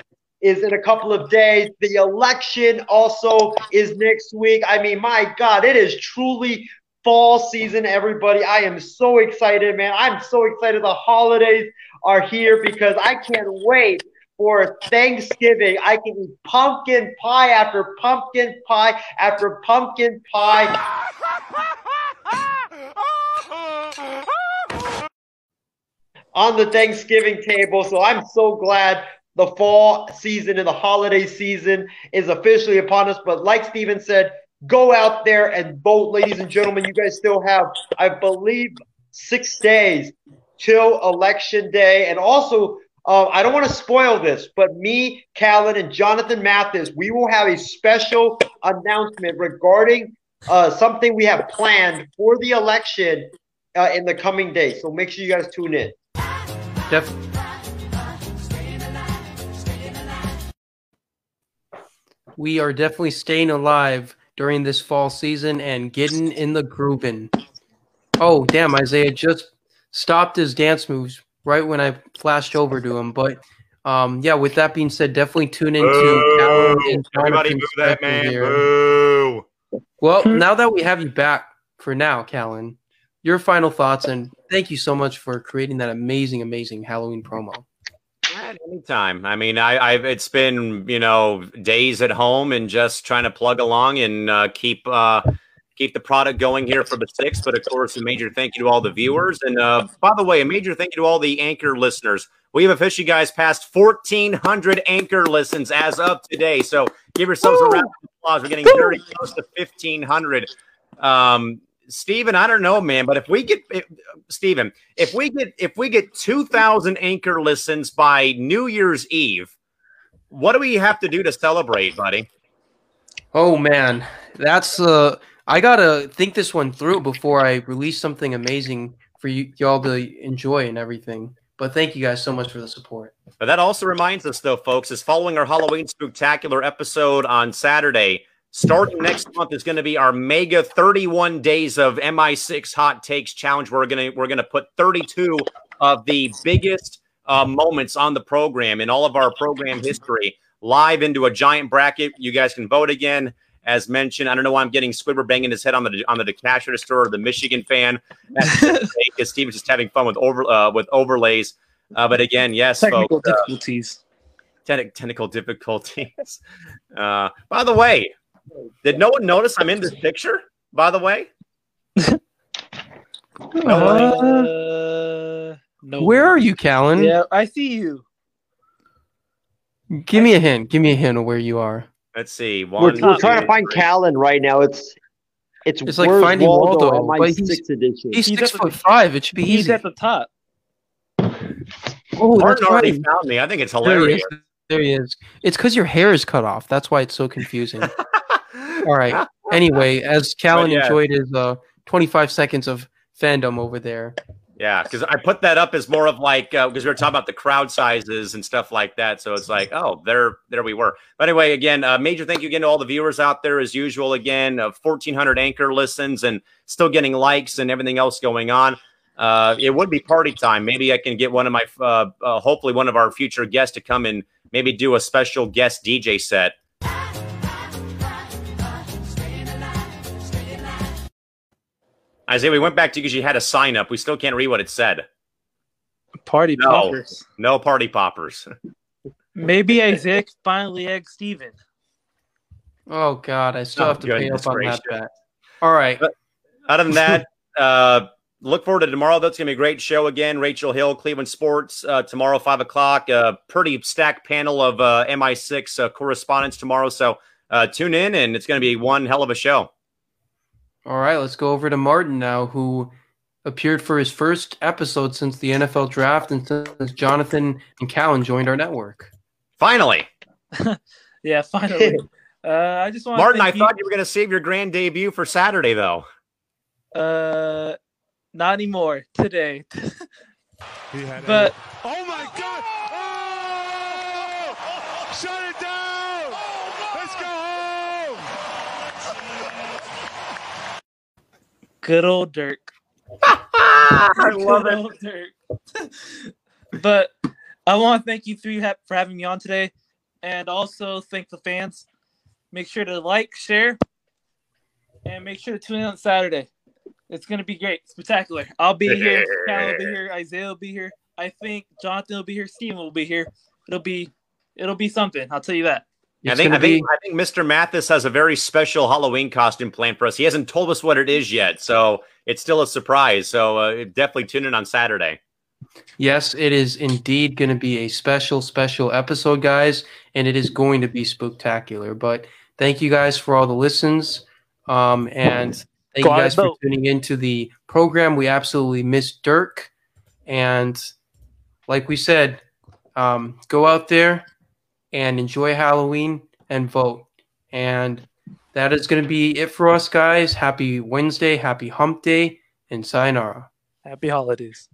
is in a couple of days. The election also is next week. I mean, my God, it is truly fall season, everybody. I am so excited, man. I'm so excited. The holidays are here because I can't wait for Thanksgiving. I can eat pumpkin pie after pumpkin pie after pumpkin pie. on the Thanksgiving table. So I'm so glad the fall season and the holiday season is officially upon us. But like Steven said, go out there and vote, ladies and gentlemen. You guys still have, I believe, six days till election day. And also, uh, I don't want to spoil this, but me, Callan, and Jonathan Mathis, we will have a special announcement regarding uh, something we have planned for the election uh, in the coming days. So make sure you guys tune in. Def- we are definitely staying alive during this fall season and getting in the grooving. Oh, damn, Isaiah just stopped his dance moves right when I flashed over to him. But um, yeah, with that being said, definitely tune into Boo! And Everybody boo that man. Boo. Well, now that we have you back for now, Callan, your final thoughts and thank you so much for creating that amazing, amazing Halloween promo. At any time. I mean, I, I've it's been you know days at home and just trying to plug along and uh, keep uh, keep the product going here for the six. But of course, a major thank you to all the viewers. And uh, by the way, a major thank you to all the anchor listeners. We have officially, guys, passed 1,400 anchor listens as of today. So give yourselves a round of applause. We're getting very close to 1,500. Um, Steven, I don't know, man, but if we get if, Steven, if we get if we get 2,000 anchor listens by New Year's Eve, what do we have to do to celebrate, buddy? Oh man, that's uh I gotta think this one through before I release something amazing for you y'all to enjoy and everything. But thank you guys so much for the support. But that also reminds us, though, folks, is following our Halloween spectacular episode on Saturday. Starting next month is going to be our mega 31 days of MI6 hot takes challenge. We're going to we're going to put 32 of the biggest uh, moments on the program in all of our program history live into a giant bracket. You guys can vote again, as mentioned. I don't know why I'm getting Squidward banging his head on the on the cash register or the Michigan fan because Steven's just having fun with over uh, with overlays. Uh, but again, yes, Technical folks, uh, difficulties. te- technical difficulties. Uh, by the way, did no one notice I'm in this picture? By the way, Uh, no. Where are you, Callan? Yeah, I see you. Give me a hint. Give me a hint of where you are. let's see. We're, One, we're trying to find three. Callan right now. It's it's, It's like finding Waldo, at my he's- sixth edition. He's, He's six at the- foot five. It should be He's easy. at the top. oh, that's Martin already right. found me. I think it's There he hilarious. is. There he is. It's because your hair is cut off. That's why it's so confusing. All right. Anyway, as Callan yeah. enjoyed his uh, 25 seconds of fandom over there. Yeah, because I put that up as more of like because we were talking about the crowd sizes and stuff like that. So it's like, oh, there, there we were. But anyway, again, uh, major thank you again to all the viewers out there as usual. Again, uh, fourteen hundred anchor listens and still getting likes and everything else going on. Uh, it would be party time. Maybe I can get one of my, uh, uh, hopefully one of our future guests to come and maybe do a special guest DJ set. Isaiah, we went back to you because you had a sign up. We still can't read what it said. Party No. poppers. No party poppers. Maybe Isaac finally egg Steven. Oh God, I still Oh, have to pay goodness up on that bet. All right. But- Other than that, uh, look forward to tomorrow. That's going to be a great show again. Rachel Hill, Cleveland Sports, uh, tomorrow, 5 o'clock. Uh, pretty stacked panel of uh, MI6 uh, correspondents tomorrow. So uh, tune in, and it's going to be one hell of a show. All right, let's go over to Martin now, who appeared for his first episode since the NFL draft and since Jonathan and Callan joined our network. Finally. Yeah, finally. uh, I just want Martin, to I thank thought you were going to save your grand debut for Saturday, though. Uh, not anymore today. He had But- a- oh my God! Oh! Shut it down! Let's go home! Good old Dirk. I love it. Dirk. but I want to thank you three ha- for having me on today, and also thank the fans. Make sure to like, share, and make sure to tune in on Saturday. It's gonna be great, spectacular. I'll be here. Cal will be here. Isaiah will be here. I think Jonathan will be here. Steven will be here. It'll be, it'll be something. I'll tell you that. I think, I, gonna be think, I think Mr. Mathis has a very special Halloween costume planned for us. He hasn't told us what it is yet, so it's still a surprise. So uh, definitely tune in on Saturday. yes, it is indeed going to be a special, special episode, guys, and it is going to be spectacular. But thank you guys for all the listens, um, and thank Go you guys for vote. tuning into the program. We absolutely miss Dirk, and like we said, um, go out there and enjoy Halloween and vote. And that is going to be it for us, guys. Happy Wednesday, happy Hump Day, and sayonara. Happy holidays.